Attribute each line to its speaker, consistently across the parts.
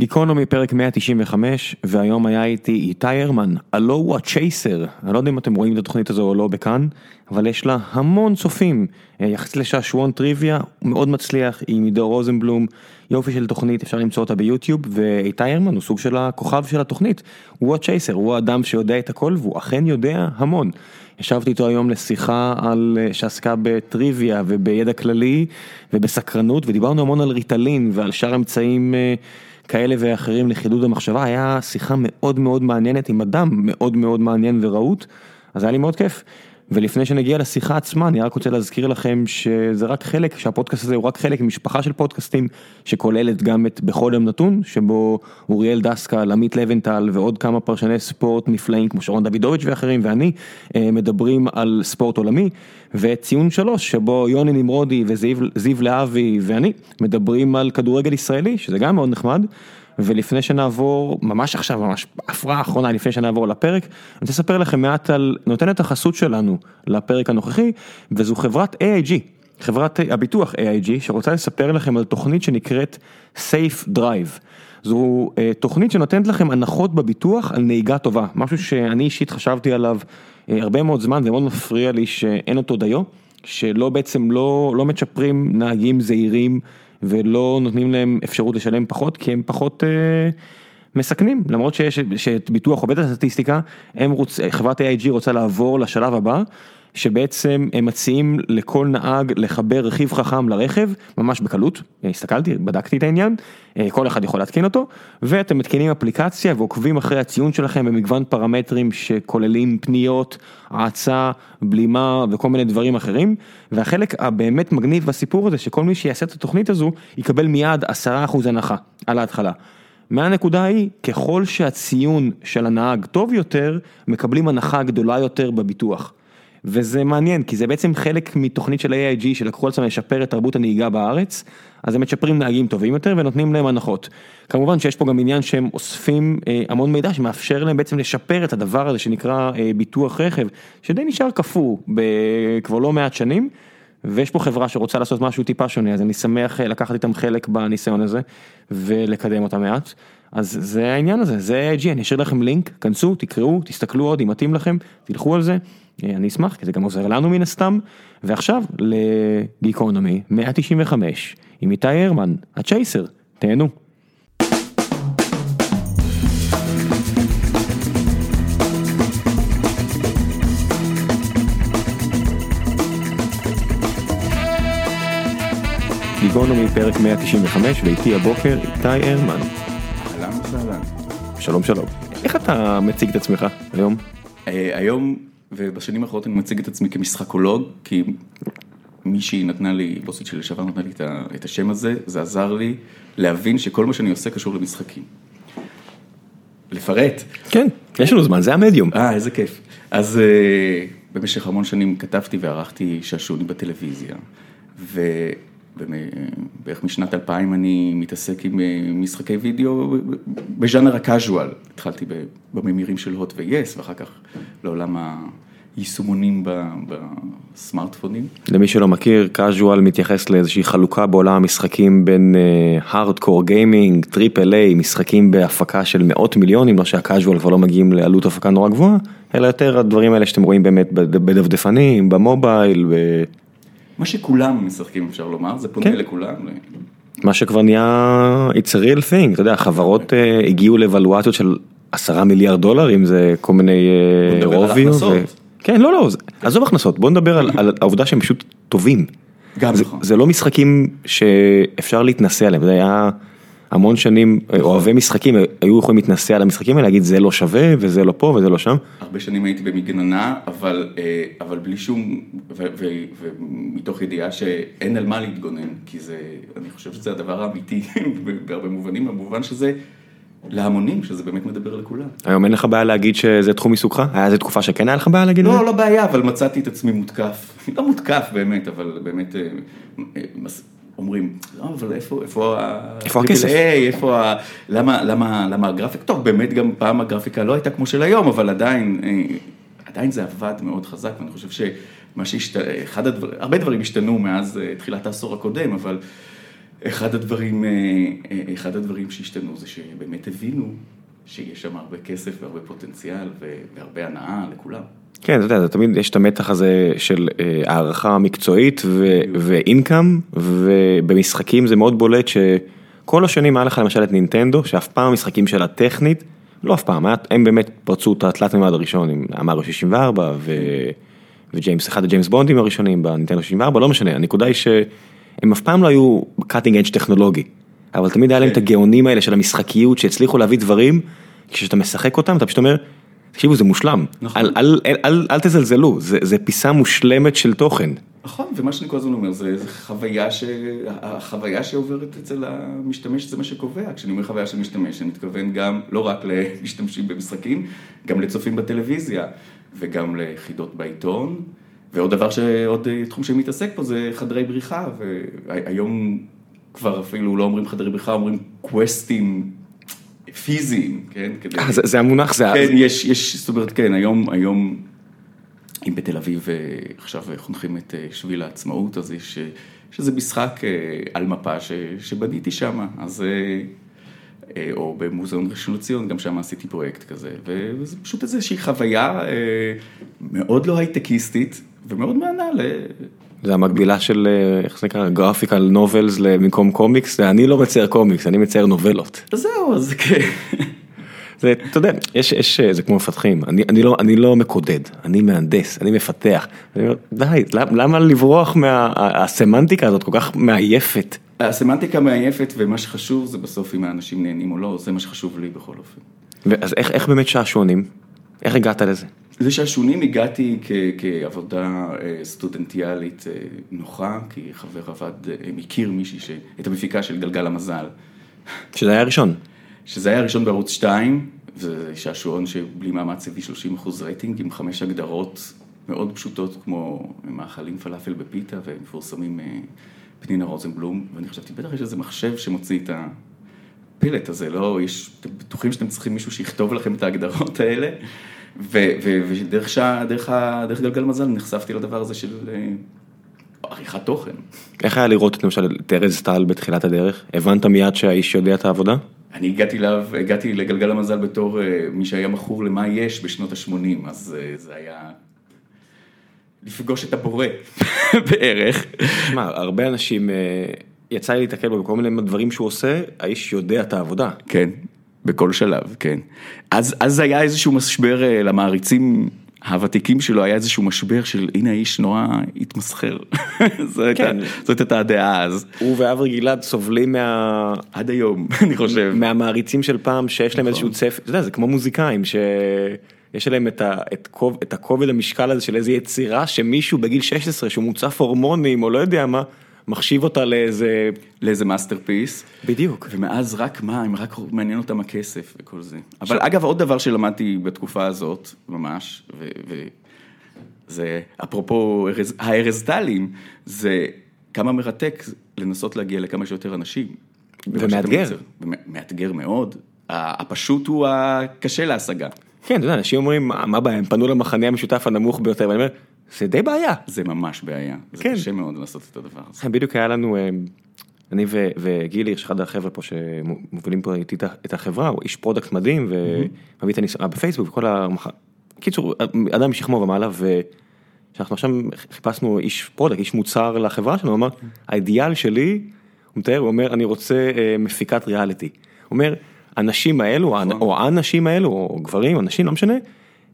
Speaker 1: גיקונומי פרק 195 והיום היה איתי איתי הרמן, הלו הוא הצ'ייסר, אני לא יודע אם אתם רואים את התוכנית הזו או לא בכאן, אבל יש לה המון צופים, אה, יחסית לשעשועון טריוויה, מאוד מצליח, עם עידו רוזנבלום, יופי של תוכנית, אפשר למצוא אותה ביוטיוב, ואיתי הרמן הוא סוג של הכוכב של התוכנית, הוא הצ'ייסר, הוא האדם שיודע את הכל והוא אכן יודע המון. ישבתי איתו היום לשיחה על, אה, שעסקה בטריוויה ובידע כללי ובסקרנות ודיברנו המון על ריטלין ועל שאר אמצעים אה, כאלה ואחרים לחידוד המחשבה, היה שיחה מאוד מאוד מעניינת עם אדם מאוד מאוד מעניין ורהוט, אז היה לי מאוד כיף. ולפני שנגיע לשיחה עצמה, אני רק רוצה להזכיר לכם שזה רק חלק, שהפודקאסט הזה הוא רק חלק ממשפחה של פודקאסטים, שכוללת גם את בכל יום נתון, שבו אוריאל דסקל, עמית לבנטל ועוד כמה פרשני ספורט נפלאים כמו שרון דוידוביץ' ואחרים ואני, אה, מדברים על ספורט עולמי, וציון שלוש, שבו יוני נמרודי וזיו להבי ואני מדברים על כדורגל ישראלי, שזה גם מאוד נחמד. ולפני שנעבור, ממש עכשיו, ממש הפרעה אחרונה לפני שנעבור לפרק, אני רוצה לספר לכם מעט על נותנת החסות שלנו לפרק הנוכחי, וזו חברת AIG, חברת הביטוח AIG, שרוצה לספר לכם על תוכנית שנקראת Safe Drive. זו uh, תוכנית שנותנת לכם הנחות בביטוח על נהיגה טובה, משהו שאני אישית חשבתי עליו uh, הרבה מאוד זמן ומאוד מפריע לי שאין אותו דיו, שלא בעצם לא, לא מצ'פרים נהגים זהירים. ולא נותנים להם אפשרות לשלם פחות כי הם פחות אה, מסכנים. למרות שיש ביטוח עובד הסטטיסטיקה הם רוצ, חברת AIG רוצה לעבור לשלב הבא שבעצם הם מציעים לכל נהג לחבר רכיב חכם לרכב ממש בקלות, הסתכלתי, בדקתי את העניין, אה, כל אחד יכול להתקין אותו, ואתם מתקינים אפליקציה ועוקבים אחרי הציון שלכם במגוון פרמטרים שכוללים פניות, האצה, בלימה וכל מיני דברים אחרים, והחלק הבאמת מגניב בסיפור הזה שכל מי שיעשה את התוכנית הזו יקבל מיד 10% הנחה על ההתחלה. מהנקודה ההיא, ככל שהציון של הנהג טוב יותר, מקבלים הנחה גדולה יותר בביטוח. וזה מעניין כי זה בעצם חלק מתוכנית של AIG שלקחו על עצמם לשפר את תרבות הנהיגה בארץ, אז הם מצ'פרים נהגים טובים יותר ונותנים להם הנחות. כמובן שיש פה גם עניין שהם אוספים אה, המון מידע שמאפשר להם בעצם לשפר את הדבר הזה שנקרא אה, ביטוח רכב, שדי נשאר קפוא כבר לא מעט שנים. ויש פה חברה שרוצה לעשות משהו טיפה שונה, אז אני שמח אה, לקחת איתם חלק בניסיון הזה ולקדם אותם מעט. אז זה העניין הזה, זה AIG, אני אשאיר לכם לינק, כנסו, תקראו, תסתכלו עוד אם מתאים לכם, תלכו על זה. אה, אני אשמח, כי זה גם עוזר לנו מן הסתם. ועכשיו לגיקונומי 195 עם איתי הרמן, הצ'ייסר, תהנו. גיקונומי פרק 195 ואיתי הבוקר איתי הרמן.
Speaker 2: אהלן וסהלן.
Speaker 1: שלום שלום. איך אתה מציג את עצמך היום?
Speaker 2: אה, היום ובשנים האחרונות אני מציג את עצמי כמשחקולוג, כי מישהי נתנה לי, בוסית שלי לשעבר נתנה לי את השם הזה, זה עזר לי להבין שכל מה שאני עושה קשור למשחקים. לפרט.
Speaker 1: כן, יש לנו זמן, זה המדיום.
Speaker 2: אה, איזה כיף. אז אה, במשך המון שנים כתבתי וערכתי שעשועונים בטלוויזיה, ובערך משנת 2000 אני מתעסק עם אה, משחקי וידאו בז'אנר ה casual. התחלתי בממירים של הוט ויס, ואחר כך לעולם היישומונים בסמארטפונים.
Speaker 1: למי שלא מכיר, casual מתייחס לאיזושהי חלוקה בעולם המשחקים בין hardcore gaming, triple A, משחקים בהפקה של מאות מיליונים, לא שה casual כבר לא מגיעים לעלות הפקה נורא גבוהה, אלא יותר הדברים האלה שאתם רואים באמת בדפדפנים, ב mobile.
Speaker 2: מה שכולם משחקים אפשר לומר, זה פונה כן. לכולם.
Speaker 1: מה שכבר נהיה, it's a real thing, אתה יודע, חברות uh, הגיעו לאבלואציות של עשרה מיליארד דולר, אם זה כל מיני
Speaker 2: רוביו. ו...
Speaker 1: כן, לא, לא, עזוב הכנסות, בוא נדבר על, על העובדה שהם פשוט טובים.
Speaker 2: גם
Speaker 1: זה,
Speaker 2: נכון.
Speaker 1: זה לא משחקים שאפשר להתנסה עליהם, זה היה המון שנים, נכון. אוהבי משחקים היו יכולים להתנסה על המשחקים האלה, להגיד זה לא שווה וזה לא פה וזה לא שם.
Speaker 2: הרבה שנים הייתי במגננה, אבל, אה, אבל בלי שום, ומתוך ידיעה שאין על מה להתגונן, כי זה, אני חושב שזה הדבר האמיתי בהרבה מובנים, במובן שזה... להמונים, שזה באמת מדבר לכולם.
Speaker 1: היום אין לך בעיה להגיד שזה תחום עיסוקך? היה איזה תקופה שכן היה לך בעיה להגיד את
Speaker 2: לא,
Speaker 1: זה?
Speaker 2: לא בעיה, אבל מצאתי את עצמי מותקף. לא מותקף באמת, אבל באמת אה, אה, אומרים, לא, אבל איפה, איפה
Speaker 1: איפה הכסף?
Speaker 2: איפה ה... למה, למה, למה הגרפיקה? טוב, באמת גם פעם הגרפיקה לא הייתה כמו של היום, אבל עדיין, אה, עדיין זה עבד מאוד חזק, ואני חושב שמה שהשת... אחד הדברים, הרבה דברים השתנו מאז תחילת העשור הקודם, אבל... אחד הדברים, אחד הדברים שהשתנו זה שבאמת הבינו שיש שם הרבה כסף והרבה פוטנציאל והרבה הנאה לכולם.
Speaker 1: כן, אתה יודע, תמיד יש את המתח הזה של הערכה מקצועית ואינקאם, ובמשחקים זה מאוד בולט שכל השנים היה לך למשל את נינטנדו, שאף פעם המשחקים שלה טכנית, לא אף פעם, הם באמת פרצו את התלת מימד הראשון עם המריו 64 וג'יימס, אחד הג'יימס בונדים הראשונים בנינטנדו 64, לא משנה, הנקודה היא שהם אף פעם לא היו cutting edge טכנולוגי, אבל תמיד היה להם את הגאונים האלה של המשחקיות שהצליחו להביא דברים, כשאתה משחק אותם אתה פשוט אומר, תקשיבו זה מושלם, אל תזלזלו, זה פיסה מושלמת של תוכן.
Speaker 2: נכון, ומה שאני כל הזמן אומר, זה חוויה החוויה שעוברת אצל המשתמש זה מה שקובע, כשאני אומר חוויה של משתמש, אני מתכוון גם לא רק למשתמשים במשחקים, גם לצופים בטלוויזיה, וגם ליחידות בעיתון, ועוד דבר שעוד תחום שאני מתעסק פה זה חדרי בריחה, והיום כבר אפילו לא אומרים חדרי בריחה, אומרים קווסטים פיזיים, כן?
Speaker 1: זה המונח, זה...
Speaker 2: כן, יש, זאת אומרת, כן, היום, היום, אם בתל אביב עכשיו חונכים את שביל העצמאות, אז יש, יש איזה משחק על מפה שבניתי שם, אז... או במוזיאון ראשון לציון, גם שם עשיתי פרויקט כזה, וזה פשוט איזושהי חוויה מאוד לא הייטקיסטית ומאוד מהנה ל...
Speaker 1: זה המקבילה של, איך זה נקרא, גרפיקל נובלס במקום קומיקס, אני לא מצייר קומיקס, אני מצייר נובלות.
Speaker 2: זהו, אז כן.
Speaker 1: זה, אתה יודע, יש, יש, זה כמו מפתחים, אני, אני לא, אני לא מקודד, אני מהנדס, אני מפתח. אני אומר, די, למה לברוח מהסמנטיקה הזאת כל כך מעייפת?
Speaker 2: הסמנטיקה מעייפת, ומה שחשוב זה בסוף אם האנשים נהנים או לא, זה מה שחשוב לי בכל אופן.
Speaker 1: אז איך, איך באמת שעשועונים? איך הגעת לזה?
Speaker 2: זה שעשועונים הגעתי כעבודה סטודנטיאלית נוחה, כי חבר עבד, מכיר מישהי, את המפיקה של גלגל המזל.
Speaker 1: שזה היה הראשון.
Speaker 2: שזה היה הראשון בערוץ 2, זה שעשועון שבלי מאמץ הביא 30 אחוז רייטינג, עם חמש הגדרות מאוד פשוטות, כמו מאכלים פלאפל בפיתה, ומפורסמים פנינה רוזנבלום, ואני חשבתי, בטח יש איזה מחשב שמוציא את הפלט הזה, לא, יש, אתם בטוחים שאתם צריכים מישהו שיכתוב לכם את ההגדרות האלה, ודרך שעה, דרך גלגל מזל נחשפתי לדבר הזה של עריכת תוכן.
Speaker 1: איך היה לראות למשל את ארז טל בתחילת הדרך? הבנת מיד שהאיש יודע את העבודה?
Speaker 2: אני הגעתי אליו, הגעתי לגלגל המזל בתור מי שהיה מכור למה יש בשנות ה-80, אז זה היה לפגוש את הבורא בערך.
Speaker 1: תשמע, הרבה אנשים, יצא לי להתקל בו בכל מיני דברים שהוא עושה, האיש יודע את העבודה.
Speaker 2: כן, בכל שלב, כן. אז היה איזשהו משבר למעריצים הוותיקים שלו, היה איזשהו משבר של הנה האיש נורא התמסחר. זאת הייתה הדעה אז.
Speaker 1: הוא ואברי גלעד סובלים מה...
Speaker 2: עד היום, אני חושב.
Speaker 1: מהמעריצים של פעם שיש להם איזשהו צפי, אתה יודע, זה כמו מוזיקאים ש... יש עליהם את הכובד המשקל הזה של איזה יצירה שמישהו בגיל 16 שהוא מוצף הורמונים או לא יודע מה, מחשיב אותה לאיזה...
Speaker 2: לאיזה masterpiece.
Speaker 1: בדיוק.
Speaker 2: ומאז רק מה, אם רק מעניין אותם הכסף וכל זה. אבל אגב, עוד דבר שלמדתי בתקופה הזאת, ממש, וזה אפרופו הארז טלים, זה כמה מרתק לנסות להגיע לכמה שיותר אנשים.
Speaker 1: ומאתגר.
Speaker 2: מאתגר מאוד. הפשוט הוא הקשה להשגה.
Speaker 1: כן, אתה יודע, אנשים אומרים, מה הבעיה, הם פנו למכנה המשותף הנמוך ביותר, ואני אומר, זה די בעיה.
Speaker 2: זה ממש בעיה, זה קשה מאוד לעשות את הדבר הזה.
Speaker 1: בדיוק היה לנו, אני וגילי, יש אחד החבר'ה פה שמובילים פה איתי את החברה, הוא איש product מדהים, ומביא את הניסיון בפייסבוק וכל המחר. קיצור, אדם משכמו ומעלה, ושאנחנו עכשיו חיפשנו איש product, איש מוצר לחברה שלנו, הוא אמר, האידיאל שלי, הוא מתאר, הוא אומר, אני רוצה מפיקת ריאליטי. הוא אומר, הנשים האלו, או האנשים האלו, או גברים, או נשים, לא משנה,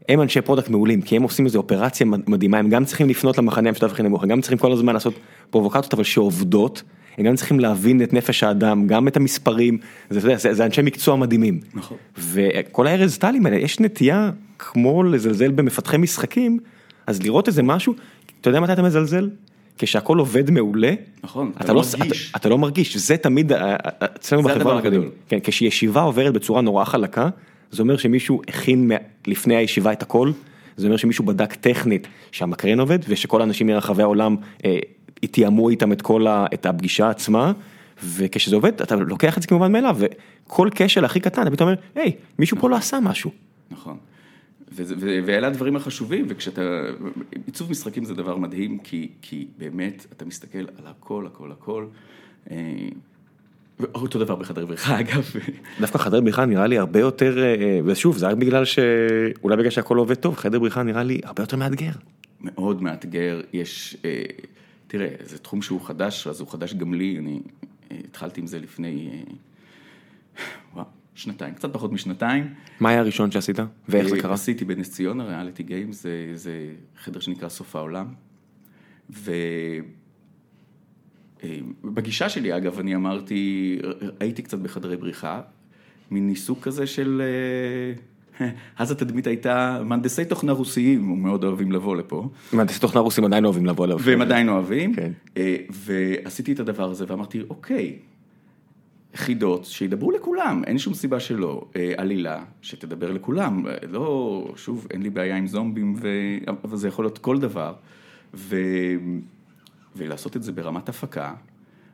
Speaker 1: הם אנשי product מעולים, כי הם עושים איזו אופרציה מדהימה, הם גם צריכים לפנות למכנה המשותף הכי נמוך, הם גם צריכים כל הזמן לעשות פרובוקציות, אבל שעובדות, הם גם צריכים להבין את נפש האדם, גם את המספרים, זה, זה, זה, זה אנשי מקצוע מדהימים.
Speaker 2: נכון.
Speaker 1: וכל הארז טלים האלה, יש נטייה כמו לזלזל במפתחי משחקים, אז לראות איזה משהו, אתה יודע מתי אתה מזלזל? כשהכל עובד מעולה,
Speaker 2: נכון,
Speaker 1: אתה לא מרגיש, אתה לא מרגיש, זה תמיד אצלנו בחברה הגדול, כן, כשישיבה עוברת בצורה נורא חלקה, זה אומר שמישהו הכין לפני הישיבה את הכל, זה אומר שמישהו בדק טכנית שהמקרן עובד, ושכל האנשים מרחבי העולם תיאמו איתם את כל, את הפגישה עצמה, וכשזה עובד אתה לוקח את זה כמובן מאליו, וכל כשל הכי קטן, אתה פתאום אומר, היי, מישהו פה לא עשה משהו.
Speaker 2: נכון. ואלה הדברים החשובים, וכשאתה, עיצוב משחקים זה דבר מדהים, כי, כי באמת אתה מסתכל על הכל, הכל, הכל, אותו דבר בחדר בריחה אגב.
Speaker 1: דווקא חדר בריחה נראה לי הרבה יותר, אה, ושוב, זה רק בגלל ש... אולי בגלל שהכל עובד טוב, חדר בריחה נראה לי הרבה יותר מאתגר.
Speaker 2: מאוד מאתגר, יש, אה, תראה, זה תחום שהוא חדש, אז הוא חדש גם לי, אני אה, התחלתי עם זה לפני, אה, וואו, שנתיים, קצת פחות משנתיים.
Speaker 1: מה היה הראשון שעשית? ואיך זה
Speaker 2: אה,
Speaker 1: קרה?
Speaker 2: עשיתי בנס ציונה, ריאליטי גיימס, זה, זה חדר שנקרא סוף העולם. ובגישה שלי, אגב, אני אמרתי, הייתי קצת בחדרי בריחה, מין ניסוק כזה של... אה, אז התדמית הייתה, מהנדסי תוכנה רוסיים מאוד אוהבים לבוא לפה.
Speaker 1: מהנדסי תוכנה רוסים עדיין אוהבים לבוא אליו.
Speaker 2: והם עדיין אוהבים.
Speaker 1: כן.
Speaker 2: אה, ועשיתי את הדבר הזה ואמרתי, אוקיי, חידות שידברו לכולם, אין שום סיבה שלא. אה, עלילה שתדבר לכולם, לא, שוב, אין לי בעיה עם זומבים, ו... אבל זה יכול להיות כל דבר. ו... ולעשות את זה ברמת הפקה,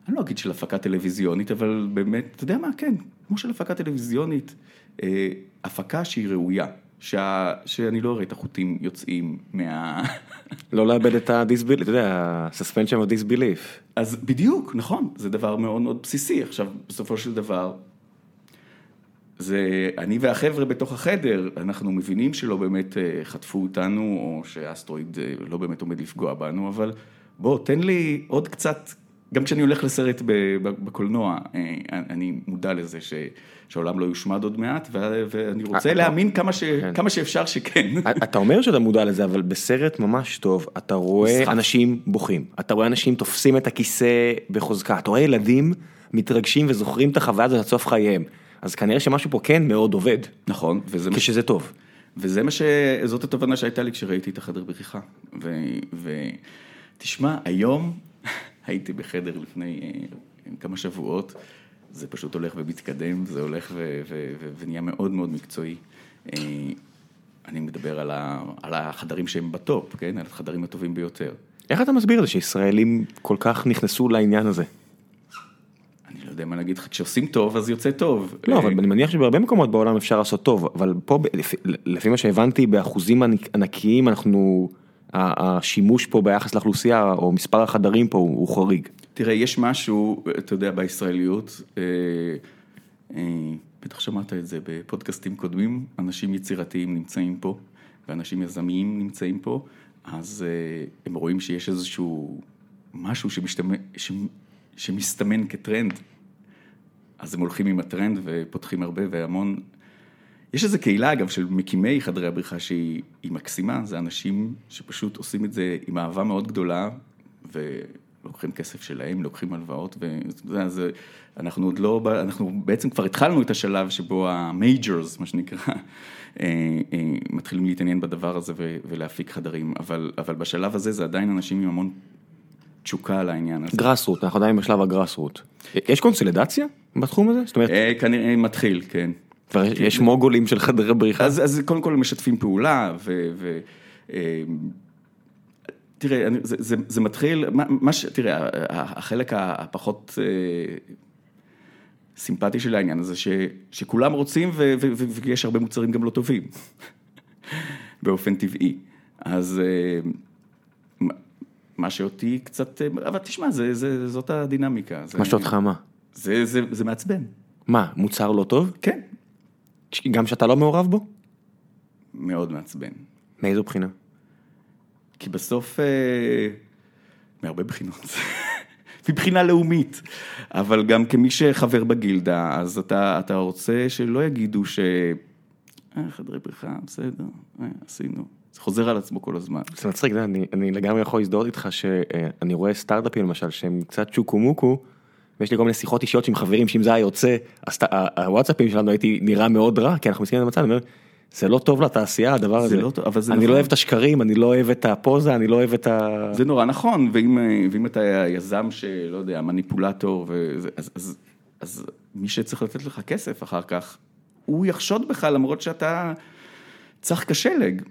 Speaker 2: אני לא אגיד של הפקה טלוויזיונית, אבל באמת, אתה יודע מה, כן, כמו של הפקה טלוויזיונית, אה, הפקה שהיא ראויה, שה... שאני לא אראה את החוטים יוצאים מה...
Speaker 1: לא לאבד את ה-disbelief, אתה יודע, ה-suspension of disbelief.
Speaker 2: אז בדיוק, נכון, זה דבר מאוד מאוד בסיסי. עכשיו, בסופו של דבר, זה אני והחבר'ה בתוך החדר, אנחנו מבינים שלא באמת אה, חטפו אותנו, או שהאסטרואיד אה, לא באמת עומד לפגוע בנו, אבל בוא, תן לי עוד קצת, גם כשאני הולך לסרט בקולנוע, אה, אני מודע לזה ש, שהעולם לא יושמד עוד מעט, ו- ואני רוצה
Speaker 1: אתה-
Speaker 2: להאמין כמה, ש,
Speaker 1: כן.
Speaker 2: כמה שאפשר שכן.
Speaker 1: אתה אומר שאתה מודע לזה, אבל בסרט ממש טוב, אתה רואה. אנשים בוכים, אתה רואה אנשים תופסים את הכיסא בחוזקה, אתה רואה ילדים מתרגשים וזוכרים את החוויה הזאת עד סוף חייהם. אז כנראה שמשהו פה כן מאוד עובד,
Speaker 2: נכון, וזה
Speaker 1: כשזה טוב.
Speaker 2: וזה מה ש... זאת התובנה שהייתה לי כשראיתי את החדר בריחה. ו... ותשמע, היום הייתי בחדר לפני אה, כמה שבועות, זה פשוט הולך ומתקדם, זה הולך. ונהיה מאוד מאוד מקצועי. אה, אני מדבר על, ה... על החדרים שהם בטופ, כן? על החדרים הטובים ביותר.
Speaker 1: איך אתה מסביר את זה שישראלים כל כך נכנסו לעניין הזה?
Speaker 2: אני לא יודע מה להגיד לך, כשעושים טוב אז יוצא טוב.
Speaker 1: לא,
Speaker 2: אה,
Speaker 1: אבל אני מניח שבהרבה מקומות בעולם אפשר לעשות טוב, אבל פה לפי- לפי מה שהבנתי באחוזים ענק- ענקיים אנחנו, השימוש פה ביחס לאוכלוסייה או מספר החדרים פה הוא חריג.
Speaker 2: תראה, יש משהו, אתה יודע, בישראליות, אה, אה, בטח שמעת את זה בפודקאסטים קודמים, אנשים יצירתיים נמצאים פה, ואנשים יזמיים נמצאים פה, אז אה, הם רואים שיש איזשהו משהו שמשתמע, ש, שמסתמן כטרנד, אז הם הולכים עם הטרנד ופותחים הרבה והמון. יש איזו קהילה אגב של מקימי חדרי הבריחה שהיא היא מקסימה, זה אנשים שפשוט עושים את זה עם אהבה מאוד גדולה ולוקחים כסף שלהם, לוקחים הלוואות ואתה יודע, זה, אנחנו עוד לא, אנחנו בעצם כבר התחלנו את השלב שבו ה majors, מה שנקרא, אה, אה, מתחילים להתעניין בדבר הזה ולהפיק חדרים, אבל, אבל בשלב הזה זה עדיין אנשים עם המון תשוקה על העניין הזה.
Speaker 1: grass root, אנחנו עדיין בשלב ה grass root. יש קונסולידציה בתחום הזה? זאת אומרת,
Speaker 2: אה, כנראה מתחיל, כן.
Speaker 1: כבר יש- מוגולים של חדרי בריחה?
Speaker 2: אז, אז קודם כל משתפים פעולה, ו... ו אה, תראה, אני- זה, זה, זה מתחיל, מה, מה ש... תראה, החלק הפחות אה, סימפטי של העניין הזה, ש, שכולם רוצים ו, ו, ו, ויש הרבה מוצרים גם לא טובים, באופן טבעי. אז אה, מה- שאותי קצת, אה, אבל תשמע, זה, זה, זאת הדינמיקה.
Speaker 1: מה שאותך מה?
Speaker 2: זה, זה, זה מעצבן,
Speaker 1: מה, מוצר לא טוב?
Speaker 2: כן,
Speaker 1: גם שאתה לא מעורב בו?
Speaker 2: מאוד מעצבן.
Speaker 1: מאיזו בחינה?
Speaker 2: כי בסוף, אה, מהרבה בחינות, מבחינה לאומית, אבל גם כמי שחבר בגילדה, אז אתה, אתה רוצה שלא יגידו ש... אה, חדרי בריכה, בסדר, אה, עשינו. זה חוזר על עצמו כל הזמן.
Speaker 1: זה מצחיק, אני, אני לגמרי יכול להזדהות איתך שאני רואה סטארט-אפים למשל שהם קצת צ'וקו מוקו ויש לי כל מיני שיחות אישיות עם חברים שאם זה היה יוצא, אז הוואטסאפים שלנו הייתי נראה מאוד רע כי אנחנו מסתכלים על המצב, אני אומר, זה לא טוב לתעשייה הדבר
Speaker 2: זה
Speaker 1: הזה,
Speaker 2: לא טוב, אבל זה
Speaker 1: אני
Speaker 2: נכון.
Speaker 1: לא אוהב את השקרים, אני לא אוהב את הפוזה, אני לא אוהב את ה...
Speaker 2: זה נורא נכון, ואם, ואם אתה יזם שלא יודע, מניפולטור, וזה, אז, אז, אז מי שצריך לתת לך כסף אחר כך, הוא יחשוד בך למרות שאתה צריך כשלג.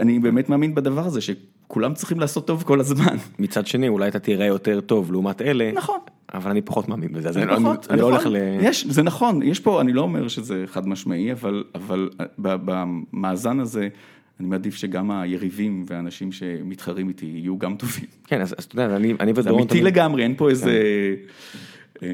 Speaker 2: אני באמת מאמין בדבר הזה, שכולם צריכים לעשות טוב כל הזמן.
Speaker 1: מצד שני אולי אתה תראה יותר טוב לעומת אלה,
Speaker 2: נכון.
Speaker 1: אבל אני פחות מאמין בזה, אז אני,
Speaker 2: נכון,
Speaker 1: אני, אני לא
Speaker 2: נכון.
Speaker 1: הולך ל...
Speaker 2: יש, זה נכון, יש פה, אני לא אומר שזה חד משמעי, אבל, אבל ב- במאזן הזה, אני מעדיף שגם היריבים והאנשים שמתחרים איתי יהיו גם טובים.
Speaker 1: כן, אז, אז אתה יודע, אני, אני
Speaker 2: זה
Speaker 1: ודורון...
Speaker 2: אמיתי
Speaker 1: תמיד-
Speaker 2: לגמרי, אין פה איזה... אה,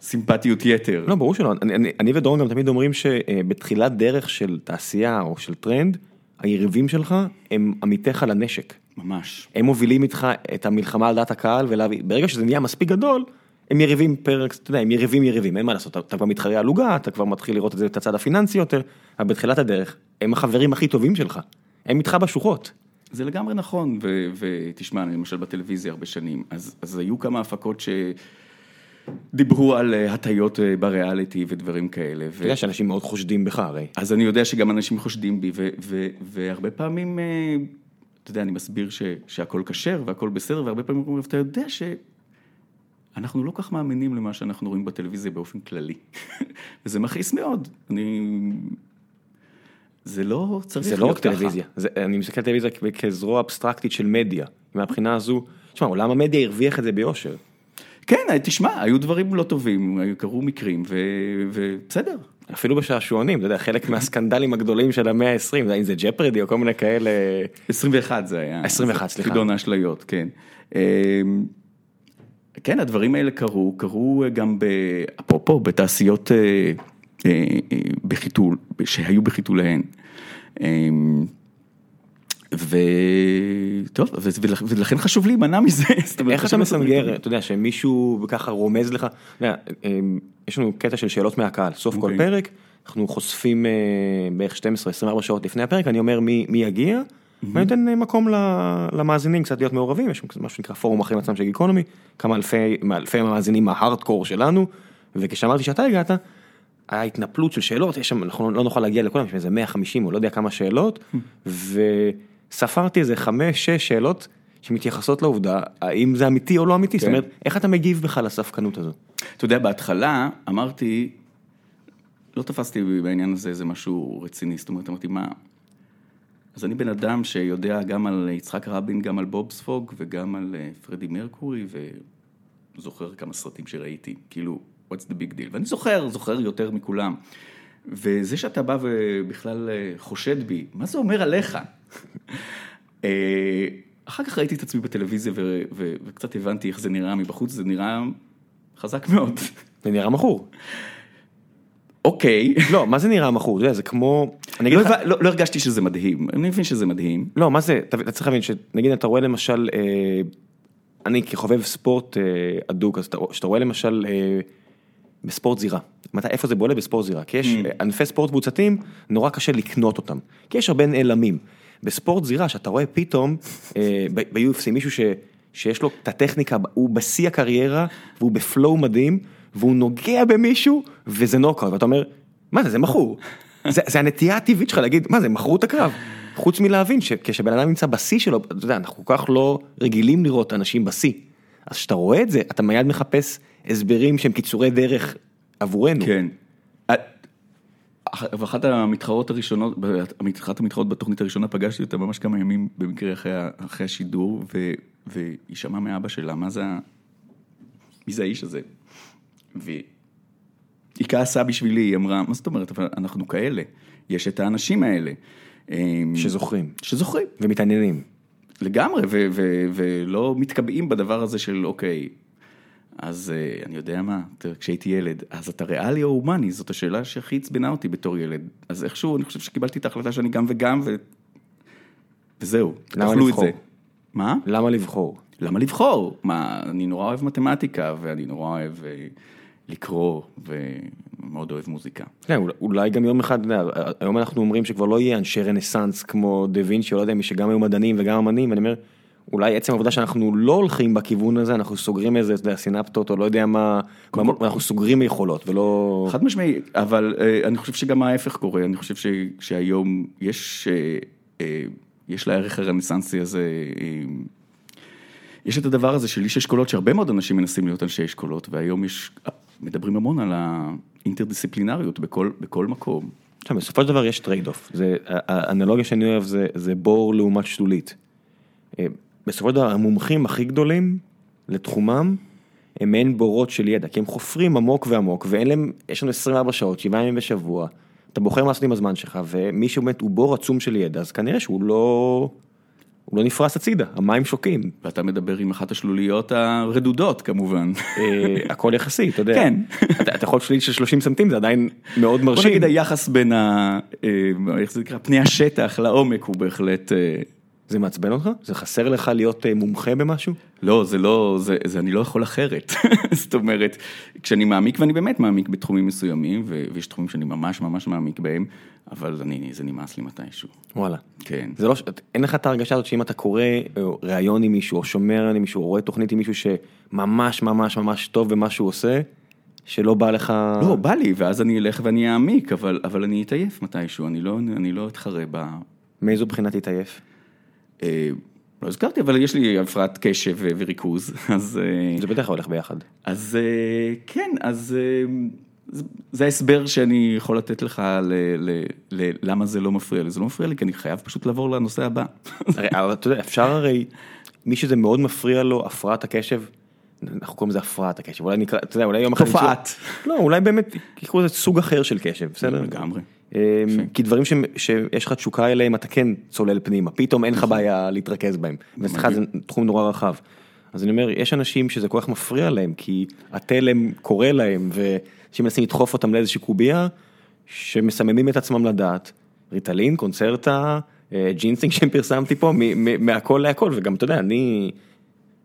Speaker 2: סימפטיות יתר.
Speaker 1: לא, ברור שלא, אני, אני, אני ודורון גם תמיד אומרים שבתחילת דרך של תעשייה או של טרנד, היריבים שלך הם עמיתיך לנשק.
Speaker 2: ממש.
Speaker 1: הם מובילים איתך את המלחמה על דעת הקהל ולהביא, ברגע שזה נהיה מספיק גדול, הם יריבים פרק, אתה יודע, הם יריבים יריבים, אין מה לעשות, אתה, כבר מתחרה על עוגה, אתה כבר מתחיל לראות את זה, את הצד הפיננסי יותר, אבל בתחילת הדרך, הם החברים הכי טובים שלך, הם איתך בשוחות.
Speaker 2: זה לגמרי נכון, ותשמע, אני למשל בטלוויזיה הרבה שנים, אז, אז היו כמה הפקות שדיברו על אה, הטיות אה, בריאליטי ודברים כאלה.
Speaker 1: אתה יודע שאנשים מאוד חושדים בך הרי.
Speaker 2: אז אני יודע שגם אנשים חושדים בי, והרבה פעמים, אה, אתה יודע, אני מסביר ש- שהכל כשר והכל בסדר, והרבה פעמים אומרים, אתה יודע ש... אנחנו לא כך מאמינים למה שאנחנו רואים בטלוויזיה באופן כללי. וזה מכעיס מאוד. אני... זה לא צריך
Speaker 1: זה לא רק טלוויזיה, זה, אני מסתכל על טלוויזיה כזרוע אבסטרקטית של מדיה, מהבחינה הזו, תשמע, עולם המדיה הרוויח את זה ביושר.
Speaker 2: כן, תשמע, היו דברים לא טובים, קרו מקרים. ובסדר.
Speaker 1: אפילו בשעשועונים, אתה יודע, חלק מהסקנדלים הגדולים של המאה ה-20, אם זה ג'פרדי או כל מיני כאלה.
Speaker 2: 21 זה היה.
Speaker 1: 21, סליחה.
Speaker 2: חידון האשליות, כן. אמ, כן, הדברים האלה קרו, קרו גם, אפרופו, בתעשיות אה, אה, בחיתול, שהיו בחיתוליהן. וטוב, ולכן חשוב להימנע מזה.
Speaker 1: איך אתה מסנגר, אתה יודע, שמישהו ככה רומז לך, אמ, יש לנו קטע של שאלות מהקהל, סוף כל
Speaker 2: אוקיי.
Speaker 1: פרק, אנחנו חושפים אה, בערך 12-24 שעות לפני הפרק, אני אומר מי יגיע, ואני נותן אה, מקום למאזינים קצת להיות מעורבים, יש משהו שנקרא פורום אחרים עצמם של גיקונומי, כמה אלפי המאזינים מההארדקור שלנו, וכשאמרתי שאתה הגעת, היה התנפלות של שאלות, יש שם, אנחנו לא נוכל להגיע לכולם, יש איזה 150 או לא יודע כמה שאלות, וספרתי איזה 5-6 שאלות שמתייחסות לעובדה, האם זה אמיתי או לא אמיתי, זאת
Speaker 2: כן.
Speaker 1: אומרת, איך אתה מגיב בכלל לספקנות הזו?
Speaker 2: אתה יודע, בהתחלה אמרתי, לא תפסתי בעניין הזה איזה משהו רציני, זאת אומרת, אמרתי, מה... אז אני בן אדם שיודע גם על יצחק רבין, גם על בוב ספוג וגם על אה, פרדי מרקורי, וזוכר כמה סרטים שראיתי, כאילו, what's the big deal, ואני זוכר, זוכר יותר מכולם. וזה שאתה בא ובכלל אה, חושד בי, מה זה אומר עליך? אה, אחר כך ראיתי את עצמי בטלוויזיה ו- ו- וקצת הבנתי איך זה נראה מבחוץ, זה נראה חזק מאוד.
Speaker 1: זה נראה מכור.
Speaker 2: אוקיי.
Speaker 1: לא, מה זה נראה מכור? אתה יודע, זה כמו... אני
Speaker 2: לא,
Speaker 1: אגיד לך...
Speaker 2: הבנ- לא, לא הרגשתי שזה מדהים, אני מבין שזה מדהים.
Speaker 1: לא, מה זה, אתה אתה צריך להבין שנגיד אתה רואה למשל, אה, אני כחובב ספורט אה, אדוק, אז אתה רוא- שאתה רואה למשל אה, בספורט זירה, מתי, איפה זה בולט בספורט זירה? כי יש
Speaker 2: Mm.
Speaker 1: ענפי ספורט קבוצתיים, נורא קשה לקנות אותם, כי יש הרבה נעלמים. בספורט זירה, שאתה רואה פתאום אה, ב-UFC מישהו ש, שיש לו את הטכניקה, הוא בשיא הקריירה, והוא בפלואו מדהים, והוא נוגע במישהו, וזה נוקאוט, ואתה אומר, מה זה, זה מכור. זה, זה הנטייה הטבעית שלך להגיד, מה זה, מכרו את הקרב. חוץ מלהבין שכשבן אדם נמצא בשיא שלו, אתה יודע, אנחנו כל כך לא רגילים לראות אנשים בשיא. אז כשאתה רואה את זה, אתה מיד מחפש הסברים שהם קיצורי דרך עבורנו.
Speaker 2: כן. ואחת המתחרות הראשונות, אחת המתחרות בתוכנית הראשונה פגשתי אותה ממש כמה ימים במקרה אחרי, אחרי השידור, ו, והיא שמעה מאבא שלה, מה זה, מי זה האיש הזה? והיא כעסה בשבילי, היא אמרה, מה זאת אומרת, אבל אנחנו כאלה, יש את האנשים האלה. אמ,
Speaker 1: שזוכרים.
Speaker 2: שזוכרים.
Speaker 1: ומתעניינים.
Speaker 2: לגמרי, ולא מתקבעים בדבר הזה של אוקיי, אז אה, אני יודע מה, כשהייתי ילד, אז אתה ריאלי או הומני? זאת השאלה שהכי עצבנה אותי בתור ילד. אז איכשהו, אני חושב שקיבלתי את ההחלטה שאני גם וגם, ו... וזהו,
Speaker 1: למה
Speaker 2: תאכלו את? זה. מה?
Speaker 1: למה לבחור?
Speaker 2: למה לבחור? מה, אני נורא אוהב מתמטיקה, ואני נורא אוהב אה, לקרוא, ומאוד אוהב מוזיקה.
Speaker 1: כן, אולי- גם יום אחד, יודע, היום אנחנו אומרים שכבר לא יהיה אנשי רנסאנס כמו דה וינצ'י, לא יודע, מי שגם היו מדענים וגם אמנים, ואני אומר, אולי עצם העובדה שאנחנו לא הולכים בכיוון הזה, אנחנו סוגרים איזה, אתה יודע, סינפטות, או לא יודע מה, מה- אנחנו סוגרים יכולות, ולא...
Speaker 2: חד משמעי, אבל אה, אני חושב שגם ההפך קורה, אני חושב ש, שהיום יש, אה, אה, יש לערך הרנסנסי הזה, אה, יש את הדבר הזה של איש אשכולות, שהרבה מאוד אנשים מנסים להיות אנשי אשכולות, והיום יש, מדברים המון על האינטרדיסציפלינריות בכל, בכל מקום.
Speaker 1: עכשיו, בסופו של דבר יש trade-off, האנלוגיה שאני אוהב זה, זה בור לעומת שלולית. אה, בסופו של דבר המומחים הכי גדולים לתחומם הם מעין בורות של ידע, כי הם חופרים עמוק ועמוק ואין להם, יש לנו 24 שעות, 7 ימים בשבוע, אתה בוחר מה לעשות עם הזמן שלך ומי שבאמת הוא בור עצום של ידע, אז כנראה שהוא לא, הוא לא נפרס הצידה, המים שוקים.
Speaker 2: ואתה מדבר עם אחת השלוליות הרדודות כמובן.
Speaker 1: אה, הכל יחסי, אתה יודע.
Speaker 2: כן.
Speaker 1: אתה יכול שליט של 30 סנטים, זה עדיין מאוד
Speaker 2: בוא
Speaker 1: מרשים.
Speaker 2: נגיד היחס בין ה... אה, איך זה נקרא? פני השטח לעומק הוא בהחלט... אה,
Speaker 1: זה מעצבן אותך? זה חסר לך להיות אה, מומחה במשהו?
Speaker 2: לא, זה לא, זה, זה אני לא יכול אחרת. זאת אומרת, כשאני מעמיק, ואני באמת מעמיק בתחומים מסוימים, ו- ויש תחומים שאני ממש ממש מעמיק בהם, אבל אני, זה נמאס לי מתישהו.
Speaker 1: וואלה.
Speaker 2: כן.
Speaker 1: זה לא, אין לך את ההרגשה הזאת שאם אתה קורא או ראיון עם מישהו, או שומר עם מישהו, או רואה תוכנית עם מישהו שממש ממש ממש טוב במה שהוא עושה, שלא בא לך...
Speaker 2: לא, בא לי, ואז אני אלך ואני אעמיק, אבל, אבל אני אתעייף מתישהו, אני לא, אני לא אתחרה ב...
Speaker 1: מאיזו בחינה תתעייף?
Speaker 2: אה, לא הזכרתי, אבל יש לי הפרעת קשב וריכוז, אז... אה,
Speaker 1: זה בדרך כלל הולך ביחד.
Speaker 2: אז אה, כן, אז זה- ההסבר שאני יכול לתת לך ל- ל- ל- למה זה לא מפריע לי. זה לא מפריע לי כי אני חייב פשוט לעבור לנושא הבא.
Speaker 1: אבל אתה יודע, אפשר הרי, מי שזה מאוד מפריע לו, הפרעת הקשב, אנחנו קוראים לזה הפרעת הקשב, אולי נקרא, אתה יודע, אולי יום אחד...
Speaker 2: תופעת.
Speaker 1: לא, אולי באמת יקראו לזה סוג אחר של קשב, בסדר?
Speaker 2: לגמרי.
Speaker 1: אמ, כי דברים שיש לך תשוקה אליהם, אתה כן צולל פנימה, פתאום אין לך בעיה להתרכז בהם. ואצלך זה תחום נורא רחב. אז אני אומר, יש אנשים שזה כל כך מפריע להם, כי התלם קורא להם, ואנשים מנסים לדחוף אותם לאיזושהי קובייה, שמסממים את עצמם לדעת. ריטלין, קונצרטה, אה, ג'ינסינג שפרסמתי פה, מהכל להכל, וגם אתה יודע, אני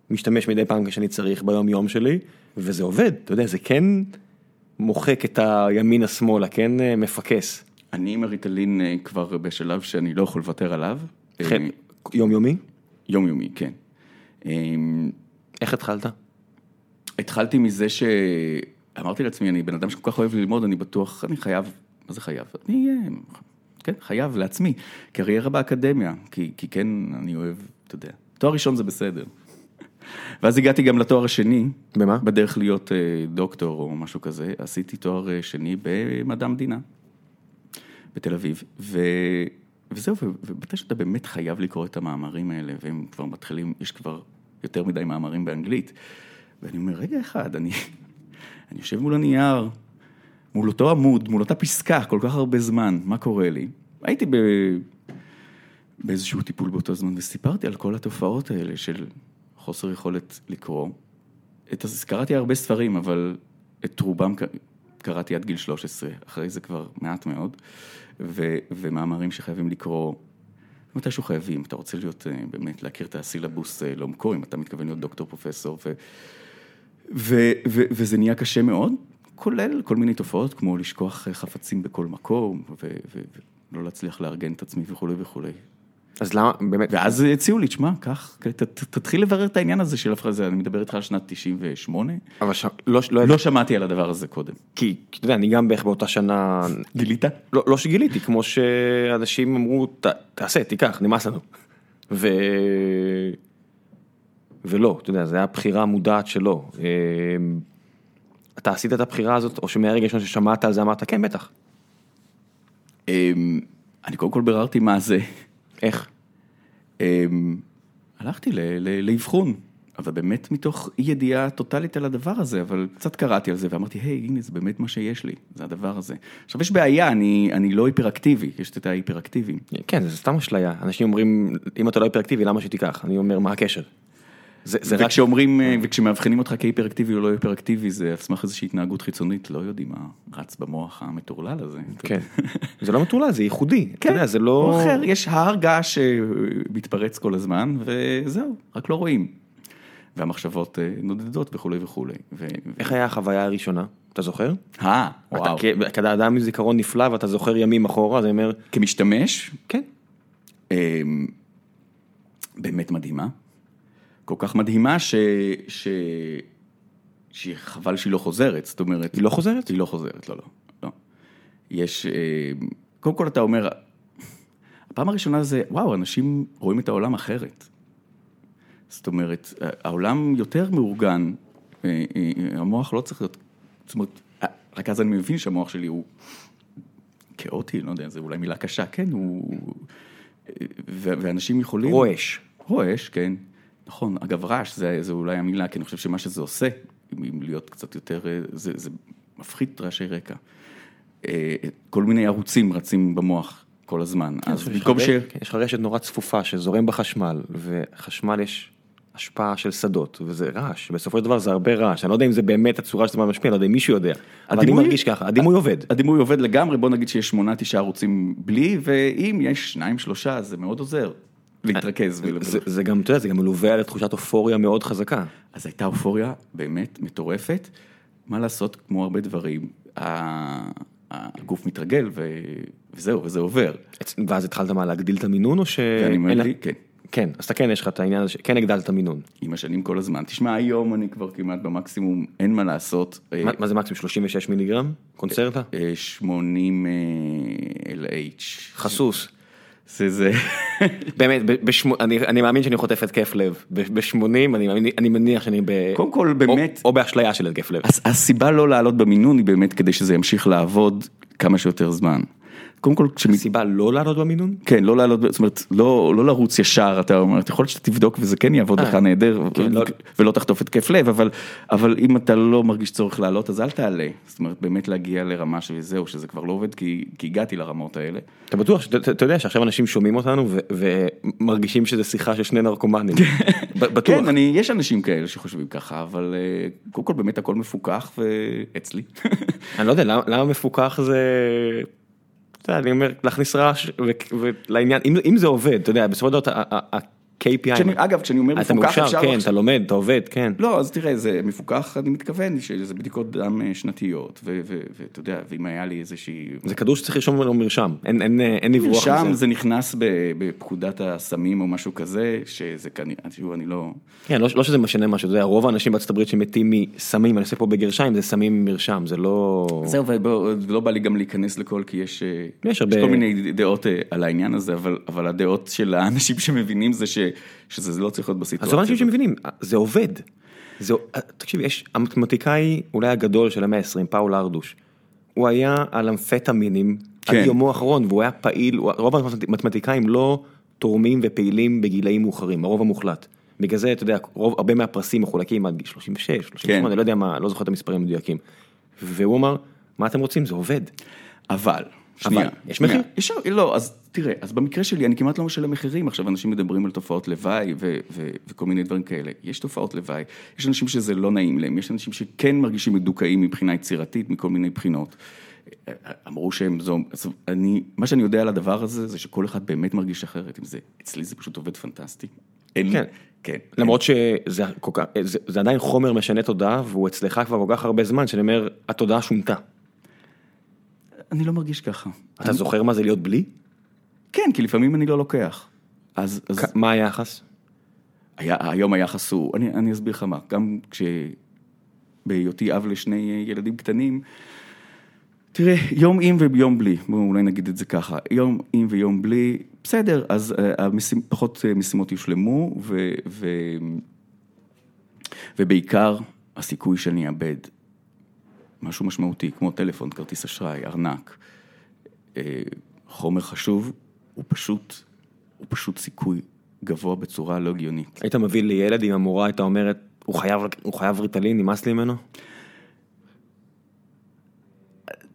Speaker 1: משתמש מדי פעם כשאני צריך ביום יום שלי, וזה עובד, אתה יודע, זה כן מוחק את הימינה שמאלה, כן אה, מפקס.
Speaker 2: אני עם הריטלין אה, כבר בשלב שאני לא יכול לוותר עליו. אה,
Speaker 1: כן, יומיומי?
Speaker 2: יומיומי, כן. אה,
Speaker 1: איך התחלת?
Speaker 2: התחלתי מזה שאמרתי לעצמי, אני בן אדם שכל כך אוהב ללמוד, אני בטוח, אני חייב, מה זה חייב? אני אהיה, כן, חייב לעצמי, קריירה באקדמיה, כי, כי כן, אני אוהב, אתה יודע, תואר ראשון זה בסדר. ואז הגעתי גם לתואר השני.
Speaker 1: במה?
Speaker 2: בדרך להיות אה, דוקטור או משהו כזה, עשיתי תואר אה, שני במדע המדינה, בתל אביב, ו... וזהו, ו- ומתי שאתה באמת חייב לקרוא את המאמרים האלה, והם כבר מתחילים, יש כבר יותר מדי מאמרים באנגלית, ואני אומר, רגע אחד, אני, אני יושב מול הנייר, מול אותו עמוד, מול אותה פסקה, כל כך הרבה זמן, מה קורה לי? הייתי ב... באיזשהו טיפול באותו זמן, וסיפרתי על כל התופעות האלה של חוסר יכולת לקרוא. את, קראתי הרבה ספרים, אבל את רובם קראתי עד גיל 13, אחרי זה כבר מעט מאוד, ו, ומאמרים שחייבים לקרוא, מתישהו חייבים, אתה רוצה להיות, אה, באמת, להכיר את הסילבוס אה, לעומקו, אם אתה מתכוון להיות דוקטור פרופסור, ו, ו, ו, וזה נהיה קשה מאוד, כולל כל מיני תופעות, כמו לשכוח אה, חפצים בכל מקום, ו, ו, ולא להצליח לארגן את עצמי וכולי וכולי.
Speaker 1: אז למה, באמת,
Speaker 2: ואז הציעו לי, תשמע, קח, תתחיל לברר את העניין הזה של הפרזה, אני מדבר איתך על שנת 98,
Speaker 1: אבל ש... לא, לא,
Speaker 2: לא שמעתי על הדבר הזה קודם.
Speaker 1: כי, אתה יודע, אני גם בערך באותה שנה,
Speaker 2: גילית?
Speaker 1: לא, לא שגיליתי, כמו שאנשים אמרו, "ת- תעשה, תיקח, נמאס לנו. ו... ולא, אתה יודע, זו הייתה בחירה מודעת שלו. אמ, אתה עשית את הבחירה הזאת, או שמהרגע ראשון ששמעת על זה אמרת, כן, בטח.
Speaker 2: אמ, אני קודם כל ביררתי מה זה.
Speaker 1: איך?
Speaker 2: אמ, הלכתי לאבחון, אבל באמת מתוך אי ידיעה טוטאלית על הדבר הזה, אבל קצת קראתי על זה ואמרתי, היי, הנה, זה באמת מה שיש לי, זה הדבר הזה. עכשיו, יש בעיה, אני, אני לא היפראקטיבי, יש את ההיפראקטיביים.
Speaker 1: כן, זה סתם אשליה. אנשים אומרים, אם אתה לא היפראקטיבי, למה שתיקח? אני אומר, מה הקשר? זה, זה רק...
Speaker 2: וכשאומרים, אה, וכשמאבחנים אותך כהיפראקטיבי או לא היפראקטיבי, זה על סמך איזושהי התנהגות חיצונית, לא יודעים מה רץ במוח המטורלל הזה.
Speaker 1: כן. זה לא מטורלל, זה ייחודי. אתה יודע, זה לא...
Speaker 2: אחר, יש הר געש שמתפרץ כל הזמן, וזהו, רק לא רואים. והמחשבות אה, נודדות וכולי וכולי.
Speaker 1: איך היה החוויה הראשונה? אתה זוכר?
Speaker 2: אה, וואו.
Speaker 1: אתה אדם עם זיכרון נפלא ואתה זוכר ימים אחורה, אז אני אומר,
Speaker 2: כמשתמש,
Speaker 1: כן.
Speaker 2: אמ, באמת מדהימה. כל כך מדהימה ש... ש... שחבל שהיא לא חוזרת, זאת אומרת...
Speaker 1: היא לא חוזרת?
Speaker 2: היא לא חוזרת, לא, לא. לא. יש... אמ, קודם כל אתה אומר, הפעם הראשונה זה, וואו, אנשים רואים את העולם אחרת. זאת אומרת, העולם יותר מאורגן, אה, אה, המוח לא צריך להיות... זאת אומרת, אה, רק אז אני מבין שהמוח שלי הוא כאוטי, לא יודע, זו אולי מילה קשה, כן, הוא... ואנשים יכולים...
Speaker 1: רועש.
Speaker 2: רועש, כן. נכון, אגב רעש זה, זה אולי המילה, כי אני חושב שמה שזה עושה, אם להיות קצת יותר, אה, זה, זה מפחית רעשי רקע. אה, כל מיני ערוצים רצים במוח כל הזמן.
Speaker 1: כן,
Speaker 2: אז במקום ש...
Speaker 1: כן, יש לך רשת נורא צפופה שזורם בחשמל, וחשמל יש השפעה של שדות, וזה רעש, בסופו של דבר זה הרבה רעש, אני לא יודע אם זה באמת הצורה שזה משפיע, אני לא יודע אם מישהו יודע, אבל אני מרגיש ככה, הדימוי עובד.
Speaker 2: הדימוי עובד לגמרי, בוא נגיד שיש שמונה, תשעה ערוצים בלי, ואם יש שניים, שלושה, זה מאוד עוזר להתרכז.
Speaker 1: זה, זה גם, אתה יודע, זה גם מלווה על תחושת אופוריה מאוד חזקה.
Speaker 2: אז הייתה אופוריה באמת מטורפת. מה לעשות, כמו הרבה דברים, הגוף מתרגל ו... וזהו, וזה עובר.
Speaker 1: ואז התחלת מה, להגדיל את המינון או ש...
Speaker 2: ואני כן,
Speaker 1: כן, אז אתה כן, יש לך את העניין הזה, שכן הגדלת מינון. עם
Speaker 2: השנים כל הזמן. תשמע, היום אני כבר כמעט במקסימום, אין מה לעשות. אה,
Speaker 1: מה, מה זה מקסימום 36 מיליגרם? קונצרטה?
Speaker 2: אה, 80 אה, LH.
Speaker 1: חסוס.
Speaker 2: זה זה.
Speaker 1: באמת, בשמו- אני, אני מאמין שאני חוטף התקף לב. ב-80 אני, אני מניח שאני ב...
Speaker 2: קודם כל, באמת,
Speaker 1: או, או באשליה של התקף לב.
Speaker 2: הס- הסיבה לא לעלות במינון היא באמת כדי שזה ימשיך לעבוד כמה שיותר זמן. קודם כל, כשמת...
Speaker 1: סיבה לא לעלות במינון?
Speaker 2: כן, לא לעלות, זאת אומרת, לא, לא לרוץ ישר, אתה אומר, יכול להיות שאתה תבדוק וזה כן יעבוד לך נהדר,
Speaker 1: כן, לא-
Speaker 2: ולא תחטוף התקף לב, אבל, אבל אם אתה לא מרגיש צורך לעלות, אז אל תעלה. זאת אומרת, באמת להגיע לרמה שזהו, שזה כבר לא עובד, כי, כי הגעתי לרמות האלה.
Speaker 1: אתה בטוח, אתה יודע שעכשיו אנשים שומעים אותנו ו- ומרגישים שזה שיחה של שני נרקומנים. ב- בטוח.
Speaker 2: כן, אני, יש אנשים כאלה שחושבים ככה, אבל אה, קודם כל באמת הכל מפוקח ואצלי.
Speaker 1: אני לא יודע, למה, למה מפוקח זה... אני אומר, להכניס רעש ולעניין, אם זה עובד, אתה יודע, בסופו של דבר ה-KPI,
Speaker 2: כשאני, אגב, כשאני אומר
Speaker 1: אתה
Speaker 2: מפוקח,
Speaker 1: מאושר,
Speaker 2: אפשר
Speaker 1: כן,
Speaker 2: לחשוב-
Speaker 1: אתה לומד, אתה עובד, כן.
Speaker 2: לא, אז תראה, זה מפוקח, אני מתכוון שזה בדיקות דם אה, שנתיות, ואתה יודע, ואם היה לי איזושהי...
Speaker 1: זה כדור שצריך לרשום לו מרשם, אין, אין, אין לברוח
Speaker 2: שם
Speaker 1: מזה.
Speaker 2: זה נכנס בפקודת הסמים או משהו כזה, שזה כנראה, תראו, אני לא...
Speaker 1: כן, לא, לא שזה משנה משהו, אתה יודע, רוב האנשים בארצות הברית שמתים מסמים, אני עושה פה בגרשיים, זה סמים מרשם, זה לא...
Speaker 2: זהו, ולא בא לי גם להיכנס לכל, כי יש, אה,
Speaker 1: יש הרבה-
Speaker 2: כל מיני דעות אה, על העניין הזה, אבל, אבל הדעות של האנשים שמבינים זה ש, שזה לא צריך להיות בסיטואציה.
Speaker 1: אז זה אנשים
Speaker 2: הזאת.
Speaker 1: שמבינים, זה עובד. זה, תקשיב, יש, המתמטיקאי אולי הגדול של המאה ה-20, פאול ארדוש, הוא היה על אמפטמינים
Speaker 2: כן.
Speaker 1: עד יומו האחרון, והוא היה פעיל, רוב המתמטיקאים לא תורמים ופעילים בגילאים מאוחרים, הרוב המוחלט. בגלל זה, אתה יודע, רוב, הרבה מהפרסים מחולקים עד גיל 36, 38,
Speaker 2: כן.
Speaker 1: אני לא יודע מה, לא זוכר את המספרים המדויקים. והוא אמר, מה אתם רוצים, זה עובד.
Speaker 2: אבל, שנייה.
Speaker 1: יש
Speaker 2: שנייה.
Speaker 1: מחיר?
Speaker 2: יש, לא, אז תראה, אז במקרה שלי אני כמעט לא משלם מחירים, עכשיו אנשים מדברים על תופעות לוואי ו- ו- וכל מיני דברים כאלה. יש תופעות לוואי, יש אנשים שזה לא נעים להם, יש אנשים שכן מרגישים מדוכאים מבחינה יצירתית, מכל מיני בחינות. אמרו שהם זו, אז אני, מה שאני יודע על הדבר הזה, זה שכל אחד באמת מרגיש אחרת עם זה. אצלי זה פשוט עובד פנטסטי. אין,
Speaker 1: כן.
Speaker 2: כן.
Speaker 1: למרות שזה כל כך, זה, זה עדיין חומר משנה תודעה, והוא אצלך כבר כל כך הרבה זמן, שאני אומר, התודעה שונתה.
Speaker 2: אני לא מרגיש ככה.
Speaker 1: אתה זוכר מה זה להיות בלי?
Speaker 2: כן, כי לפעמים אני לא לוקח. אז, אז
Speaker 1: כ- מה היחס?
Speaker 2: היה, היום היחס הוא, אני, אני אסביר לך מה, גם כשבהיותי אב לשני ילדים קטנים, תראה, יום עם ויום בלי, בואו אולי נגיד את זה ככה, יום עם ויום בלי, בסדר, אז uh, המשימ, פחות uh, משימות יושלמו, ו, ו, ובעיקר הסיכוי שאני אאבד משהו משמעותי, כמו טלפון, כרטיס אשראי, ארנק, uh, חומר חשוב, הוא פשוט, הוא פשוט סיכוי גבוה בצורה לא הגיונית.
Speaker 1: היית מביא לי ילד עם המורה הייתה אומרת, הוא חייב, הוא חייב ריטלין, נמאס לי ממנו?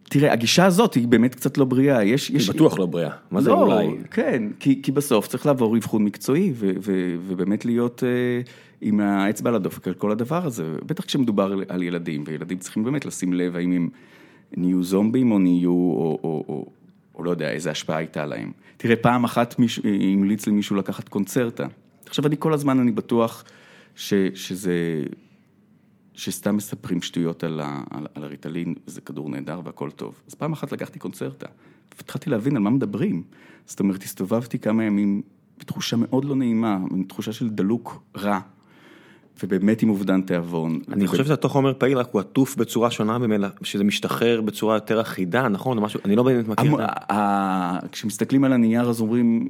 Speaker 2: תראה, הגישה הזאת היא באמת קצת לא בריאה, יש...
Speaker 1: היא
Speaker 2: יש...
Speaker 1: בטוח לא בריאה. מה זה
Speaker 2: לא,
Speaker 1: אולי?
Speaker 2: כן, כי, כי בסוף צריך לעבור אבחון מקצועי ו, ו, ובאמת להיות אה, עם האצבע על הדופק על כל הדבר הזה, בטח כשמדובר על, ילדים, וילדים צריכים באמת לשים לב האם הם נהיו זומבים או נהיו, או, או, או, או לא יודע, איזה השפעה הייתה להם. תראה, פעם אחת מישהו, המליץ למישהו לקחת קונצרטה. עכשיו, אני כל הזמן, אני בטוח ש, שזה... שסתם מספרים שטויות על, ה, על, על הריטלין, זה כדור נהדר והכל טוב. אז פעם אחת לקחתי קונצרטה, והתחלתי להבין על מה מדברים. זאת אומרת, הסתובבתי כמה ימים בתחושה מאוד לא נעימה, תחושה של דלוק רע, ובאמת עם אובדן תיאבון.
Speaker 1: אני חושב שזה אותו חומר פעיל, רק הוא עטוף בצורה שונה ממנה, שזה משתחרר בצורה יותר אחידה, נכון? משהו, אני לא באמת מכיר.
Speaker 2: המ- ה- כשמסתכלים על הנייר אז אומרים,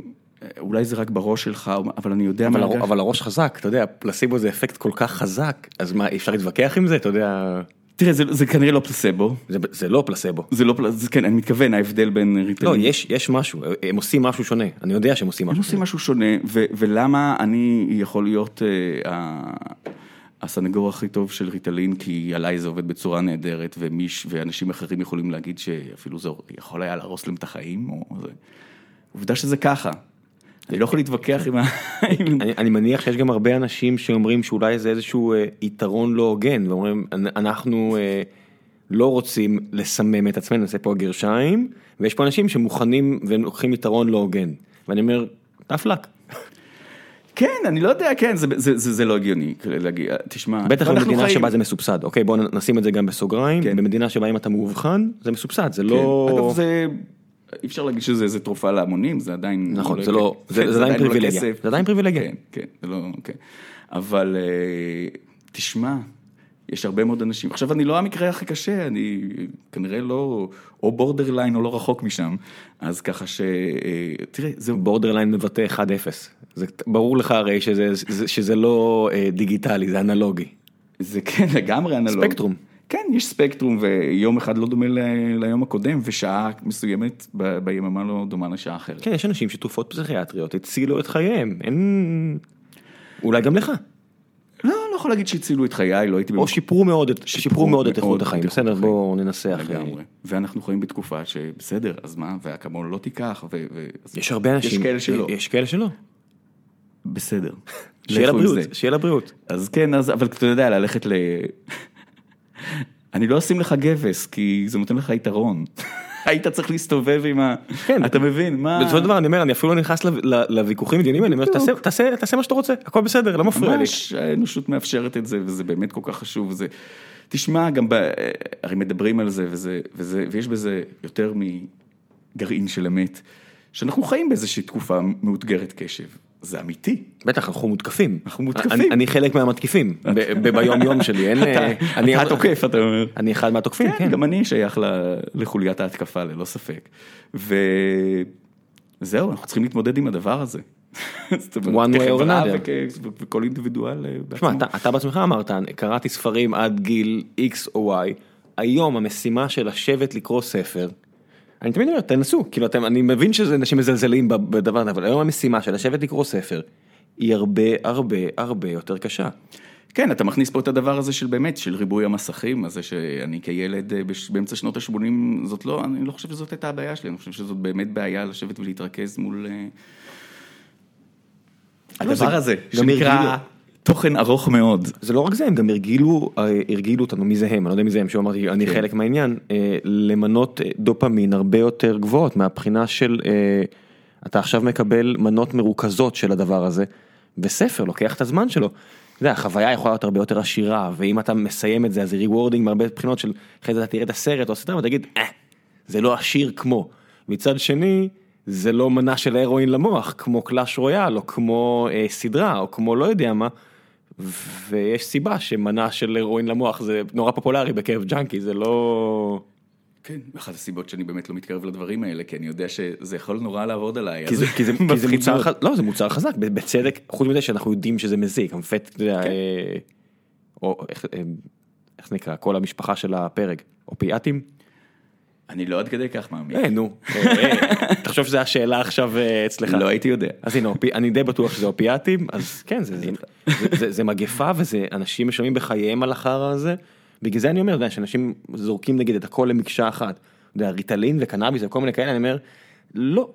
Speaker 2: אולי זה רק בראש שלך, אבל אני יודע
Speaker 1: אבל,
Speaker 2: מה
Speaker 1: הר-. אבל הראש חזק, אתה יודע, פלסיבו זה אפקט כל כך חזק, אז מה, אפשר להתווכח עם זה? אתה יודע,
Speaker 2: תראה, זה, זה כנראה לא פלסבו,
Speaker 1: זה, זה לא פלסבו.
Speaker 2: זה לא פלסבו, כן, אני מתכוון, ההבדל בין ריטלין.
Speaker 1: לא, יש, יש משהו, הם עושים משהו שונה, אני יודע שהם עושים
Speaker 2: הם
Speaker 1: משהו
Speaker 2: עושים משהו שונה, ו- ולמה אני יכול להיות uh, הסנגור הכי טוב של ריטלין, כי עליי זה עובד בצורה נהדרת, ומיש, ואנשים אחרים יכולים להגיד שאפילו זה יכול היה להרוס להם את החיים, או זה. עובדה שזה ככה. אני לא יכול להתווכח עם ה...
Speaker 1: אני, מניח שיש גם הרבה אנשים שאומרים שאולי זה איזשהו אה, יתרון לא הוגן, ואומרים "אנ- אנחנו אה, לא רוצים לסמם את עצמנו, נעשה פה גרשיים, ויש פה אנשים שמוכנים והם לוקחים יתרון לא הוגן. ואני אומר, tough luck.
Speaker 2: כן, אני לא יודע, כן, זה- זה זה- זה לא הגיוני להגיע, תשמע.
Speaker 1: בטח במדינה
Speaker 2: חיים-
Speaker 1: שבה זה מסובסד, אוקיי בוא נשים את זה גם בסוגריים,
Speaker 2: כן.
Speaker 1: במדינה שבה אם אתה מאובחן זה מסובסד, זה
Speaker 2: כן.
Speaker 1: לא...
Speaker 2: אגב, זה... אי אפשר להגיד שזה איזה תרופה להמונים, זה עדיין...
Speaker 1: נכון,
Speaker 2: עולה
Speaker 1: זה לא- זה- זה עדיין
Speaker 2: עולה
Speaker 1: פריבילגיה. זה עדיין פריבילגיה.
Speaker 2: כן, כן, זה לא... כן. אבל אה, תשמע, יש הרבה מאוד אנשים. עכשיו, אני לא המקרה הכי קשה, אני כנראה לא... או borderline או לא רחוק משם. אז ככה ש... אה, תראה, זהו.
Speaker 1: borderline מבטא 1-0, זה ברור לך הרי שזה, לא אה, דיגיטלי, זה אנלוגי.
Speaker 2: זה כן, לגמרי אנלוג.
Speaker 1: ספקטרום.
Speaker 2: כן, יש ספקטרום, ויום אחד לא דומה ל- ליום הקודם, ושעה מסוימת ב- ביממה לא דומה לשעה אחרת.
Speaker 1: כן, יש אנשים שתרופות פסיכיאטריות הצילו את חייהם, אין... אולי גם לך.
Speaker 2: לא, לא יכול להגיד שהצילו את חיי, לא הייתי...
Speaker 1: או
Speaker 2: במקום-
Speaker 1: שיפרו מאוד את, שיפרו מאוד את איכות החיים, בסדר. בואו ננסח. אה,
Speaker 2: לגמרי. ואנחנו חיים בתקופה שבסדר, אז מה, והאקמול לא תיקח, ו... ו-
Speaker 1: יש הרבה אנשים,
Speaker 2: יש כאלה שלא.
Speaker 1: יש כאלה שלא.
Speaker 2: בסדר.
Speaker 1: שיהיה לבריאות. שיהיה לבריאות.
Speaker 2: אז כן, אז, אבל אתה יודע, ללכת ל... אני לא אשים לך גבס, כי זה נותן לך יתרון. היית צריך להסתובב עם ה...
Speaker 1: כן.
Speaker 2: אתה מבין, מה...
Speaker 1: בסופו של דבר אני אומר, אני אפילו לא נכנס לוויכוחים האלה, אני אומר, תעשה- מה שאתה רוצה, הכל בסדר, לא מפריע לי.
Speaker 2: ממש האנושות מאפשרת את זה, וזה באמת כל כך חשוב. וזה... תשמע, גם ב... הרי מדברים על זה, וזה, וזה, ויש בזה יותר מגרעין של אמת, שאנחנו חיים באיזושהי תקופה מאותגרת קשב. זה אמיתי.
Speaker 1: בטח, אנחנו מותקפים.
Speaker 2: אנחנו מותקפים.
Speaker 1: אני- אני חלק מהמתקיפים, ביום יום שלי, אין... אה, אני-
Speaker 2: אתה תוקף, אתה אומר.
Speaker 1: אני אחד מהתוקפים,
Speaker 2: כן,
Speaker 1: כן.
Speaker 2: גם אני שייך לחוליית ההתקפה, ללא ספק. וזהו, אנחנו צריכים להתמודד עם הדבר הזה.
Speaker 1: One way or another.
Speaker 2: וכ- וכל אינדיבידואל אה,
Speaker 1: תשמע,
Speaker 2: בעצמו.
Speaker 1: אתה, אתה בעצמך אמרת, קראתי ספרים עד גיל X או Y, היום המשימה של לשבת לקרוא ספר, אני תמיד אומר, תנסו, כאילו אתם, אני מבין שזה אנשים מזלזלים בדבר הזה, אבל היום המשימה של לשבת לקרוא ספר, היא הרבה הרבה הרבה יותר קשה.
Speaker 2: כן, אתה מכניס פה את הדבר הזה של באמת, של ריבוי המסכים, הזה שאני כילד אה, באמצע שנות ה-80, זאת לא, אני לא חושב שזאת הייתה הבעיה שלי, אני חושב שזאת באמת בעיה לשבת ולהתרכז מול... אה,
Speaker 1: לא, זה
Speaker 2: הדבר הזה, שנקרא. תוכן ארוך מאוד.
Speaker 1: זה לא רק זה, הם גם הרגילו, אה, הרגילו אותנו, מי זה הם, אני לא יודע מי זה הם, שאמרתי, אני
Speaker 2: כן.
Speaker 1: חלק מהעניין, אה, למנות אה, דופמין הרבה יותר גבוהות מהבחינה של, אתה עכשיו מקבל מנות מרוכזות של הדבר הזה, וספר לוקח את הזמן שלו. אתה יודע, החוויה יכולה להיות הרבה יותר עשירה, ואם אתה מסיים את זה, אז זה rewarding מהרבה בחינות של, אחרי זה אתה תראה את הסרט או הסדרה ותגיד, אה, זה לא עשיר כמו. מצד שני, זה לא מנה של הרואין למוח, כמו קלאש רויאל, או כמו אה, סדרה, או כמו לא יודע מה. ויש סיבה שמנה של הרואין למוח זה נורא פופולרי בקרב ג'אנקי, זה לא...
Speaker 2: כן, אחת הסיבות שאני באמת לא מתקרב לדברים האלה, כי אני יודע שזה יכול נורא לעבוד עליי.
Speaker 1: כי זה, כי זה, כי זה מוצר,
Speaker 2: מאוד.
Speaker 1: ח... לא זה מוצר חזק, בצדק, חוץ מזה שאנחנו יודעים שזה מזיק, המפט, אתה יודע,
Speaker 2: כן.
Speaker 1: אה, או איך, אה, איך נקרא, כל המשפחה של הפרק, אופיאטים?
Speaker 2: אני לא עד כדי כך מאמין.
Speaker 1: אה, נו, אה, תחשוב שזו השאלה עכשיו אה, אצלך.
Speaker 2: לא הייתי יודע.
Speaker 1: אז הנה, אני די בטוח שזה אופיאטים, אז כן, זה, זה, זה, זה, זה מגפה וזה, אנשים משלמים בחייהם על החרא הזה, בגלל זה אני אומר, אתה יודע, שאנשים זורקים נגיד את הכל למקשה אחת, אתה יודע, ריטלין וקנאביס וכל מיני כאלה, אני אומר, לא.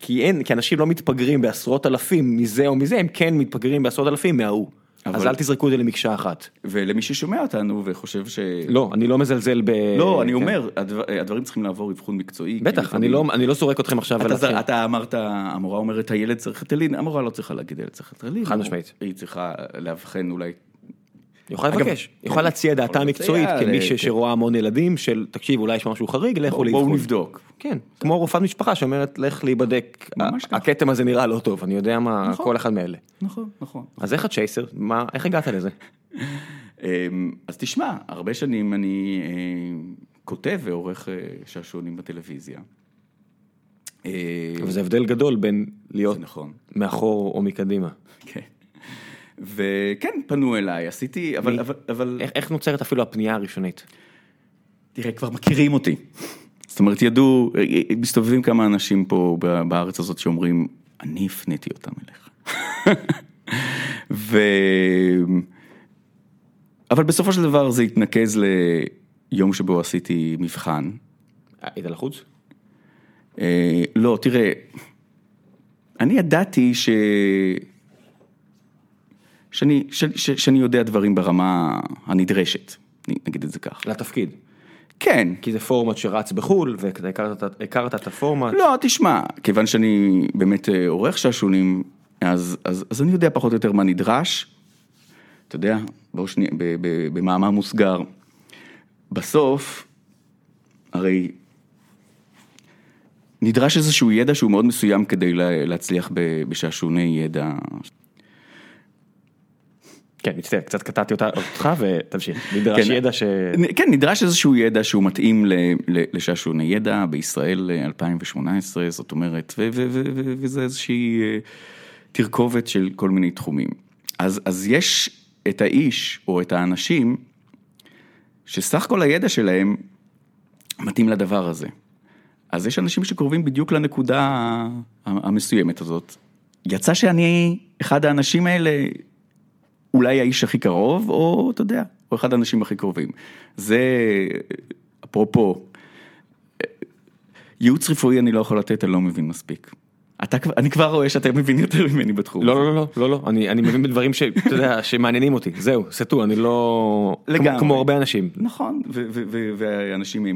Speaker 1: כי אין, כי אנשים לא מתפגרים בעשרות אלפים מזה או מזה, הם כן מתפגרים בעשרות אלפים מההוא. אז
Speaker 2: אבל-
Speaker 1: אל תזרקו את זה למקשה אחת.
Speaker 2: ולמי ששומע אותנו וחושב ש...
Speaker 1: לא, אני לא מזלזל ב...
Speaker 2: לא, אני
Speaker 1: כן.
Speaker 2: אומר, הדבר- הדברים צריכים לעבור אבחון מקצועי.
Speaker 1: בטח, אני לא, אני לא זורק אתכם עכשיו
Speaker 2: אתה. זר, אתה אמרת, המורה אומרת הילד צריך ריטלין, המורה לא צריכה להגיד הילד צריך ריטלין.
Speaker 1: חד משמעית.
Speaker 2: היא צריכה לאבחן אולי.
Speaker 1: יכולה לבקש, יכולה להציע דעתה המקצועית כמי ש-
Speaker 2: כן.
Speaker 1: שרואה המון ילדים של תקשיב אולי יש משהו חריג לכו
Speaker 2: בואו
Speaker 1: לאבחון.
Speaker 2: נבדוק.
Speaker 1: כן, כמו רופאת משפחה שאומרת לך להיבדק. הכתם הזה נראה לא טוב, אני יודע מה,
Speaker 2: נכון.
Speaker 1: כל אחד מאלה.
Speaker 2: נכון, נכון.
Speaker 1: אז איך הצ'ייסר, מה, איך הגעת לזה?
Speaker 2: אמ, אז תשמע, הרבה שנים אני אה, כותב ועורך אה, שעשועונים בטלוויזיה. אה,
Speaker 1: אבל זה הבדל גדול בין להיות
Speaker 2: נכון.
Speaker 1: מאחור או מקדימה.
Speaker 2: כן. וכן, פנו אליי, עשיתי, אבל,
Speaker 1: מי?
Speaker 2: אבל, אבל,
Speaker 1: איך, איך נוצרת אפילו הפנייה הראשונית?
Speaker 2: תראה, כבר מכירים אותי. זאת אומרת, ידעו, מסתובבים כמה אנשים פה בארץ הזאת שאומרים, אני הפניתי אותם אליך. ו... אבל בסופו של דבר זה התנקז ליום שבו עשיתי מבחן.
Speaker 1: היית לחוץ?
Speaker 2: אה, לא, תראה, אני ידעתי ש... שאני, ש... ש... שאני יודע דברים ברמה הנדרשת, נגיד את זה כך.
Speaker 1: לתפקיד.
Speaker 2: כן.
Speaker 1: כי זה פורמט שרץ בחו"ל, ואתה הכרת, הכרת את הפורמט.
Speaker 2: לא, תשמע, כיוון שאני באמת אה, עורך שעשונים, אז, אז, אז אני יודע פחות או יותר מה נדרש. אתה יודע, בואו שנייה, במאמר מוסגר. בסוף, הרי נדרש איזשהו ידע שהוא מאוד מסוים כדי להצליח בשעשוני ידע.
Speaker 1: כן, מצטער, קצת קטעתי אותך ותמשיך, נדרש כן, ידע ש...
Speaker 2: כן, נדרש איזשהו ידע שהוא מתאים לשעשוני ידע בישראל 2018, זאת אומרת, וזה איזושהי אה, תרכובת של כל מיני תחומים. אז, אז יש את האיש או את האנשים שסך כל הידע שלהם מתאים לדבר הזה. אז יש אנשים שקרובים בדיוק לנקודה המסוימת הזאת. יצא שאני אחד האנשים האלה, אולי האיש הכי קרוב, או אתה יודע, או אחד האנשים הכי קרובים. זה, אפרופו, ייעוץ רפואי אני לא יכול לתת, אני לא מבין מספיק. אתה, אני כבר רואה שאתה מבין יותר ממני בתחום.
Speaker 1: לא, לא, לא, לא, לא, אני, אני מבין בדברים שאתה יודע, שמעניינים אותי, זהו, סטו, אני לא... לגמרי. כמו הרבה אנשים.
Speaker 2: נכון, ואנשים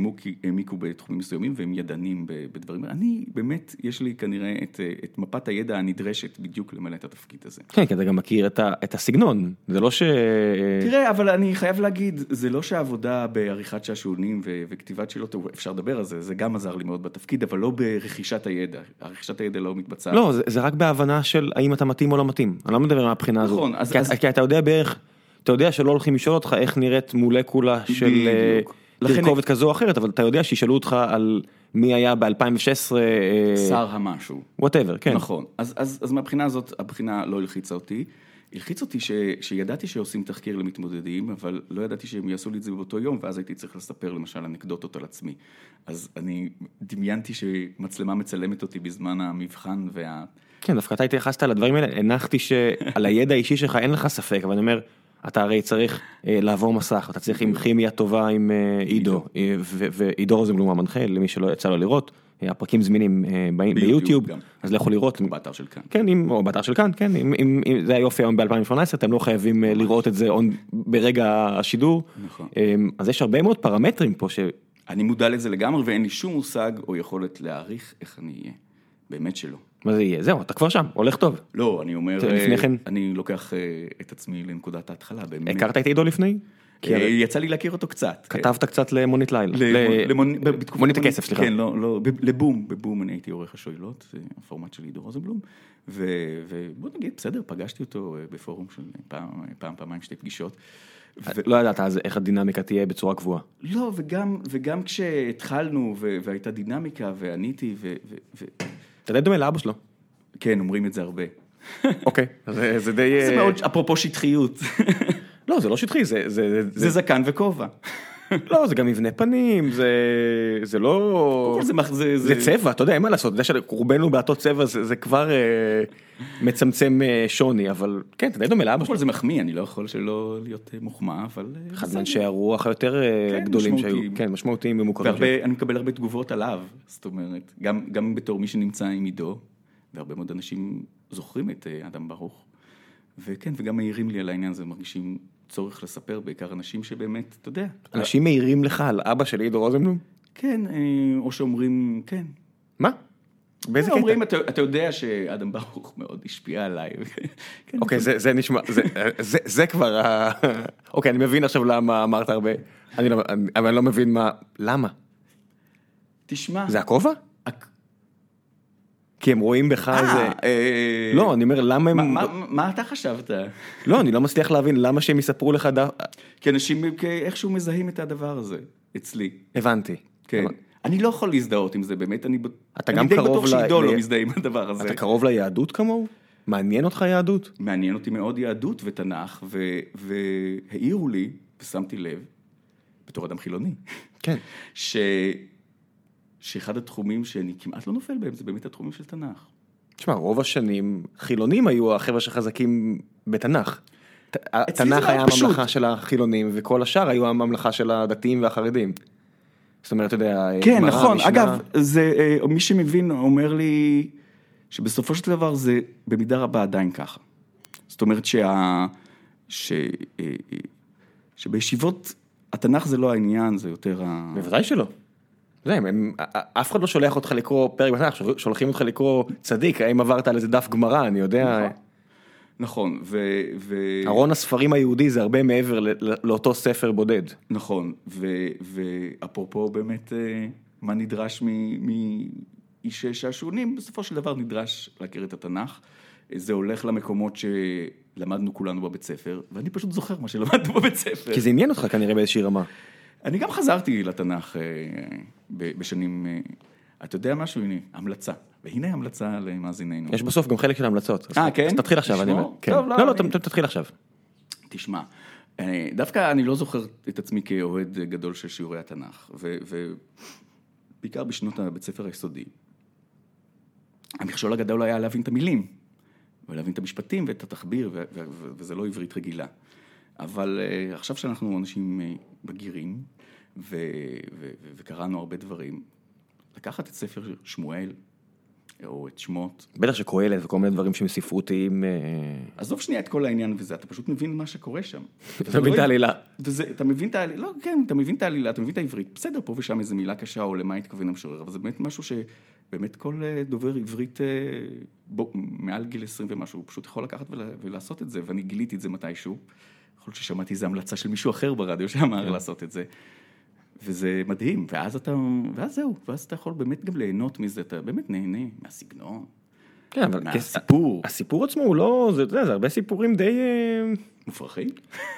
Speaker 2: העמיקו בתחומים מסוימים והם ידענים בדברים, אני באמת, יש לי כנראה את, את מפת הידע הנדרשת בדיוק למלא את התפקיד הזה.
Speaker 1: כן, כי אתה גם מכיר את, ה, את הסגנון, זה לא ש...
Speaker 2: תראה, אבל אני חייב להגיד, זה לא שהעבודה בעריכת שעשועונים וכתיבת שאלות, אפשר לדבר על זה, זה גם עזר לי מאוד בתפקיד, אבל לא ברכישת הידע, רכישת הידע לא מתבצעת.
Speaker 1: לא, זה, זה רק בהבנה של האם אתה מתאים או לא מתאים, אני לא מדבר מהבחינה הזו.
Speaker 2: נכון,
Speaker 1: אז... כי, אז... כי אתה יודע בערך, אתה יודע שלא הולכים לשאול אותך איך נראית מולקולה של אה, תרכובת כזו או אחרת, אבל אתה יודע שישאלו אותך על מי היה ב-2016. אה,
Speaker 2: שר המשהו.
Speaker 1: וואטאבר, כן.
Speaker 2: נכון, אז, אז, אז מהבחינה הזאת, הבחינה לא הלחיצה אותי. הלחיץ אותי ש, שידעתי שעושים תחקיר למתמודדים, אבל לא ידעתי שהם יעשו לי את זה באותו יום, ואז הייתי צריך לספר למשל אנקדוטות על עצמי. אז אני דמיינתי שמצלמה מצלמת אותי בזמן המבחן וה...
Speaker 1: כן, דווקא אתה התייחסת לדברים האלה, הנחתי שעל הידע האישי שלך אין לך ספק, אבל אני אומר, אתה הרי צריך אה, לעבור מסך, אתה צריך עם כימיה טובה עם אה, עידו, אה, ועידו רוזנבלום המנחה, למי שלא יצא לו לראות. הפרקים זמינים אה, ביוטיוב, אז לכו לראות.
Speaker 2: באתר של כאן.
Speaker 1: כן, או באתר של כאן, כן, אם זה היופי היום ב-2018, אתם לא חייבים אה, לראות את זה ברגע השידור. נכון. אה, אז יש הרבה מאוד פרמטרים פה ש...
Speaker 2: אני מודע לזה לגמרי ואין לי שום מושג או יכולת להעריך איך אני אהיה. באמת שלא.
Speaker 1: מה זה יהיה? זהו, אתה כבר שם, הולך טוב.
Speaker 2: לא, אני אומר, לפני כן... אני לוקח את עצמי לנקודת ההתחלה, באמת.
Speaker 1: הכרת את עידו לפני?
Speaker 2: אה, יצא לי להכיר אותו קצת.
Speaker 1: כתבת קצת למונית לילה. מונית הכסף, סליחה.
Speaker 2: כן, לא, לא, לבום, בבום אני הייתי עורך השואלות, הפורמט של עידו רוזנבלום, ובוא נגיד, בסדר, פגשתי אותו אה, בפורום של פעם, פעם, פעמיים, שתי פגישות.
Speaker 1: לא ידעת אז איך הדינמיקה תהיה בצורה קבועה.
Speaker 2: לא, וגם כשהתחלנו והייתה דינמיקה ועניתי ו...
Speaker 1: אתה די דומה לאבא שלו.
Speaker 2: כן, אומרים את זה הרבה.
Speaker 1: אוקיי, זה די...
Speaker 2: זה מאוד, אפרופו שטחיות.
Speaker 1: לא, זה לא שטחי, זה...
Speaker 2: זה, זה זקן וכובע.
Speaker 1: לא, זה גם מבנה פנים, זה, זה לא... זה, זה, זה צבע, אתה יודע, אין מה לעשות, זה שרובנו באותו צבע זה, זה כבר אה, מצמצם אה, שוני, אבל כן, אתה די דומה לאבא
Speaker 2: שלו. זה מחמיא, אני לא יכול שלא להיות אה, מוחמא, אבל...
Speaker 1: אה, אחד מאנשי הרוח היותר כן, גדולים שהיו, כן, משמעותיים ומוכרים.
Speaker 2: אני מקבל הרבה תגובות עליו, זאת אומרת, גם, גם בתור מי שנמצא עם עידו, והרבה מאוד אנשים זוכרים את אדם ברוך. וכן, וגם מעירים לי על העניין הזה, מרגישים צורך לספר, בעיקר אנשים שבאמת, אתה יודע.
Speaker 1: אנשים מעירים לך על אבא של עידו רוזנבלום?
Speaker 2: כן, אה, או שאומרים, כן.
Speaker 1: מה? באיזה
Speaker 2: קטע? אומרים, אתה, אתה יודע שאדם ברוך מאוד השפיע עליי.
Speaker 1: כן, אוקיי, זה, זה נשמע, זה, זה, זה כבר ה... אוקיי, אני מבין עכשיו למה אמרת הרבה, אני לא, אבל אני לא מבין מה, למה?
Speaker 2: תשמע.
Speaker 1: זה הכובע? כי הם רואים בך אה, איזה... אה, לא, אני אומר, למה הם...
Speaker 2: מה אתה חשבת?
Speaker 1: לא, אני לא מצליח להבין למה שהם יספרו לך...
Speaker 2: כי אנשים איכשהו מזהים את הדבר הזה, אצלי.
Speaker 1: הבנתי.
Speaker 2: כן. אני לא יכול להזדהות עם זה, באמת, אני
Speaker 1: די
Speaker 2: בטוח שעידו לא מזדהה עם הדבר הזה.
Speaker 1: אתה קרוב ליהדות כמוהו? מעניין אותך יהדות?
Speaker 2: מעניין אותי מאוד יהדות ותנ"ך, והעירו לי, ושמתי לב, בתור אדם חילוני,
Speaker 1: כן.
Speaker 2: שאחד התחומים שאני כמעט לא נופל בהם, זה באמת התחומים של תנ"ך.
Speaker 1: תשמע, רוב השנים חילונים היו החבר'ה שחזקים בתנ"ך. תנ"ך היה הממלכה של החילונים, וכל השאר היו הממלכה של הדתיים והחרדים. זאת אומרת, אתה יודע,
Speaker 2: כן, נכון, משנה... אגב, זה, אה, מי שמבין אומר לי שבסופו של דבר זה במידה רבה עדיין ככה. זאת אומרת שה... ש... אה, שבישיבות התנ"ך זה לא העניין, זה יותר ה...
Speaker 1: בוודאי שלא. אף אחד לא שולח אותך לקרוא פרק בתנ"ך, שולחים אותך לקרוא צדיק, האם עברת על איזה דף גמרא, אני יודע.
Speaker 2: נכון, ו... ו...
Speaker 1: ארון הספרים היהודי זה הרבה מעבר לאותו ספר בודד.
Speaker 2: נכון, ואפרופו באמת אה, מה נדרש מאישי שעשועונים, בסופו של דבר נדרש להכיר את התנ"ך. זה הולך למקומות שלמדנו כולנו בבית ספר, ואני פשוט זוכר מה שלמדנו בבית ספר.
Speaker 1: כי זה עניין אותך כנראה באיזושהי רמה.
Speaker 2: אני גם חזרתי לתנ"ך אה, בשנים, אה, אתה יודע משהו? הנה, המלצה. והנה המלצה למאזיננו.
Speaker 1: יש בסוף גם חלק של המלצות.
Speaker 2: אה, כן?
Speaker 1: אז תתחיל עכשיו, אני אומר. כן.
Speaker 2: לא,
Speaker 1: לא, לא,
Speaker 2: אני-
Speaker 1: תתחיל עכשיו.
Speaker 2: תשמע, אה, דווקא אני לא זוכר את עצמי כאוהד גדול של שיעורי התנ"ך, ובעיקר בשנות הבית ספר היסודי. המכשול הגדול היה להבין את המילים, ולהבין את המשפטים ואת התחביר, וזה לא עברית רגילה. אבל אה, עכשיו שאנחנו אנשים אה, בגירים, ו- ו- ו- וקראנו הרבה דברים, לקחת את ספר שמואל, או את שמות,
Speaker 1: בטח שקהלת וכל מיני דברים שהם ספרותיים. אה,
Speaker 2: עזוב שנייה את כל העניין וזה, אתה פשוט מבין מה שקורה שם.
Speaker 1: אתה מבין את העלילה.
Speaker 2: אתה מבין את העלילה, לא, כן, אתה מבין את העלילה, אתה מבין את העברית, בסדר, פה ושם איזה מילה קשה או למה התכוון המשורר, אבל זה באמת משהו שבאמת כל דובר עברית מעל גיל 20 ומשהו, הוא פשוט יכול לקחת ולעשות את זה, ואני גיליתי את זה מתישהו. יכול להיות ששמעתי איזה המלצה של מישהו אחר ברדיו שאמר לעשות את זה. וזה מדהים, ואז אתה, ואז זהו, ואז אתה יכול באמת גם ליהנות מזה, אתה באמת נהנה מהסגנון,
Speaker 1: כן, אבל
Speaker 2: מהסיפור.
Speaker 1: הסיפור עצמו הוא לא, זה, אתה יודע, זה הרבה סיפורים די... אה,
Speaker 2: מופרכים?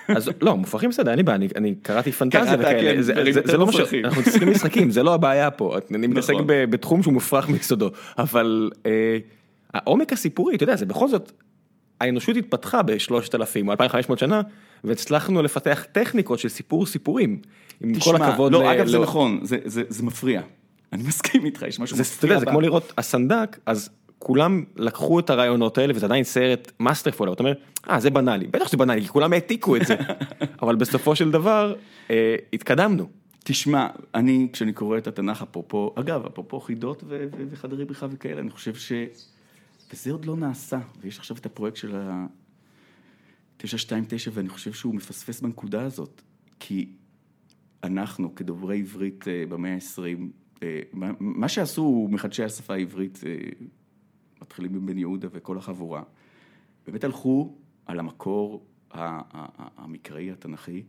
Speaker 1: אז לא, מופרכים בסדר, אין לי בעיה, אני, אני קראתי פנטזיה וכאלה,
Speaker 2: כן,
Speaker 1: זה, זה, זה לא מה ש... אנחנו מתעסקים במשחקים, זה לא הבעיה פה, אני מתעסק
Speaker 2: נכון.
Speaker 1: ב- בתחום שהוא מופרך מיסודו, אבל אה, העומק הסיפורי, אתה יודע, זה בכל זאת, האנושות התפתחה בשלושת אלפים או אלפיים חמש מאות שנה, והצלחנו לפתח טכניקות של סיפור סיפורים, עם כל הכבוד.
Speaker 2: לא,
Speaker 1: ל-
Speaker 2: אגב זה
Speaker 1: לא-
Speaker 2: נכון, זה, זה, זה מפריע. אני מסכים איתך, יש משהו
Speaker 1: זה, אתה
Speaker 2: מפריע.
Speaker 1: יודע, זה כמו לראות הסנדק, אז כולם לקחו את הרעיונות האלה וזה עדיין סרט masterful, אתה אומר, אה זה בנאלי, בטח שזה בנאלי, כי כולם העתיקו את זה, אבל בסופו של דבר אה, התקדמנו.
Speaker 2: תשמע, אני, כשאני קורא את התנ"ך, אפרופו, אגב, אפרופו חידות ו- ו- וחדרי בריחה וכאלה, אני חושב ש... וזה עוד לא נעשה, ויש עכשיו את הפרויקט של ה-929, ואני חושב שהוא מפספס בנקודה הזאת, כי אנחנו, כדוברי עברית אה, במאה ה-20, אה, מה- שעשו מחדשי השפה העברית, אה, מתחילים עם בן יהודה וכל החבורה, באמת הלכו על המקור המקראי התנ"כי,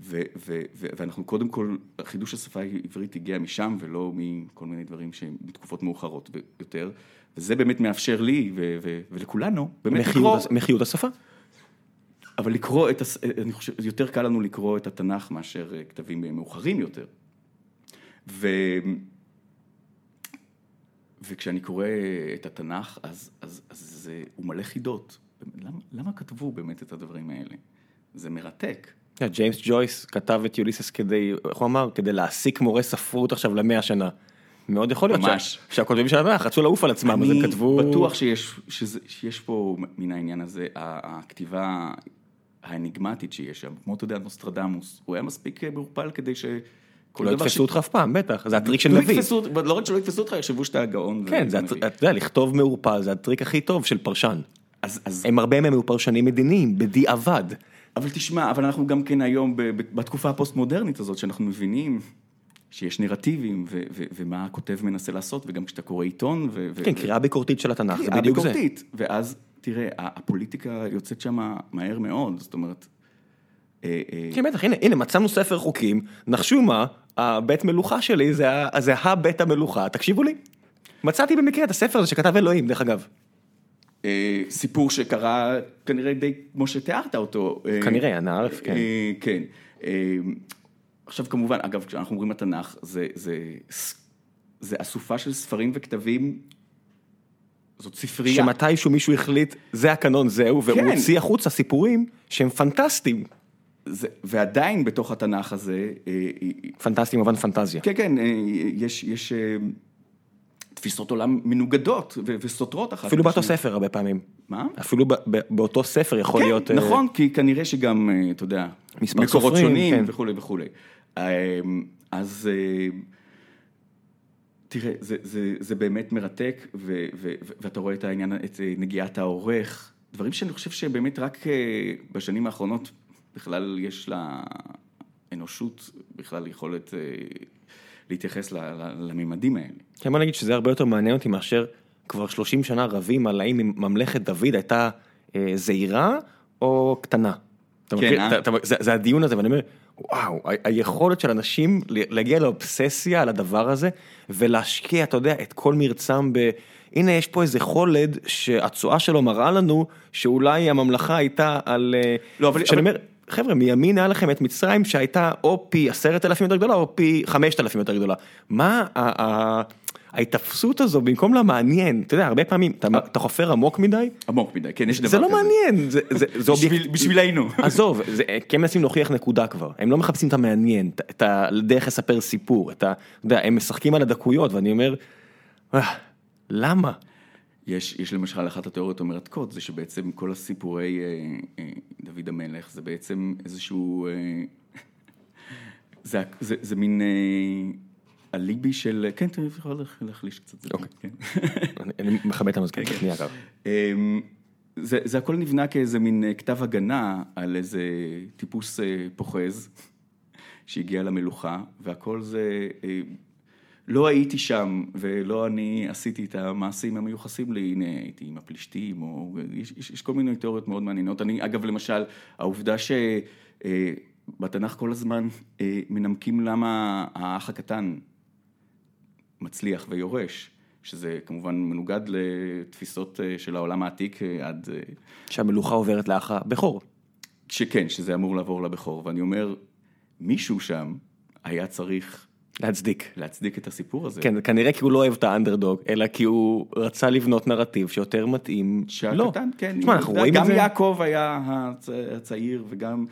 Speaker 2: ו- ו- ו- ואנחנו קודם כל, חידוש השפה העברית הגיע משם ולא מכל מיני דברים שהם מתקופות מאוחרות יותר, וזה באמת מאפשר לי ו- ו- ולכולנו, באמת לקרוא,
Speaker 1: מחיות השפה.
Speaker 2: אבל לקרוא את, הס- אני חושב, יותר קל לנו לקרוא את התנ"ך מאשר אה, כתבים מאוחרים יותר. ו... וכשאני קורא את התנ"ך, אז, אז, אז זה, הוא מלא חידות. למה, למה כתבו באמת את הדברים האלה? זה מרתק.
Speaker 1: ג'יימס ג'ויס כתב את יוליסס כדי, איך הוא אמר? כדי להעסיק מורה ספרות עכשיו למאה שנה. מאוד יכול להיות
Speaker 2: ממש.
Speaker 1: שה- שהכותבים של התנ"ך רצו לעוף על עצמם, אז הם
Speaker 2: אני
Speaker 1: כתבו...
Speaker 2: בטוח שיש, שזה, שיש פה מן העניין הזה, הכתיבה האניגמטית שיש שם, כמו אתה יודע, נוסטרדמוס, הוא היה מספיק אה, מעורפל כדי ש...
Speaker 1: לא יתפסו אותך אף פעם, בטח, זה הטריק של
Speaker 2: לא
Speaker 1: נביא.
Speaker 2: יתפסו, לא רק שלא יתפסו אותך, יחשבו שאתה הגאון.
Speaker 1: כן, זה. הטר- אתה יודע, לכתוב מעורפל זה הטריק הכי טוב של פרשן.
Speaker 2: אז, אז,
Speaker 1: הם הרבה מהם היו פרשנים מדיניים, בדיעבד.
Speaker 2: אבל תשמע, אבל אנחנו גם כן היום, ב- בתקופה הפוסט-מודרנית הזאת, שאנחנו מבינים שיש נרטיבים, ו- ו- ומה הכותב מנסה לעשות, וגם כשאתה קורא עיתון, ו- ו-
Speaker 1: כן, קריאה ביקורתית של התנ"ך, זה
Speaker 2: קריאה
Speaker 1: בדיוק זה.
Speaker 2: ביקורתית. ואז, תראה, הפוליטיקה יוצאת שם מהר מאוד, זאת אומרת... אה, אה,
Speaker 1: כן, בטח, הנה, הנה, מצאנו ספר חוקים, נחשו מה, הבית מלוכה שלי זה, הבית המלוכה, תקשיבו לי. מצאתי במקרה את הספר הזה שכתב אלוהים, דרך אגב.
Speaker 2: אה, סיפור שקרה כנראה די כמו שתיארת אותו. אה,
Speaker 1: כנראה, אנא ערף, כן.
Speaker 2: כן. עכשיו כמובן, אגב, כשאנחנו אומרים התנ"ך, זה, זה, זה אסופה של ספרים וכתבים, זאת ספרייה.
Speaker 1: שמתישהו מישהו החליט, זה הקנון, זהו, והוא
Speaker 2: כן.
Speaker 1: הוציא החוצה סיפורים שהם פנטסטיים.
Speaker 2: זה, ועדיין בתוך התנ"ך הזה, אה, אה,
Speaker 1: פנטסטיים במובן פנטזיה.
Speaker 2: כן, כן, אה, יש, יש תפיסות עולם מנוגדות ו- וסותרות אחת.
Speaker 1: אפילו באותו. ספר הרבה פעמים.
Speaker 2: מה?
Speaker 1: אפילו ב- ב- באותו ספר יכול להיות...
Speaker 2: כן, נכון, כי כנראה שגם, אתה יודע, מקורות
Speaker 1: סופרים,
Speaker 2: שונים
Speaker 1: כן.
Speaker 2: וכולי וכולי. אז אה, תראה, זה, זה, זה באמת מרתק, ו, ו, ואתה רואה את העניין, את אה, נגיעת העורך, דברים שאני חושב שבאמת רק אה, בשנים האחרונות בכלל יש לאנושות בכלל יכולת אה, להתייחס לממדים האלה.
Speaker 1: כן, בוא נגיד שזה הרבה יותר מעניין אותי מאשר כבר 30 שנה רבים על האם ממלכת דוד הייתה זעירה או קטנה. אתה
Speaker 2: כן,
Speaker 1: מכיר?
Speaker 2: אה?
Speaker 1: אתה- אתה- זה זה הדיון הזה, ואני אומר, וואו, ה- היכולת של אנשים להגיע לאובססיה על הדבר הזה, ולהשקיע, אתה יודע, את כל מרצם ב... הנה, יש פה איזה חולד שהתשואה שלו מראה לנו שאולי הממלכה הייתה על... אה,
Speaker 2: לא, אבל-
Speaker 1: שאני
Speaker 2: אבל-
Speaker 1: אומר, חבר'ה, מימין היה לכם את מצרים שהייתה או פי עשרת אלפים יותר גדולה או פי חמשת אלפים יותר גדולה. מה ה- ה- ההיתפסות הזו במקום למעניין, אתה יודע, הרבה פעמים אתה- אתה חופר עמוק מדי,
Speaker 2: עמוק מדי, כן, יש דבר
Speaker 1: זה
Speaker 2: כזה.
Speaker 1: לא מעניין, זה, זה, זה
Speaker 2: בשביל-
Speaker 1: אובייקט...
Speaker 2: בשבילנו.
Speaker 1: עזוב, זה, כי הם מנסים להוכיח נקודה כבר, הם לא מחפשים את המעניין, את- הדרך לספר סיפור. אתה יודע, הם משחקים על הדקויות, ואני אומר, "אה, למה?
Speaker 2: יש, יש למשל אחת התיאוריות המרתקות, זה שבעצם כל הסיפורי אה, אה, דוד המלך זה בעצם איזשהו, אה, זה, זה, זה מין אה, אליבי של, כן, אתה יכול לה- להחליש קצת,
Speaker 1: אוקיי.
Speaker 2: כן.
Speaker 1: אני, אני מכבד את המזכיר,
Speaker 2: כן, כן.
Speaker 1: שנייה אגב.
Speaker 2: אמ, זה, הכל נבנה כאיזה מין אה, כתב הגנה על איזה טיפוס אה, פוחז שהגיע למלוכה, והכל זה, אה, לא הייתי שם ולא אני עשיתי את המעשים המיוחסים לי, הנה הייתי עם הפלישתים, או יש, יש, יש כל מיני תיאוריות מאוד מעניינות. אני, אגב, למשל, העובדה שבתנ"ך כל הזמן מנמקים למה האח הקטן מצליח ויורש, שזה כמובן מנוגד לתפיסות אה, של העולם העתיק אה, עד... אה,
Speaker 1: שהמלוכה עוברת לאח הבכור.
Speaker 2: שכן, שזה אמור לעבור לבכור, ואני אומר, מישהו שם היה צריך
Speaker 1: להצדיק.
Speaker 2: להצדיק את הסיפור הזה.
Speaker 1: כן, כנראה כי הוא לא אוהב את האנדרדוג, אלא כי הוא רצה לבנות נרטיב שיותר מתאים. לא.
Speaker 2: שהקטן, כן,
Speaker 1: תשמע, אנחנו רואים את
Speaker 2: גם
Speaker 1: זה.
Speaker 2: יעקב היה הצ... הצעיר וגם,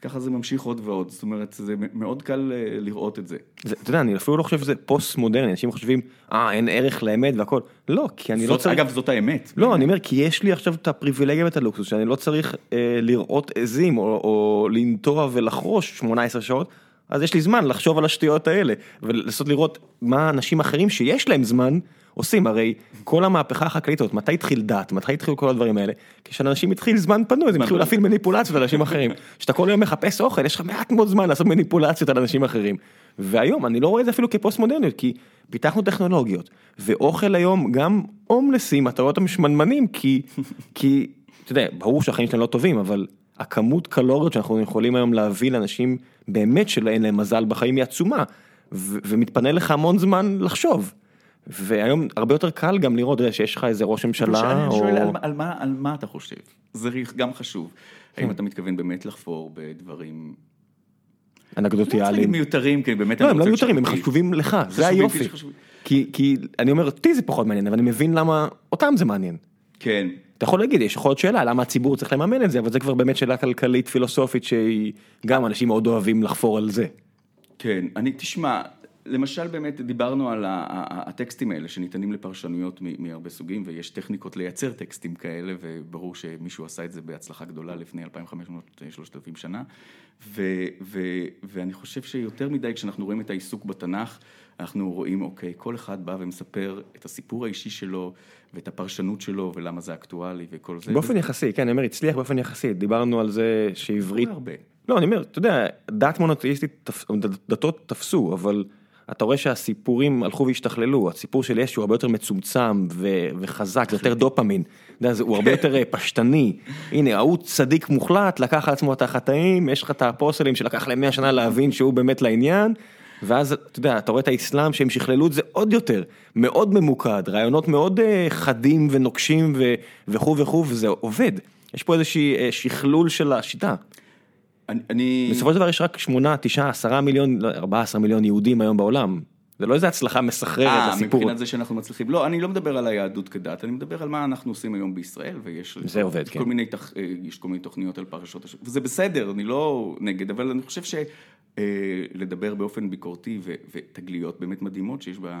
Speaker 2: וככה זה ממשיך עוד ועוד, זאת אומרת, זה מאוד קל אה, לראות את זה.
Speaker 1: זה, אתה יודע, אני אפילו לא חושב שזה פוסט מודרני, אנשים חושבים, אה, אין ערך לאמת והכל. לא, כי אני לא
Speaker 2: זאת,
Speaker 1: צריך...
Speaker 2: אגב, זאת האמת.
Speaker 1: לא, אני אומר, כי יש לי עכשיו את הפריבילגיה ואת הלוקסוס, שאני לא צריך אה, לראות עזים או, או לנטוע ולחרוש 18 שעות, אז יש לי זמן לחשוב על השטויות האלה, ולנסות לראות מה אנשים אחרים שיש להם זמן עושים, הרי כל המהפכה החקלאית הזאת, מתי התחיל דת, מתי התחילו כל הדברים האלה? כשאנשים התחיל זמן פנוי, אז הם התחילו. להפעיל מניפולציות על אנשים אחרים. כשאתה כל היום מחפש אוכל, יש לך מעט מאוד זמן לעשות מניפולציות על אנשים אחרים. והיום, אני לא רואה את זה אפילו כפוסט מודרניות, כי פיתחנו טכנולוגיות, ואוכל היום, גם הומלסים, אתה רואה אותם שמנמנים, כי, כי, אתה יודע, ברור שהחיים שלהם לא טובים, אבל הכמות קלוריות שאנחנו יכולים היום להביא לאנשים באמת שאין להם מזל בחיים היא עצומה, ו- ומתפנה לך המון זמן לחשוב. והיום הרבה יותר קל גם לראות, שיש לך איזה ראש ממשלה,
Speaker 2: אני שואל,
Speaker 1: או...
Speaker 2: על, מה- על, מה, אתה חושב? זה גם חשוב. האם אתה מתכוון באמת לחפור בדברים...
Speaker 1: אנקדוטיאליים.
Speaker 2: מיותרים, כי באמת...
Speaker 1: לא, הם לא מיותרים, הם. חשובים לך, זה היופי. כי אני אומר, אותי זה פחות מעניין, אבל אני מבין למה אותם זה מעניין.
Speaker 2: כן.
Speaker 1: אתה יכול להגיד, יש יכול להיות שאלה, למה הציבור צריך לממן את זה, אבל זה כבר באמת שאלה כלכלית פילוסופית שהיא, גם אנשים מאוד אוהבים לחפור על זה.
Speaker 2: כן, אני, תשמע, למשל באמת דיברנו על הטקסטים האלה שניתנים לפרשנויות מהרבה סוגים, ויש טכניקות לייצר טקסטים כאלה, וברור שמישהו עשה את זה בהצלחה גדולה לפני 2,500-3,000 שנה, ו- ו- ואני חושב שיותר מדי כשאנחנו רואים את העיסוק בתנ"ך, אנחנו רואים, אוקיי, כל אחד בא ומספר את הסיפור האישי שלו, ואת הפרשנות שלו, ולמה זה אקטואלי, וכל זה.
Speaker 1: באופן יחסי, כן, אני אומר, הצליח באופן יחסי, דיברנו על זה שעברית,
Speaker 2: הרבה.
Speaker 1: לא, אני אומר, אתה יודע, דת מונותאיסטית, דתות תפסו, אבל אתה רואה שהסיפורים הלכו והשתכללו, הסיפור של ישו הרבה יותר מצומצם ו- וחזק, זה יותר דופמין, אתה יודע, זה- הוא הרבה יותר אה, פשטני, הנה, ההוא צדיק מוחלט, לקח על עצמו את החטאים, יש לך את האפוסלים שלקח להם 100 שנה להבין שהוא באמת לעניין, ואז אתה יודע, אתה רואה את האסלאם שהם שכללו את זה עוד יותר, מאוד ממוקד, רעיונות מאוד אה, חדים ונוקשים וכו' וכו', וזה עובד. יש פה איזושהי אה, שכלול של השיטה.
Speaker 2: אני-.
Speaker 1: בסופו של דבר יש רק 8, 9, 10 מיליון, לא, 14 מיליון יהודים היום בעולם. זה לא איזה הצלחה מסחררת
Speaker 2: אה,
Speaker 1: הסיפור.
Speaker 2: מבחינת זה שאנחנו מצליחים, לא, אני לא מדבר על היהדות כדת, אני מדבר על מה אנחנו עושים היום בישראל, ויש
Speaker 1: זה עובד,
Speaker 2: כל
Speaker 1: כן.
Speaker 2: מיני, תח- אה, יש כל מיני תוכניות על פרשות, הש- וזה בסדר, אני לא נגד, אבל אני חושב שלדבר באופן ביקורתי ו- ותגליות באמת מדהימות שיש ב...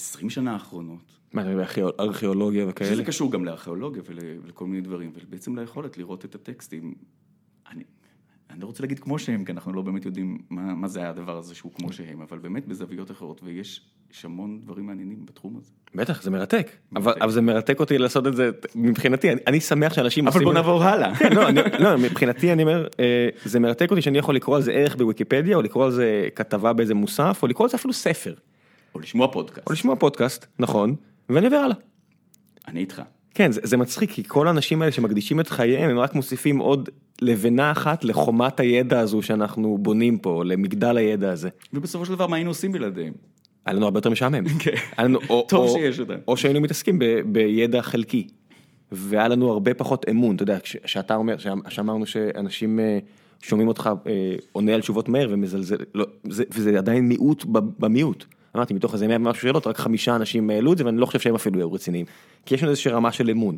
Speaker 2: 20 שנה האחרונות,
Speaker 1: מה, אתה יודע, ארכיאולוגיה
Speaker 2: שזה
Speaker 1: וכאלה?
Speaker 2: קשור גם לארכיאולוגיה ול- ולכל מיני דברים, ובעצם ליכולת לראות את הטקסטים. אני, אני לא רוצה להגיד כמו שהם, כי אנחנו לא באמת יודעים מה, מה זה הדבר הזה שהוא כמו שהם, אבל באמת בזוויות אחרות, ויש יש המון דברים מעניינים בתחום הזה.
Speaker 1: בטח, זה מרתק. אבל, אבל זה מרתק אותי לעשות את זה, מבחינתי, אני, אני שמח שאנשים
Speaker 2: אבל בוא נעבור הלאה.
Speaker 1: כן, לא, אני, לא, מבחינתי אני אומר, אה, זה מרתק אותי שאני יכול לקרוא על זה ערך בוויקיפדיה, או לקרוא על זה כתבה באיזה מוסף, או לקרוא על זה אפילו ספר.
Speaker 2: או לשמוע פודקאסט.
Speaker 1: או לשמוע פודקאסט, נכון, ואני עובר הלאה.
Speaker 2: אני איתך.
Speaker 1: כן, זה, זה מצחיק, כי כל האנשים האלה שמקדישים את חייהם, הם רק מוסיפים עוד לבנה אחת לחומת הידע הזו שאנחנו בונים פה, למגדל הידע הזה.
Speaker 2: ובסופו של דבר, מה היינו עושים בלעדיהם?
Speaker 1: היה לנו הרבה יותר משעמם.
Speaker 2: כן.
Speaker 1: לנו, או,
Speaker 2: טוב
Speaker 1: או,
Speaker 2: שיש אותם.
Speaker 1: או שהיינו מתעסקים ב, בידע חלקי. והיה לנו הרבה פחות אמון, אתה יודע, כש- שאתה אומר, שאמרנו שאנשים אה, שומעים אותך אה, עונה על תשובות מהר ומזלזל, לא, זה, וזה עדיין מיעוט במיעוט. אמרתי, מתוך איזה 100 ומשהו שאלות, רק חמישה אנשים העלו את זה, ואני לא חושב שהם אפילו היו רציניים. כי יש לנו איזושהי רמה של אמון.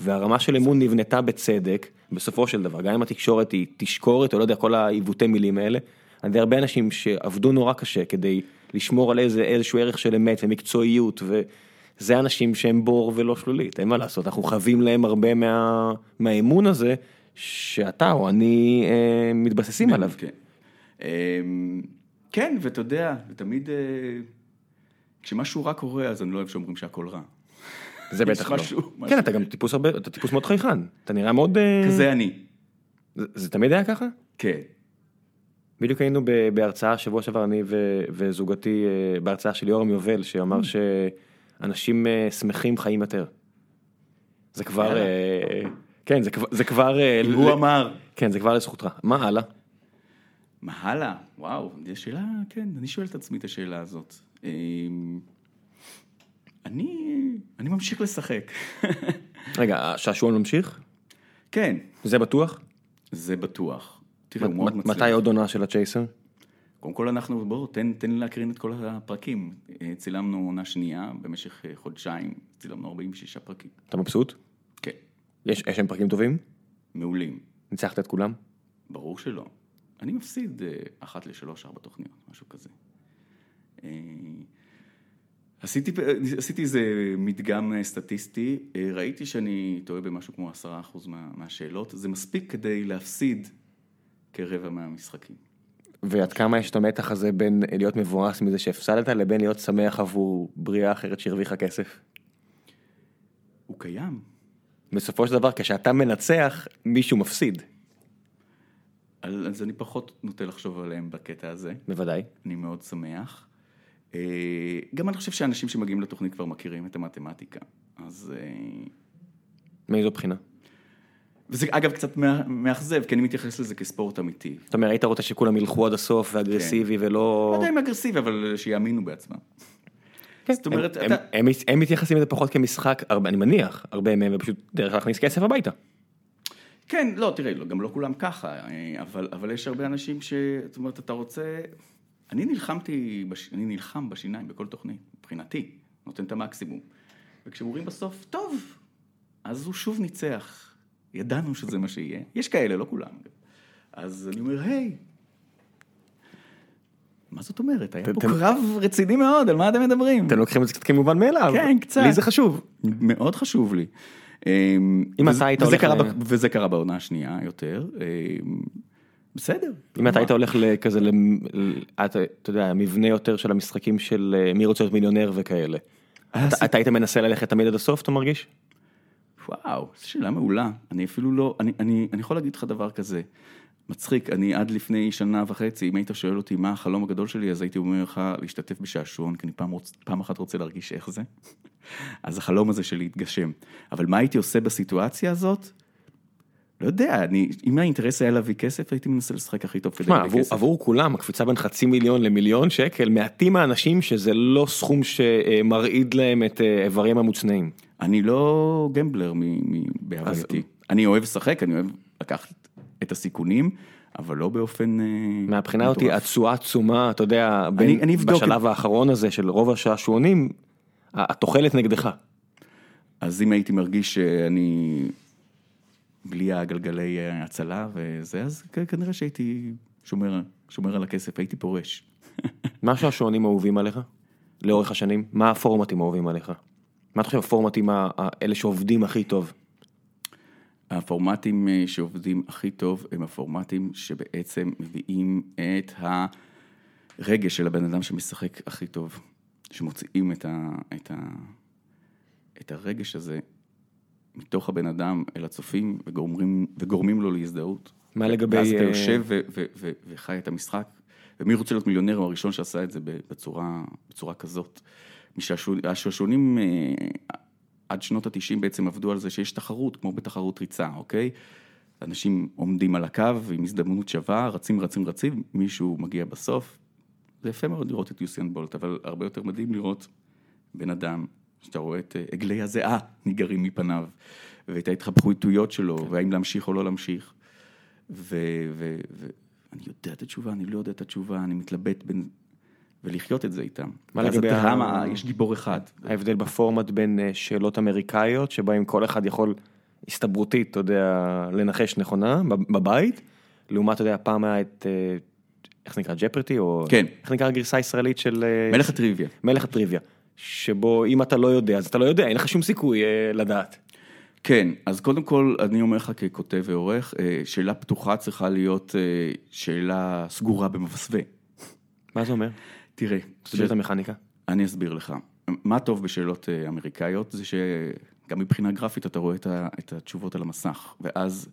Speaker 1: והרמה של אמון נבנתה בצדק, בסופו של דבר, גם אם התקשורת היא תשקורת, או לא יודע, כל העיוותי מילים האלה, על ידי הרבה אנשים שעבדו נורא קשה כדי לשמור על איזה, איזשהו ערך של אמת ומקצועיות, וזה אנשים שהם בור ולא שלולית, אין מה לעשות, אנחנו חייבים להם הרבה מה, מהאמון הזה, שאתה או אני אה, מתבססים עליו.
Speaker 2: כן. כן, ואתה יודע, תמיד, אה, כשמשהו רע קורה, אז אני לא אוהב שאומרים שהכל רע.
Speaker 1: זה בטח לא.
Speaker 2: משהו-
Speaker 1: כן,
Speaker 2: משהו-
Speaker 1: אתה גם טיפוס הרבה, אתה טיפוס מאוד חייכן, אתה נראה מאוד... אה,
Speaker 2: כזה אני.
Speaker 1: זה, זה תמיד היה ככה?
Speaker 2: כן.
Speaker 1: בדיוק היינו בהרצאה שבוע שעבר, אני ו- וזוגתי, אה, בהרצאה של יורם יובל, שאמר שאנשים אה, שמחים חיים יותר. זה כבר, כן, זה כבר,
Speaker 2: הוא אמר.
Speaker 1: כן, זה כבר לזכותך. מה הלאה?
Speaker 2: מה הלאה? וואו, זו שאלה, כן, אני שואל את עצמי את השאלה הזאת. אמ, אני, אני ממשיך לשחק.
Speaker 1: רגע, השעשועון ממשיך?
Speaker 2: כן,
Speaker 1: זה בטוח?
Speaker 2: זה בטוח. תראה, הוא מאוד מצליח.
Speaker 1: מתי עוד עונה של הצ'ייסר?
Speaker 2: קודם כל אנחנו, בואו, תן, תן לי להקרין את כל הפרקים. אה, צילמנו עונה שנייה, במשך אה, חודשיים, צילמנו 46 פרקים.
Speaker 1: אתה מבסוט?
Speaker 2: כן,
Speaker 1: יש יש שם פרקים טובים?
Speaker 2: מעולים.
Speaker 1: ניצחת את כולם?
Speaker 2: ברור שלא. אני מפסיד אה, אחת לשלוש, ארבע תוכניות, משהו כזה. אה, עשיתי, עשיתי איזה מדגם אה, סטטיסטי, ראיתי שאני טועה במשהו כמו עשרה אחוז מה, מהשאלות, זה מספיק כדי להפסיד כרבע מהמשחקים.
Speaker 1: ועד כמה יש את המתח הזה בין להיות מבואס מזה שהפסדת לבין להיות שמח עבור בריאה אחרת שהרוויחה כסף?
Speaker 2: הוא קיים.
Speaker 1: בסופו של דבר, כשאתה מנצח, מישהו מפסיד.
Speaker 2: אז אני פחות נוטה לחשוב עליהם בקטע הזה,
Speaker 1: בוודאי.
Speaker 2: אני מאוד שמח. אה, גם אני חושב שאנשים שמגיעים לתוכנית כבר מכירים את המתמטיקה, אז... אה,
Speaker 1: מאיזו בחינה?
Speaker 2: וזה אגב קצת מא- מאכזב, כי אני מתייחס לזה כספורט אמיתי.
Speaker 1: זאת אומרת, היית רוצה שכולם ילכו עד הסוף ואגרסיבי
Speaker 2: לא
Speaker 1: ולא...
Speaker 2: יודע אם אגרסיבי, אבל שיאמינו בעצמם.
Speaker 1: כן,
Speaker 2: זאת אומרת,
Speaker 1: הם-
Speaker 2: אתה-
Speaker 1: הם- הם- הם מתייחסים לזה פחות כמשחק, אני מניח, הרבה מהם, ופשוט דרך להכניס כסף הביתה.
Speaker 2: כן, לא, תראה, לא, גם לא כולם ככה, אה, אבל, אבל יש הרבה אנשים ש... זאת אומרת, אתה רוצה... אני נלחמתי, בש... אני נלחם בשיניים בכל תוכנית, מבחינתי, נותן את המקסימום. וכשאומרים בסוף, טוב, אז הוא שוב ניצח. ידענו שזה מה שיהיה. יש כאלה, לא כולם. אז אני אומר, היי, מה זאת אומרת? היה פה קרב רציני מאוד, על מה אתם מדברים?
Speaker 1: אתם לוקחים את זה קצת כמובן מאליו.
Speaker 2: כן, קצת.
Speaker 1: לי זה חשוב.
Speaker 2: מאוד חשוב לי. אמ,
Speaker 1: אם אתה היית הולך
Speaker 2: וזה קרה בעונה השנייה יותר. אמ, בסדר.
Speaker 1: אם אתה היית הולך ל- אתה יודע, מבנה יותר של המשחקים של אה, מי רוצה להיות מיליונר וכאלה.
Speaker 2: אז-
Speaker 1: אתה- היית מנסה ללכת תמיד עד הסוף, אתה מרגיש?
Speaker 2: וואו, זו שאלה מעולה. אני אפילו לא, אני יכול להגיד לך דבר כזה. מצחיק, אני עד לפני שנה וחצי, אם היית שואל אותי מה החלום הגדול שלי, אז הייתי אומר לך להשתתף בשעשועון, כי אני פעם, רוצ, פעם אחת רוצה להרגיש איך זה. אז החלום הזה שלי התגשם. אבל מה הייתי עושה בסיטואציה הזאת? לא יודע, אני, אם האינטרס היה להביא כסף, הייתי מנסה לשחק הכי טוב כדי להביא כסף.
Speaker 1: עבור כולם הקפיצה בין חצי מיליון למיליון שקל, מעטים האנשים שזה לא סכום שמרעיד להם את אה, איברים המוצנעים.
Speaker 2: אני לא גמבלר מ- מ- בהווייתי. אני אוהב לשחק, אני אוהב לקחת את הסיכונים, אבל לא באופן... אה,
Speaker 1: מהבחינה
Speaker 2: מטורף.
Speaker 1: התשואה עצומה, אתה יודע, בין,
Speaker 2: אני אבדוק
Speaker 1: בשלב האחרון הזה של רוב השעשועונים, התוחלת נגדך.
Speaker 2: אז אם הייתי מרגיש שאני בלי הגלגלי הצלה וזה, אז כנראה שהייתי שומר, שומר על הכסף, הייתי פורש.
Speaker 1: מה השעשועונים האהובים עליך? לאורך השנים? מה הפורמטים האהובים עליך? מה אתה חושב הפורמטים ה- ה- אלה שעובדים הכי טוב?
Speaker 2: הפורמטים אה, שעובדים הכי טוב הם הפורמטים שבעצם מביאים את הרגש של הבן אדם שמשחק הכי טוב, שמוציאים את, ה, את, ה, את הרגש הזה מתוך הבן אדם אל הצופים וגורמים, וגורמים לו להזדהות.
Speaker 1: מה לגבי...
Speaker 2: ואז אתה
Speaker 1: אה,
Speaker 2: יושב ו- ו- ו- וחי את המשחק, ומי רוצה להיות מיליונר הוא הראשון שעשה את זה בצורה, בצורה כזאת. משעשוע- השעשועונים אה, עד שנות התשעים בעצם עבדו על זה שיש תחרות, כמו בתחרות ריצה, אוקיי? אנשים עומדים על הקו עם הזדמנות שווה, רצים, רצים, רצים, מישהו מגיע בסוף. זה יפה מאוד לראות את יוסיאן בולט, אבל הרבה יותר מדהים לראות בן אדם, שאתה רואה את אה, עגלי הזיעה ניגרים מפניו, ואת ההתחבחויות שלו, והאם להמשיך או לא להמשיך. ואני יודע את התשובה, אני לא יודע את התשובה, אני מתלבט בין... ולחיות את זה איתם.
Speaker 1: מה לגבי ה-
Speaker 2: הדרמה, יש גיבור אחד.
Speaker 1: ההבדל בפורמט בין אה, שאלות אמריקאיות, שבהם כל אחד יכול הסתברותית, אתה יודע, לנחש נכונה בב- בבית, לעומת, אתה יודע, פעם היה את, אה, איך זה נקרא, ג'פרטי, או...
Speaker 2: כן.
Speaker 1: איך נקרא הגרסה הישראלית של... אה,
Speaker 2: מלך הטריוויה.
Speaker 1: מלך הטריוויה. שבו אם אתה לא יודע, אז אתה לא יודע, אין לך שום סיכוי לדעת.
Speaker 2: כן, אז קודם כל, אני אומר לך ככותב ועורך, שאלה פתוחה צריכה להיות שאלה סגורה במסווה.
Speaker 1: מה זה אומר?
Speaker 2: תראה,
Speaker 1: תסביר את המכניקה.
Speaker 2: אני אסביר לך. מה טוב בשאלות אה, אמריקאיות זה שגם מבחינה גרפית אתה רואה את התשובות על המסך, ואז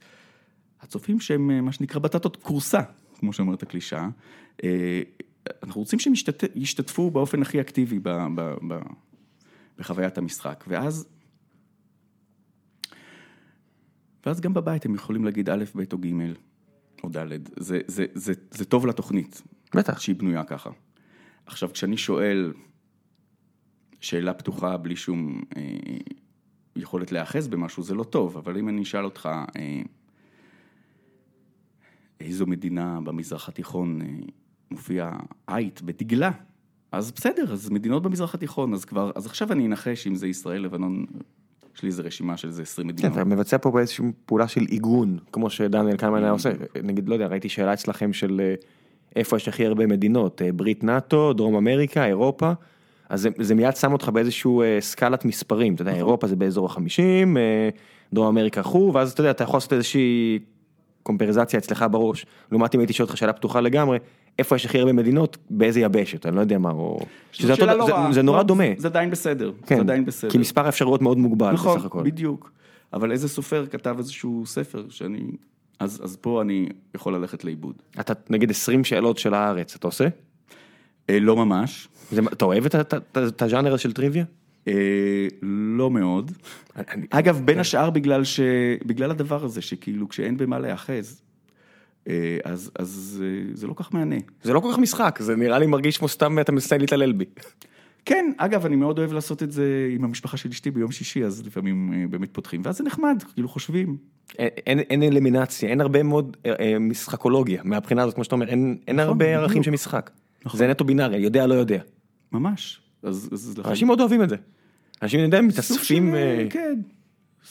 Speaker 2: הצופים שהם אה, מה שנקרא בטטות כורסה, כמו שאומרת הקלישאה, אה, אנחנו רוצים שהם ישתת- ישתתפו באופן הכי אקטיבי ב- ב- ב- בחוויית המשחק, ואז... ואז גם בבית הם יכולים להגיד א', ב' או ג' או ד', זה, זה, זה, זה טוב לתוכנית,
Speaker 1: בטח.
Speaker 2: שהיא בנויה ככה. עכשיו, כשאני שואל שאלה פתוחה בלי שום אה, יכולת להיאחז במשהו, זה לא טוב, אבל אם אני אשאל אותך, אה, איזו מדינה במזרח התיכון אה, מופיע עית בדגלה, אז בסדר, אז מדינות במזרח התיכון, אז כבר, אז עכשיו אני אנחש אם זה ישראל, לבנון, יש לי איזה רשימה של איזה 20
Speaker 1: כן,
Speaker 2: מדינות.
Speaker 1: אתה מבצע פה באיזושהי פעולה של עיגון, כמו שדניאל קלמן היה עושה. נגיד, לא יודע, ראיתי שאלה אצלכם של אה, איפה יש הכי הרבה מדינות, אה, ברית נאט"ו, דרום אמריקה, אירופה, אז זה, זה מיד שם אותך באיזשהו אה, סקלת מספרים, אתה יודע, אירופה זה באזור החמישים, אה, דרום אמריקה חו, ואז אתה יודע, אתה יכול לעשות איזושהי קומפריזציה אצלך בראש. לעומת אם הייתי שואל אותך שאלה פתוחה לגמרי, איפה יש הכי הרבה מדינות, באיזה יבשת, אני לא יודע מה, או... שזה, אותו,
Speaker 2: לא
Speaker 1: זה,
Speaker 2: רעה.
Speaker 1: זה נורא
Speaker 2: לא,
Speaker 1: דומה.
Speaker 2: זה עדיין בסדר,
Speaker 1: כן,
Speaker 2: זה עדיין בסדר.
Speaker 1: כי מספר האפשרויות מאוד מוגבל
Speaker 2: נכון,
Speaker 1: בסך הכל.
Speaker 2: בדיוק. אבל איזה סופר כתב איזשהו ספר שאני... אז, אז פה אני יכול ללכת לאיבוד.
Speaker 1: אתה נגיד 20 שאלות של הארץ, אתה עושה?
Speaker 2: אה, לא ממש,
Speaker 1: זה, אתה אוהב את, את, ה- את הז'אנר של טריוויה?
Speaker 2: אה, לא מאוד.
Speaker 1: אני-
Speaker 2: אגב, בין השאר בגלל, ש... בגלל הדבר הזה, שכאילו כשאין במה להיאחז, אה, אז, אז אה, זה לא כל כך מהנה.
Speaker 1: זה לא כל כך משחק, זה נראה לי מרגיש כמו סתם אתה מנסה להתעלל בי.
Speaker 2: כן, אגב, אני מאוד אוהב לעשות את זה עם המשפחה של אשתי ביום שישי, אז לפעמים אה, באמת פותחים, ואז זה נחמד, כאילו חושבים.
Speaker 1: אין, אין, אין אלימינציה, אין הרבה מאוד אה, אה, משחקולוגיה, מהבחינה הזאת, כמו שאתה אומר, אין, אין הרבה
Speaker 2: בדיוק.
Speaker 1: ערכים של משחק. זה נטו בינארי, יודע לא יודע.
Speaker 2: ממש. אז, אז לכן-
Speaker 1: אנשים מאוד אוהבים את זה. אנשים, אני יודע, מתאספים...
Speaker 2: של,
Speaker 1: אה,
Speaker 2: כן,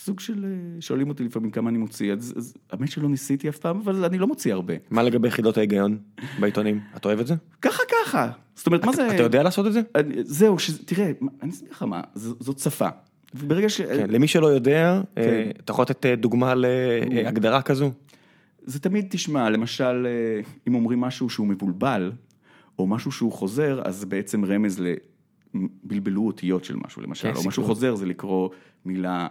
Speaker 2: סוג של, אה, שואלים אותי לפעמים כמה אני מוציא, אז, אז האמת שלא ניסיתי אף פעם, אבל אני לא מוציא הרבה.
Speaker 1: מה לגבי יחידות ההיגיון בעיתונים? אתה אוהב את זה?
Speaker 2: ככה ככה. זאת אומרת, מה זה...
Speaker 1: אתה יודע לעשות את זה?
Speaker 2: זהו. תראה, אני אסביר לך מה, זאת שפה. וברגע ש...
Speaker 1: כן, למי שלא יודע, אה,
Speaker 2: כן.
Speaker 1: אתה יכול לתת אה, דוגמה להגדרה כזו?
Speaker 2: זה תמיד תשמע, למשל, אם אומרים משהו שהוא מבולבל, או משהו שהוא חוזר, אז בעצם רמז לבלבלו אותיות של משהו, למשל,
Speaker 1: כן,
Speaker 2: או משהו
Speaker 1: סיפור.
Speaker 2: חוזר זה לקרוא מילה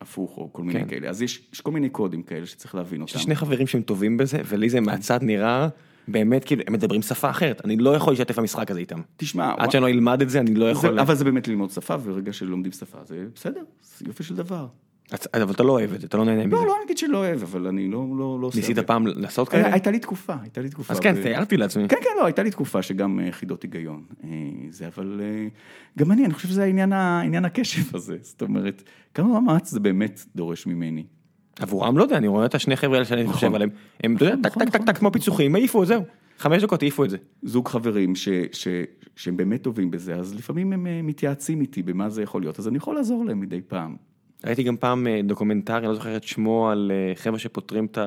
Speaker 2: הפוך, או כל מיני
Speaker 1: כן.
Speaker 2: כאלה. אז יש, יש כל מיני קודים כאלה שצריך להבין
Speaker 1: יש
Speaker 2: אותם.
Speaker 1: שני חברים שהם טובים בזה, ולי זה מהצד נראה באמת כאילו, הם מדברים שפה אחרת, אני לא יכול להשתתף במשחק הזה איתם.
Speaker 2: תשמע,
Speaker 1: עד שאני לא אלמד את זה, אני לא יכול...
Speaker 2: זה, אבל זה באמת ללמוד שפה, וברגע שלומדים שפה, זה בסדר, זה יופי של דבר.
Speaker 1: אבל אתה לא אוהב את זה, אתה לא נהנה מזה.
Speaker 2: לא, לא נגיד שלא אוהב, אבל אני לא, לא, לא
Speaker 1: ניסית. פעם לעשות
Speaker 2: היה-
Speaker 1: כאלה?
Speaker 2: הייתה לי תקופה, הייתה לי תקופה.
Speaker 1: אז כן, תיארתי לעצמי.
Speaker 2: כן, כן, לא, הייתה לי תקופה שגם אה, חידות היגיון. אה, זה, אבל אה, גם אני, אני חושב שזה העניין, הקשב הזה. זאת אומרת, כמה מאמץ זה באמת דורש ממני.
Speaker 1: עבורם לא יודע, אני רואה את השני חבר'ה האלה שאני חושב עליהם, הם, אתה יודע, טק טק טק טק כמו פיצוחים, העיפו, זהו. חמש דקות העיפו את זה.
Speaker 2: זוג חברים ש, ש, שהם באמת טובים בזה, אז לפעמים הם אה, מתייעצים איתי במה זה יכול להיות, אז אני יכול לעזור להם מדי פעם.
Speaker 1: ראיתי גם פעם אה, דוקומנטרי, אני לא זוכר את שמו, על אה, חבר'ה שפותרים את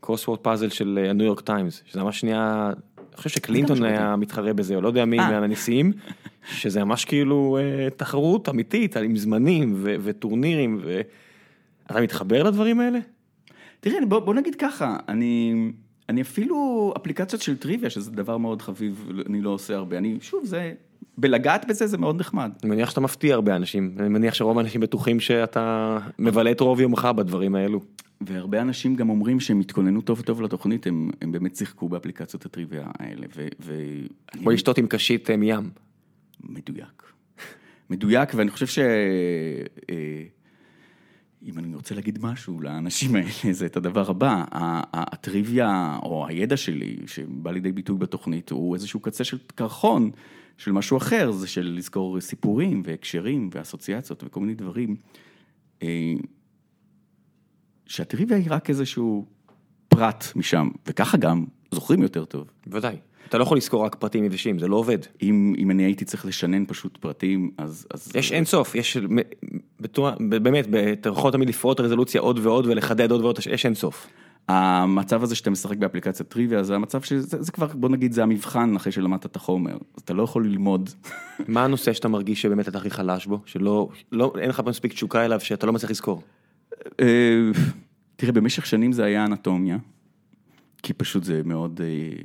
Speaker 1: ה crossword puzzle של אה, הניו יורק טיימס, שזה ממש שנייה, אני חושב שקלינטון היה מתחרה בזה, או לא יודע מי
Speaker 2: אה.
Speaker 1: מהנשיאים, שזה ממש כאילו אה, תחרות אמיתית, עם זמנים ו- וטורנירים, אתה מתחבר לדברים האלה?
Speaker 2: תראה, בוא, בוא נגיד ככה, אני, אני אפילו אפליקציות של טריוויה, שזה דבר מאוד חביב, אני לא עושה הרבה. אני, שוב, זה, בלגעת בזה זה מאוד נחמד.
Speaker 1: אני מניח שאתה מפתיע הרבה אנשים, אני מניח שרוב האנשים בטוחים שאתה מבלה את רוב יומך בדברים האלו.
Speaker 2: והרבה אנשים גם אומרים שהם התכוננו טוב טוב לתוכנית, הם, הם באמת שיחקו באפליקציות הטריוויה האלה. ו, ו,
Speaker 1: כמו לשתות עם קשית אה, מים.
Speaker 2: מדויק. מדויק, ואני חושב ש... אה, אם אני רוצה להגיד משהו לאנשים האלה, זה את הדבר הבא, הטריוויה או הידע שלי, שבא לידי ביטוי בתוכנית, הוא איזשהו קצה של קרחון של משהו אחר, זה של לזכור סיפורים והקשרים ואסוציאציות וכל מיני דברים. אה, שהטריוויה היא רק איזשהו פרט משם, וככה גם זוכרים יותר טוב.
Speaker 1: בוודאי. אתה לא יכול לזכור רק פרטים יבשים, זה לא עובד.
Speaker 2: אם, אם אני הייתי צריך לשנן פשוט פרטים, אז... אז
Speaker 1: יש אין סוף, יש בתורה, באמת, אתה יכול תמיד לפרוט רזולוציה עוד ועוד ולחדד עוד ועוד, יש אין סוף.
Speaker 2: המצב הזה שאתה משחק באפליקציית טריוויה, זה המצב שזה זה כבר, בוא נגיד, זה המבחן אחרי שלמדת את החומר, אתה לא יכול ללמוד.
Speaker 1: מה הנושא שאתה מרגיש שבאמת אתה הכי חלש בו, שלא, לא, אין לך מספיק תשוקה אליו, שאתה לא מצליח לזכור?
Speaker 2: אה, תראה, במשך שנים זה היה אנטומיה, כי פשוט זה מאוד... אה,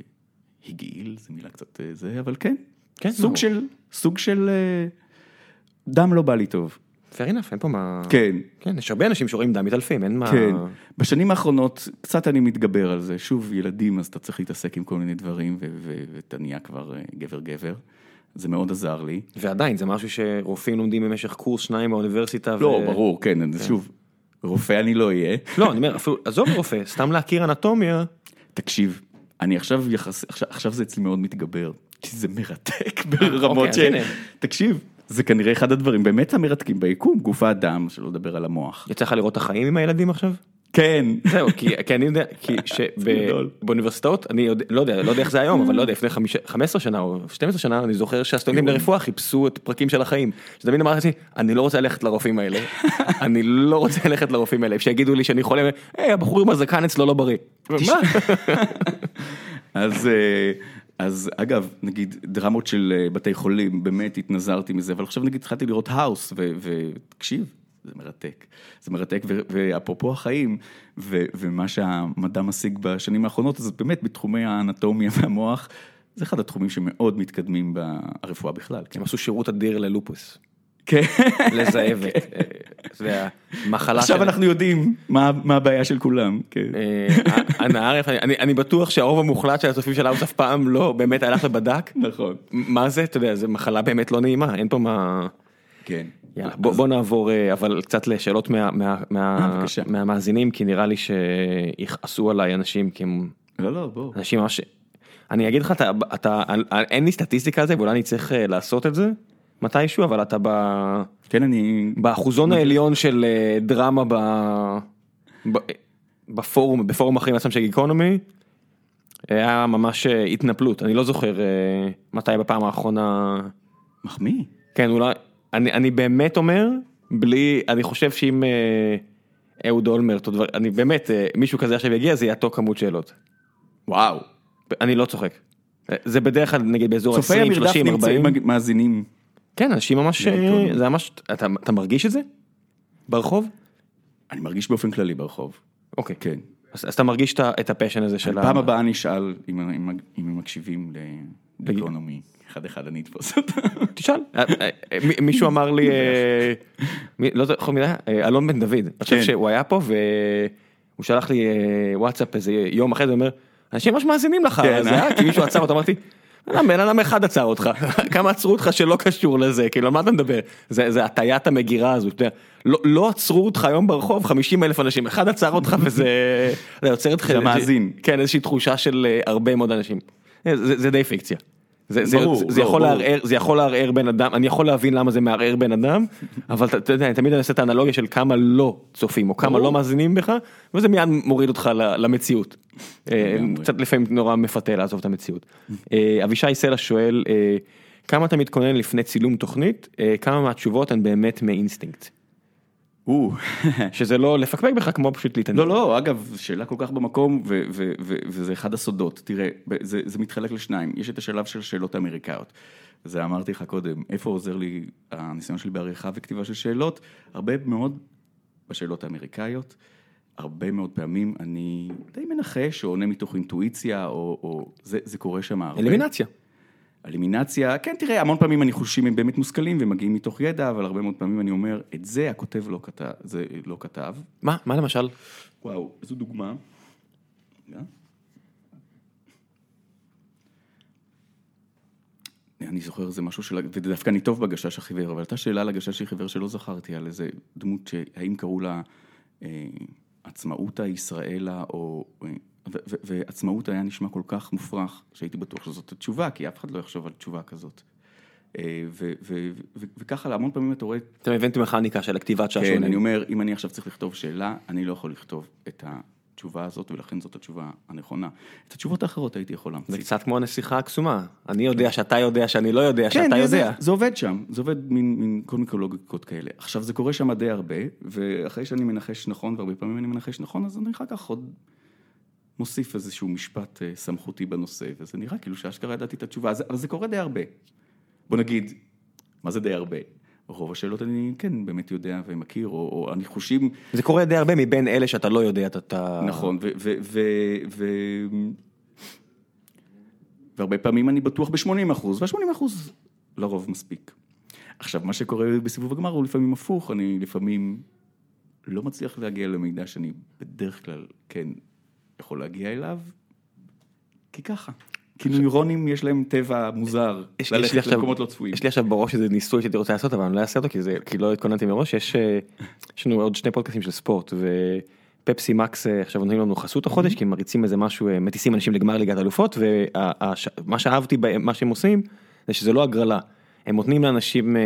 Speaker 2: הגעיל, זו מילה קצת אה, זה, אבל כן, כן סוג. של, סוג של אה, דם לא בא לי טוב.
Speaker 1: Fair enough, אין פה מה...
Speaker 2: כן.
Speaker 1: כן, יש הרבה אנשים שרואים דם מתעלפים, אין מה...
Speaker 2: כן. בשנים האחרונות קצת אני מתגבר על זה. שוב, ילדים, אז אתה צריך להתעסק עם כל מיני דברים, ואתה נהיה כבר אה, גבר-גבר. זה מאוד עזר לי.
Speaker 1: ועדיין, זה משהו שרופאים לומדים במשך קורס שניים באוניברסיטה.
Speaker 2: לא, ו... ברור, כן, כן, שוב, רופא אני לא אהיה.
Speaker 1: לא, אני אומר, אפילו, עזוב רופא, סתם להכיר אנטומיה.
Speaker 2: תקשיב, אני עכשיו יחס... עכשיו, עכשיו זה אצלי מאוד מתגבר, כי זה מרתק ברמות ש... תקשיב, זה כנראה אחד הדברים באמת המרתקים ביקום, גוף האדם, שלא לדבר על המוח.
Speaker 1: יצא לך לראות את החיים עם הילדים עכשיו?
Speaker 2: כן.
Speaker 1: זהו, כי, כי אני יודע, כי שבאוניברסיטאות, אני יודע, לא יודע, לא יודע איך זה היום, אבל לא יודע, לפני 15 שנה או 12 שנה, אני זוכר שהסטודנטים לרפואה חיפשו את פרקים של החיים. שתמיד אמרתי אני לא רוצה ללכת לרופאים האלה, אני לא רוצה ללכת לרופאים האלה, שיגידו לי שאני חולה, היי, הבחור עם הזקן אצלו לא בריא. מה?
Speaker 2: אז... אז אגב, נגיד דרמות של אה, בתי חולים, באמת התנזרתי מזה, אבל עכשיו נגיד התחלתי לראות האוס, ותקשיב, זה מרתק. זה מרתק, ואפרופו החיים, ו, ומה שהמדע משיג בשנים האחרונות, אז באמת בתחומי האנטומיה והמוח, זה אחד התחומים שמאוד מתקדמים ברפואה בכלל.
Speaker 1: כן. הם עשו שירות אדיר ללופוס.
Speaker 2: כן.
Speaker 1: לזהבת. זה המחלה
Speaker 2: עכשיו אנחנו יודעים מה הבעיה של כולם. כן.
Speaker 1: אה, הנהר, אני בטוח שהרוב המוחלט של הצופים של האוס אף פעם לא באמת הלך ובדק.
Speaker 2: נכון.
Speaker 1: מה זה, אתה יודע, זו מחלה באמת לא נעימה, אין פה מה...
Speaker 2: כן.
Speaker 1: יאללה, בוא, בוא נעבור אה, אבל קצת לשאלות מה, מה, מה, אה, מהמאזינים כי נראה לי שיכעסו עליי אנשים כי הם
Speaker 2: לא לא בוא
Speaker 1: אנשים ממש אני אגיד לך אתה, אתה אין לי סטטיסטיקה על זה ואולי אני צריך אה, לעשות את זה מתישהו אבל אתה ב...
Speaker 2: כן אני
Speaker 1: באחוזון העליון של דרמה ב... ב... בפורום בפורום אחרים עצמם של גיקונומי. היה ממש התנפלות אני לא זוכר מתי בפעם האחרונה.
Speaker 2: מחמיא.
Speaker 1: כן אולי אני, אני באמת אומר, בלי, אני חושב שאם אה, אהוד אולמרט, אני באמת, אה, מישהו כזה עכשיו יגיע, זה יהיה אותו כמות שאלות.
Speaker 2: וואו.
Speaker 1: אני לא צוחק. זה בדרך כלל נגיד באזור 20, 30, 40.
Speaker 2: צופי המרדף מאזינים.
Speaker 1: כן, אנשים ממש, אה, זה ממש, אתה, אתה מרגיש את זה? ברחוב?
Speaker 2: אני מרגיש באופן כללי ברחוב.
Speaker 1: אוקיי.
Speaker 2: כן.
Speaker 1: אז, אז אתה מרגיש את הפשן הזה של
Speaker 2: ה... פעם הבאה נשאל אם הם מקשיבים לגיקונומי. אחד אחד אני אתפוס אותה.
Speaker 1: תשאל, אה, אה, מישהו אמר לי, לא זוכר מילה, אלון בן דוד, אני חושב כן. שהוא היה פה והוא שלח לי וואטסאפ איזה יום אחרי זה, הוא אומר, אנשים ממש מאזינים לך, כן, כי מישהו עצר אותו, אמרתי, בן אדם אחד עצר אותך, כמה עצרו אותך שלא קשור לזה, כאילו על מה אתה מדבר, זה הטיית המגירה הזו, לא, לא עצרו אותך היום ברחוב 50 אלף אנשים, אחד עצר אותך וזה יוצר את
Speaker 2: מאזין,
Speaker 1: כן איזושהי תחושה של הרבה מאוד אנשים, זה די פיקציה. זה, זה, ברור, זה, זה, יכול לערער, זה יכול לערער בן אדם, אני יכול להבין למה זה מערער בן אדם, אבל אתה יודע, אני תמיד אעשה את האנלוגיה של כמה לא צופים או כמה ברור. לא מאזינים בך, וזה מיד מוריד אותך למציאות. אה, קצת לפעמים נורא מפתה לעזוב את המציאות. אה, אבישי סלע שואל, אה, כמה אתה מתכונן לפני צילום תוכנית, כמה מהתשובות הן באמת מאינסטינקט? שזה לא לפקפק בך כמו פשוט להתעניין.
Speaker 2: לא, לא, אגב, שאלה כל כך במקום, וזה אחד הסודות. תראה, זה, זה מתחלק לשניים. יש את השלב של שאלות אמריקאיות. זה אמרתי לך קודם, איפה עוזר לי הניסיון שלי בעריכה וכתיבה של שאלות? הרבה מאוד בשאלות האמריקאיות. הרבה מאוד פעמים אני די מנחש או עונה מתוך אינטואיציה, או, או זה, זה קורה שם הרבה.
Speaker 1: אלימינציה.
Speaker 2: אלימינציה, כן, תראה, המון פעמים הניחושים הם באמת מושכלים ומגיעים מתוך ידע, אבל הרבה מאוד פעמים אני אומר, את זה הכותב לא כתב, זה לא כתב.
Speaker 1: מה? מה למשל?
Speaker 2: וואו, איזו דוגמה. רגע. אני זוכר איזה משהו של, ודווקא אני טוב בגשש החיוור, אבל הייתה שאלה על הגשש החיוור שלא זכרתי, על איזה דמות שהאם קראו לה אה, עצמאות הישראלה, או... אה, ועצמאות היה נשמע כל כך מופרך, שהייתי בטוח שזאת התשובה, כי אף אחד לא יחשוב על תשובה כזאת. אה, וככה, המון פעמים אתה רואה...
Speaker 1: אתם הבנתם מכניקה של הכתיבת שעשועונים.
Speaker 2: כן, אני אומר, אם אני עכשיו צריך לכתוב שאלה, אני לא יכול לכתוב את התשובה הזאת, ולכן זאת התשובה הנכונה. את התשובות האחרות הייתי יכול להמציא.
Speaker 1: זה קצת כמו הנסיכה הקסומה. אני יודע שאתה יודע שאני לא יודע
Speaker 2: כן,
Speaker 1: שאתה יודע.
Speaker 2: זה עובד שם, זה עובד מין כל מיני לוגיקות כאלה. עכשיו, זה קורה שם די הרבה, ואחרי שאני מנחש נכון, והרבה פעמים אני מנחש נכון, אז אני אחר כך עוד מוסיף איזשהו משפט אה, סמכותי בנושא, וזה נראה כאילו שאשכרה ידעתי את התשובה, אבל זה קורה די הרבה. בוא נגיד, מה זה די הרבה? רוב השאלות אני כן באמת יודע ומכיר, או, או הניחושים,
Speaker 1: זה קורה די הרבה מבין אלה שאתה לא יודע, אתה- אתה...
Speaker 2: נכון, ו... ו, ו, ו והרבה פעמים אני בטוח ב-80 אחוז, וה-80 אחוז לרוב מספיק. עכשיו, מה שקורה בסיבוב הגמר הוא לפעמים הפוך, אני לפעמים לא מצליח להגיע למידע שאני בדרך כלל כן יכול להגיע אליו, כי ככה. כי נוירונים יש להם טבע מוזר,
Speaker 1: יש, יש לי
Speaker 2: ללכת למקומות לא צפויים.
Speaker 1: יש לי עכשיו בראש איזה ניסוי שהייתי רוצה לעשות אבל אני לא אעשה אותו כי זה כי לא התכוננתי מראש. יש אה, יש לנו עוד שני פודקאסטים של ספורט ופפסי מקס אה, עכשיו נותנים לנו חסות החודש כי הם מריצים איזה משהו אה, מטיסים אנשים לגמר ליגת אלופות ומה שאהבתי במה שהם עושים זה שזה לא הגרלה. הם נותנים לאנשים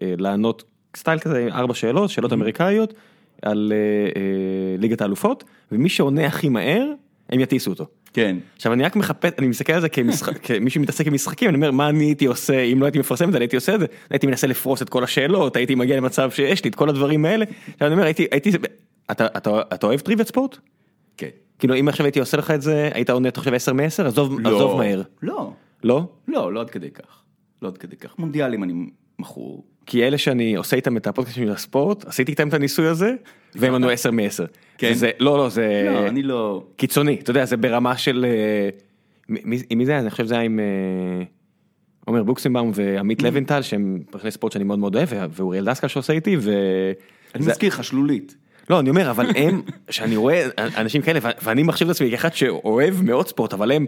Speaker 1: לענות סטייל כזה ארבע שאלות שאלות אמריקאיות על אה, אה, ליגת האלופות ומי שעונה הכי מהר הם יטיסו אותו.
Speaker 2: כן.
Speaker 1: עכשיו אני רק מחפש, אני מסתכל על זה כמשחק, כמי שמתעסק עם משחקים, אני אומר מה אני הייתי עושה אם לא הייתי מפרסם את זה, הייתי עושה את זה, הייתי מנסה לפרוס את כל השאלות, הייתי מגיע למצב שיש לי את כל הדברים האלה, עכשיו אני אומר הייתי, הייתי, אתה, אתה, אתה אוהב טריוויית ספורט?
Speaker 2: כן.
Speaker 1: כאילו אם עכשיו הייתי עושה לך את זה, היית עונה אתה חושב 10 מ-10? עזוב, עזוב מהר.
Speaker 2: לא.
Speaker 1: לא?
Speaker 2: לא, לא עד כדי כך. לא עד כדי כך. מונדיאלים אני מכור.
Speaker 1: כי אלה שאני עושה איתם את הפודקאסט של הספורט, עשיתי איתם את הניסוי הזה, והם ענו 10 מ-10.
Speaker 2: כן?
Speaker 1: זה, לא, לא, זה
Speaker 2: לא, אני לא...
Speaker 1: קיצוני, אתה יודע, זה ברמה של... אה, מי, מי- זה היה? אני חושב שזה היה עם אה, עומר בוקסנבאום ועמית
Speaker 2: Mm.
Speaker 1: לוינטל, שהם פרשני ספורט שאני מאוד מאוד אוהב, ואוריאל דסקל שעושה איתי, ו...
Speaker 2: אני
Speaker 1: זה-
Speaker 2: מזכיר לך, שלולית.
Speaker 1: לא, אני אומר, אבל הם, שאני רואה אנשים כאלה, ואני מחשיב את עצמי כאחד שאוהב מאוד ספורט, אבל הם,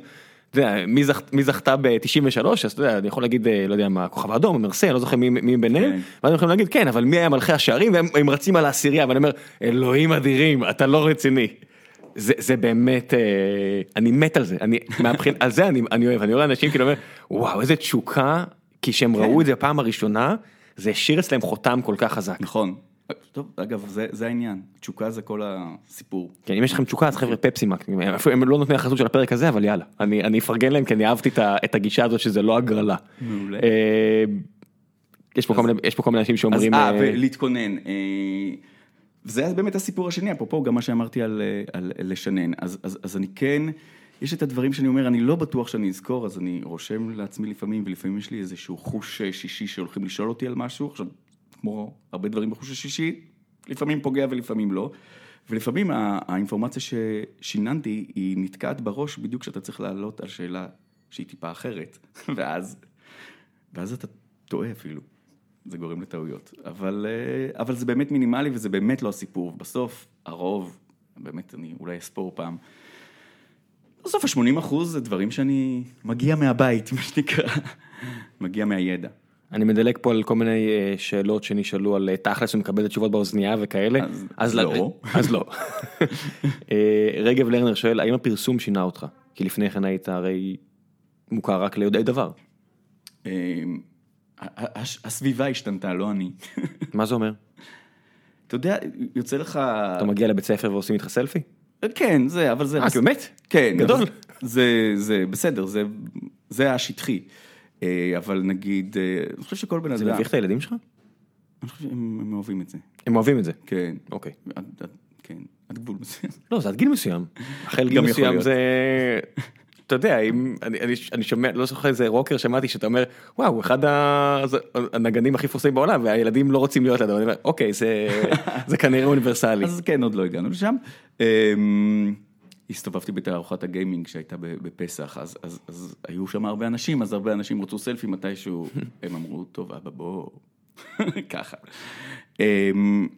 Speaker 1: אתה יודע, מי, זכ, מי זכתה ב-93, אז אתה יודע, אני יכול להגיד, אה, לא יודע מה, כוכב האדום, מרסה, אני לא זוכר מי, ביניהם,
Speaker 2: כן.
Speaker 1: ואז הם יכולים להגיד, כן, אבל מי היה מלכי השערים, והם הם רצים על העשירייה, ואני אומר, אלוהים אדירים, אתה לא רציני. זה, זה באמת, אה, אני מת על זה, אני, מהבחין, על זה אני, אני אוהב, אני רואה אנשים כאילו אומר, וואו, איזה תשוקה, כי כשהם
Speaker 2: כן.
Speaker 1: ראו את זה בפעם הראשונה, זה השאיר אצלם חותם כל כך חזק.
Speaker 2: נכון. טוב, אגב, זה, זה העניין. תשוקה זה כל הסיפור.
Speaker 1: כן, אם יש לכם תשוקה אז חבר'ה פפסימק, הם לא נותנים החסות של הפרק הזה אבל יאללה, אני אני אפרגן להם כי אני אהבתי את הגישה הזאת שזה לא הגרלה.
Speaker 2: מעולה.
Speaker 1: אה, יש פה כל מיני- יש פה כל מיני אנשים
Speaker 2: אז
Speaker 1: שאומרים,
Speaker 2: אה,
Speaker 1: אה,
Speaker 2: ולהתכונן. אה, וזה באמת הסיפור השני, אפרופו גם מה שאמרתי על, אה, על לשנן. אז, אז, אז אני כן, יש את הדברים שאני אומר, אני לא בטוח שאני אזכור, אז אני רושם לעצמי לפעמים, ולפעמים יש לי איזשהו חוש שישי שהולכים לשאול אותי על משהו, עכשיו, כמו הרבה דברים בחוש השישי, לפעמים פוגע ולפעמים לא. ולפעמים האינפורמציה ששיננתי, היא נתקעת בראש בדיוק כשאתה צריך לעלות על שאלה שהיא טיפה אחרת. ואז, ואז אתה טועה אפילו. זה גורם לטעויות. אבל, אה, אבל זה באמת מינימלי וזה באמת לא הסיפור. בסוף, הרוב, באמת, אני אולי אספור פעם. בסוף ה-80 אחוז זה דברים שאני מגיע מהבית, מה שנקרא. מגיע מהידע.
Speaker 1: אני מדלג פה על כל מיני אה, שאלות שנשאלו על אה, תכלס ומקבל את התשובות באוזנייה וכאלה,
Speaker 2: אז לא.
Speaker 1: אז לא. אה, רגב לרנר שואל האם הפרסום שינה אותך? כי לפני כן היית הרי מוכר רק ליודעי דבר.
Speaker 2: הסביבה השתנתה, לא אני.
Speaker 1: מה זה אומר?
Speaker 2: אתה יודע, יוצא לך...
Speaker 1: אתה מגיע לבית ספר ועושים איתך סלפי?
Speaker 2: כן, זה, אבל זה...
Speaker 1: אה, באמת?
Speaker 2: כן.
Speaker 1: גדול.
Speaker 2: זה, זה בסדר, זה, זה השטחי. אה, אבל נגיד, אה, אני חושב שכל בן אדם...
Speaker 1: זה מביך את הילדים שלך?
Speaker 2: אני חושב שהם הם אוהבים את זה.
Speaker 1: הם אוהבים את זה.
Speaker 2: כן.
Speaker 1: אוקיי.
Speaker 2: כן, עד גבול מסוים.
Speaker 1: לא, זה עד גיל מסוים. החל גיל מסוים. זה... אתה יודע, אם, אני, אני, אני שומע, לא זוכר איזה רוקר שמעתי שאתה אומר, וואו, אחד הנגנים הכי פורסים בעולם, והילדים לא רוצים להיות לידו, אני אומר, אוקיי, זה, זה כנראה אוניברסלי.
Speaker 2: אז כן, עוד לא הגענו לשם. הסתובבתי בתערוכת הגיימינג שהייתה בפסח, אז, אז, אז היו שם הרבה אנשים, אז הרבה אנשים רצו סלפי מתישהו, הם אמרו, טוב, אבא, בוא, ככה. אמ,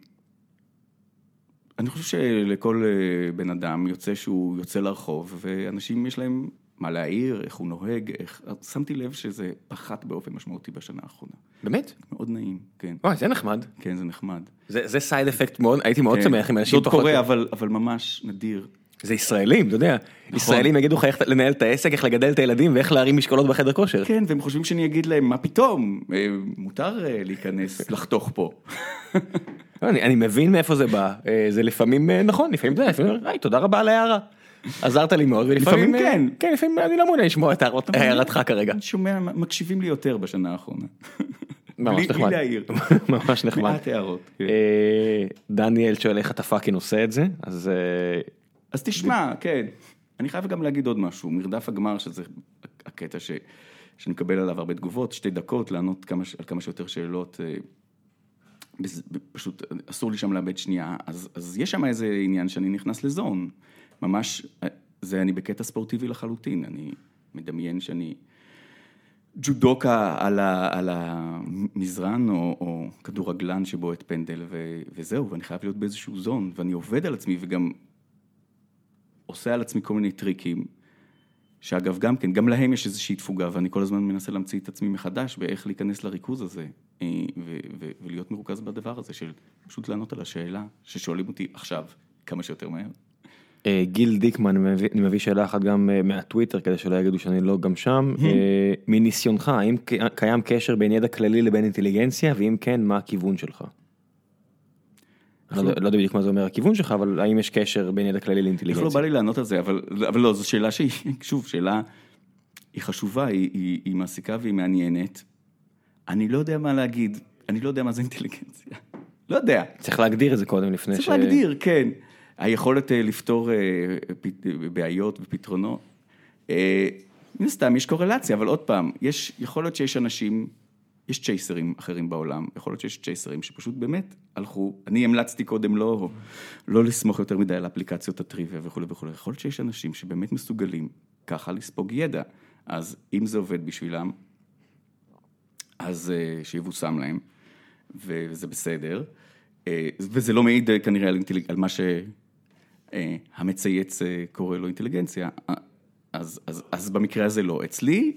Speaker 2: אני חושב שלכל אה, בן אדם יוצא שהוא יוצא לרחוב, ואנשים יש להם מה להעיר, איך הוא נוהג, איך... שמתי לב שזה פחת באופן משמעותי בשנה האחרונה.
Speaker 1: באמת?
Speaker 2: מאוד נעים, כן.
Speaker 1: וואי, זה נחמד.
Speaker 2: כן, זה נחמד.
Speaker 1: זה סייד אפקט מאוד, הייתי מאוד
Speaker 2: כן.
Speaker 1: שמח אם אנשים
Speaker 2: זה עוד קורה, אבל ממש נדיר.
Speaker 1: זה ישראלים, אתה יודע.
Speaker 2: נכון.
Speaker 1: ישראלים יגידו לך איך לנהל את העסק, איך לגדל את הילדים ואיך להרים משקולות בחדר כושר.
Speaker 2: כן, והם חושבים שאני אגיד להם, מה פתאום, אה, מותר אה, להיכנס, לחתוך פה.
Speaker 1: לא, אני, אני מבין מאיפה זה בא, אה, זה לפעמים נכון, לפעמים יודע, לפעמים, היי, תודה רבה על ההערה. עזרת לי מאוד, ולפעמים,
Speaker 2: לפעמים כן.
Speaker 1: כן, לפעמים אני לא מעוניין לשמוע את הערתך כרגע.
Speaker 2: אני שומע, מקשיבים לי יותר בשנה האחרונה.
Speaker 1: ממש נחמד.
Speaker 2: בלי להעיר.
Speaker 1: ממש נחמד.
Speaker 2: מעט הערות. כן.
Speaker 1: דניאל שואל איך אתה fucking עושה את זה, אז
Speaker 2: אז תשמע, כן. אני חייב גם להגיד עוד משהו, מרדף הגמר, שזה הקטע ש... שאני מקבל עליו הרבה תגובות, שתי דקות, לענות כמה, על כמה שיותר שאלות. אה, פשוט אסור לי שם לאבד שנייה, אז, אז יש שם איזה עניין שאני נכנס לזון. ממש, אה, זה אני בקטע ספורטיבי לחלוטין, אני מדמיין שאני ג'ודוקה על, ה, על המזרן או, או כדורגלן שבועט פנדל ו, וזהו, ואני חייב להיות באיזשהו זון, ואני עובד על עצמי וגם עושה על עצמי כל מיני טריקים, שאגב גם כן, גם להם יש איזושהי תפוגה, ואני כל הזמן מנסה להמציא את עצמי מחדש באיך להיכנס לריכוז הזה, אה, ו- ו- ולהיות מרוכז בדבר הזה של פשוט לענות על השאלה ששואלים אותי עכשיו, כמה שיותר מהר.
Speaker 1: אה, גיל דיקמן, אני מביא- אני מביא שאלה אחת גם אה, מהטוויטר כדי שלא יגידו שאני לא גם שם. אה, מניסיונך, האם קיים קשר בין ידע כללי לבין אינטליגנציה, ואם כן, מה הכיוון שלך? לא יודע- לא יודע בדיוק מה זה אומר הכיוון שלך, אבל האם יש קשר בין ידע כללי
Speaker 2: איך לא
Speaker 1: לאינטליגנציה?
Speaker 2: בא לי לענות על זה, אבל, לא, זו שאלה שהיא, שוב, שאלה, היא חשובה, היא, מעסיקה והיא מעניינת. אני לא יודע מה להגיד, אני לא יודע מה זה אינטליגנציה. לא יודע.
Speaker 1: צריך להגדיר את זה קודם לפני
Speaker 2: צריך להגדיר, כן. היכולת אה, לפתור אה, בעיות ופתרונות. אה, מן הסתם יש קורלציה, אבל עוד פעם, יש, יכול להיות שיש אנשים, יש צ'ייסרים אחרים בעולם, יכול להיות שיש צ'ייסרים שפשוט באמת הלכו, אני המלצתי קודם לא, לא לסמוך יותר מדי על אפליקציות הטריוויה וכולי וכולי, יכול להיות שיש אנשים שבאמת מסוגלים ככה לספוג ידע, אז אם זה עובד בשבילם, אז אה, שיבושם להם, וזה בסדר. אה, וזה לא מעיד אה, כנראה על, אינטליג... על מה שהמצייץ קורא לו אינטליגנציה, אז, אז, אז במקרה הזה לא. אצלי,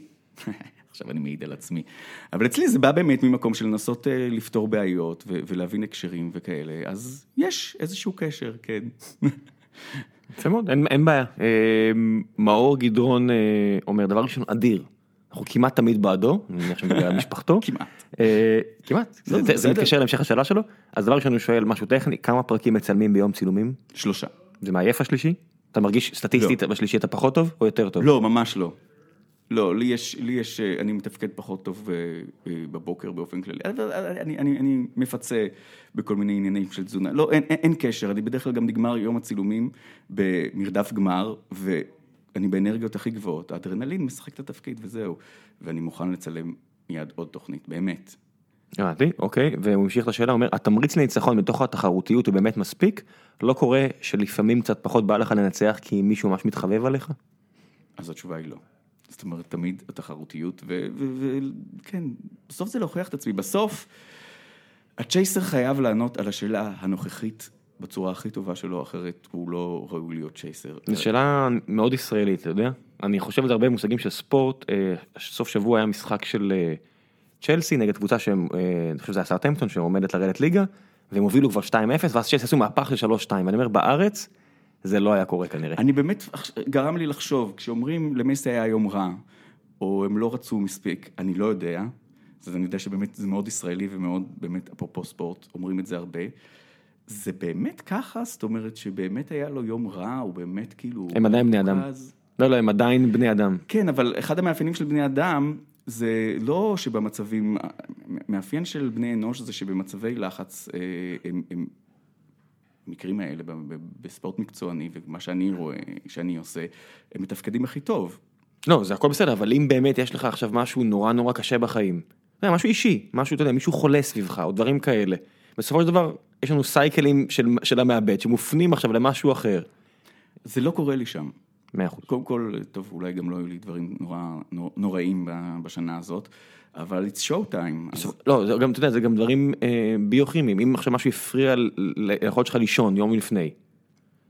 Speaker 2: עכשיו אני מעיד על עצמי, אבל אצלי זה בא באמת ממקום של לנסות אה, לפתור בעיות ו- ולהבין הקשרים וכאלה, אז יש איזשהו קשר, כן.
Speaker 1: יפה מאוד, אין, אין בעיה. אה, מאור גדרון אה, אומר, דבר ראשון, אדיר. אנחנו כמעט תמיד בעדו, אני מניח על משפחתו.
Speaker 2: כמעט.
Speaker 1: אה, כמעט.
Speaker 2: לא,
Speaker 1: זה-. מתקשר להמשך השאלה שלו. אז דבר ראשון הוא שואל משהו טכני, כמה פרקים מצלמים ביום צילומים?
Speaker 2: שלושה.
Speaker 1: זה מעייף השלישי? אתה מרגיש סטטיסטית בשלישי אתה פחות טוב או יותר טוב?
Speaker 2: לא, ממש לא. לא, לי יש, לי יש, אני מתפקד פחות טוב אה, אה, בבוקר באופן כללי. אני, אני, אני מפצה בכל מיני עניינים של תזונה. לא, אין, אין, אין קשר, אני בדרך כלל גם נגמר יום הצילומים במרדף גמר, ואני באנרגיות הכי גבוהות. האדרנלין משחק את התפקיד וזהו. ואני מוכן לצלם מיד עוד תוכנית, באמת.
Speaker 1: הבנתי, אוקיי, והוא המשיך את השאלה, הוא אומר, התמריץ לניצחון בתוך התחרותיות הוא באמת מספיק? לא קורה שלפעמים קצת פחות בא לך לנצח כי מישהו ממש מתחבב עליך?
Speaker 2: אז התשובה היא לא. זאת אומרת, תמיד התחרותיות, וכן, בסוף זה להוכיח את עצמי. בסוף, הצ'ייסר חייב לענות על השאלה הנוכחית בצורה הכי טובה שלו, אחרת הוא לא ראוי להיות צ'ייסר.
Speaker 1: זו שאלה מאוד ישראלית, אתה יודע? אני חושב על זה הרבה מושגים של ספורט, אה, סוף שבוע היה משחק של אה, צ'לסי נגד קבוצה שהם, אה, אני חושב שזה היה סארטמפטון שעומדת לרדת ליגה, והם הובילו כבר 2-0, ואז צ'לסי עשו מהפך של 3-2, ואני אומר, בארץ זה לא היה קורה כנראה.
Speaker 2: אני באמת, גרם לי לחשוב, כשאומרים למסי היה יום רע, או הם לא רצו מספיק, אני לא יודע, אז אני יודע שבאמת זה מאוד ישראלי ומאוד, באמת, אפרופו ספורט, אומרים את זה הרבה. זה באמת ככה? זאת אומרת שבאמת היה לו יום רע, הוא באמת כאילו...
Speaker 1: הם עדיין בני אדם.
Speaker 2: מרוכז?
Speaker 1: לא, לא, הם עדיין בני אדם.
Speaker 2: כן, אבל אחד המאפיינים של בני אדם, זה לא שבמצבים, מאפיין של בני אנוש זה שבמצבי לחץ, אה, הם, הם, המקרים האלה בספורט מקצועני, ומה שאני רואה, שאני עושה, הם מתפקדים הכי טוב.
Speaker 1: לא, זה הכל בסדר, אבל אם באמת יש לך עכשיו משהו נורא נורא קשה בחיים, זה משהו אישי, משהו, אתה יודע, מישהו חולה סביבך, או דברים כאלה. בסופו של דבר, יש לנו סייקלים של, של המעבד שמופנים עכשיו למשהו אחר.
Speaker 2: זה לא קורה לי שם.
Speaker 1: מאה אחוז.
Speaker 2: קודם כל, טוב, אולי גם לא היו לי דברים נורא נור- נוראים בשנה הזאת, אבל it's show time. אז
Speaker 1: לא, זה גם, אתה יודע, זה גם דברים אה, ביוכימיים, אם עכשיו משהו הפריע ליכולת שלך לישון יום לפני.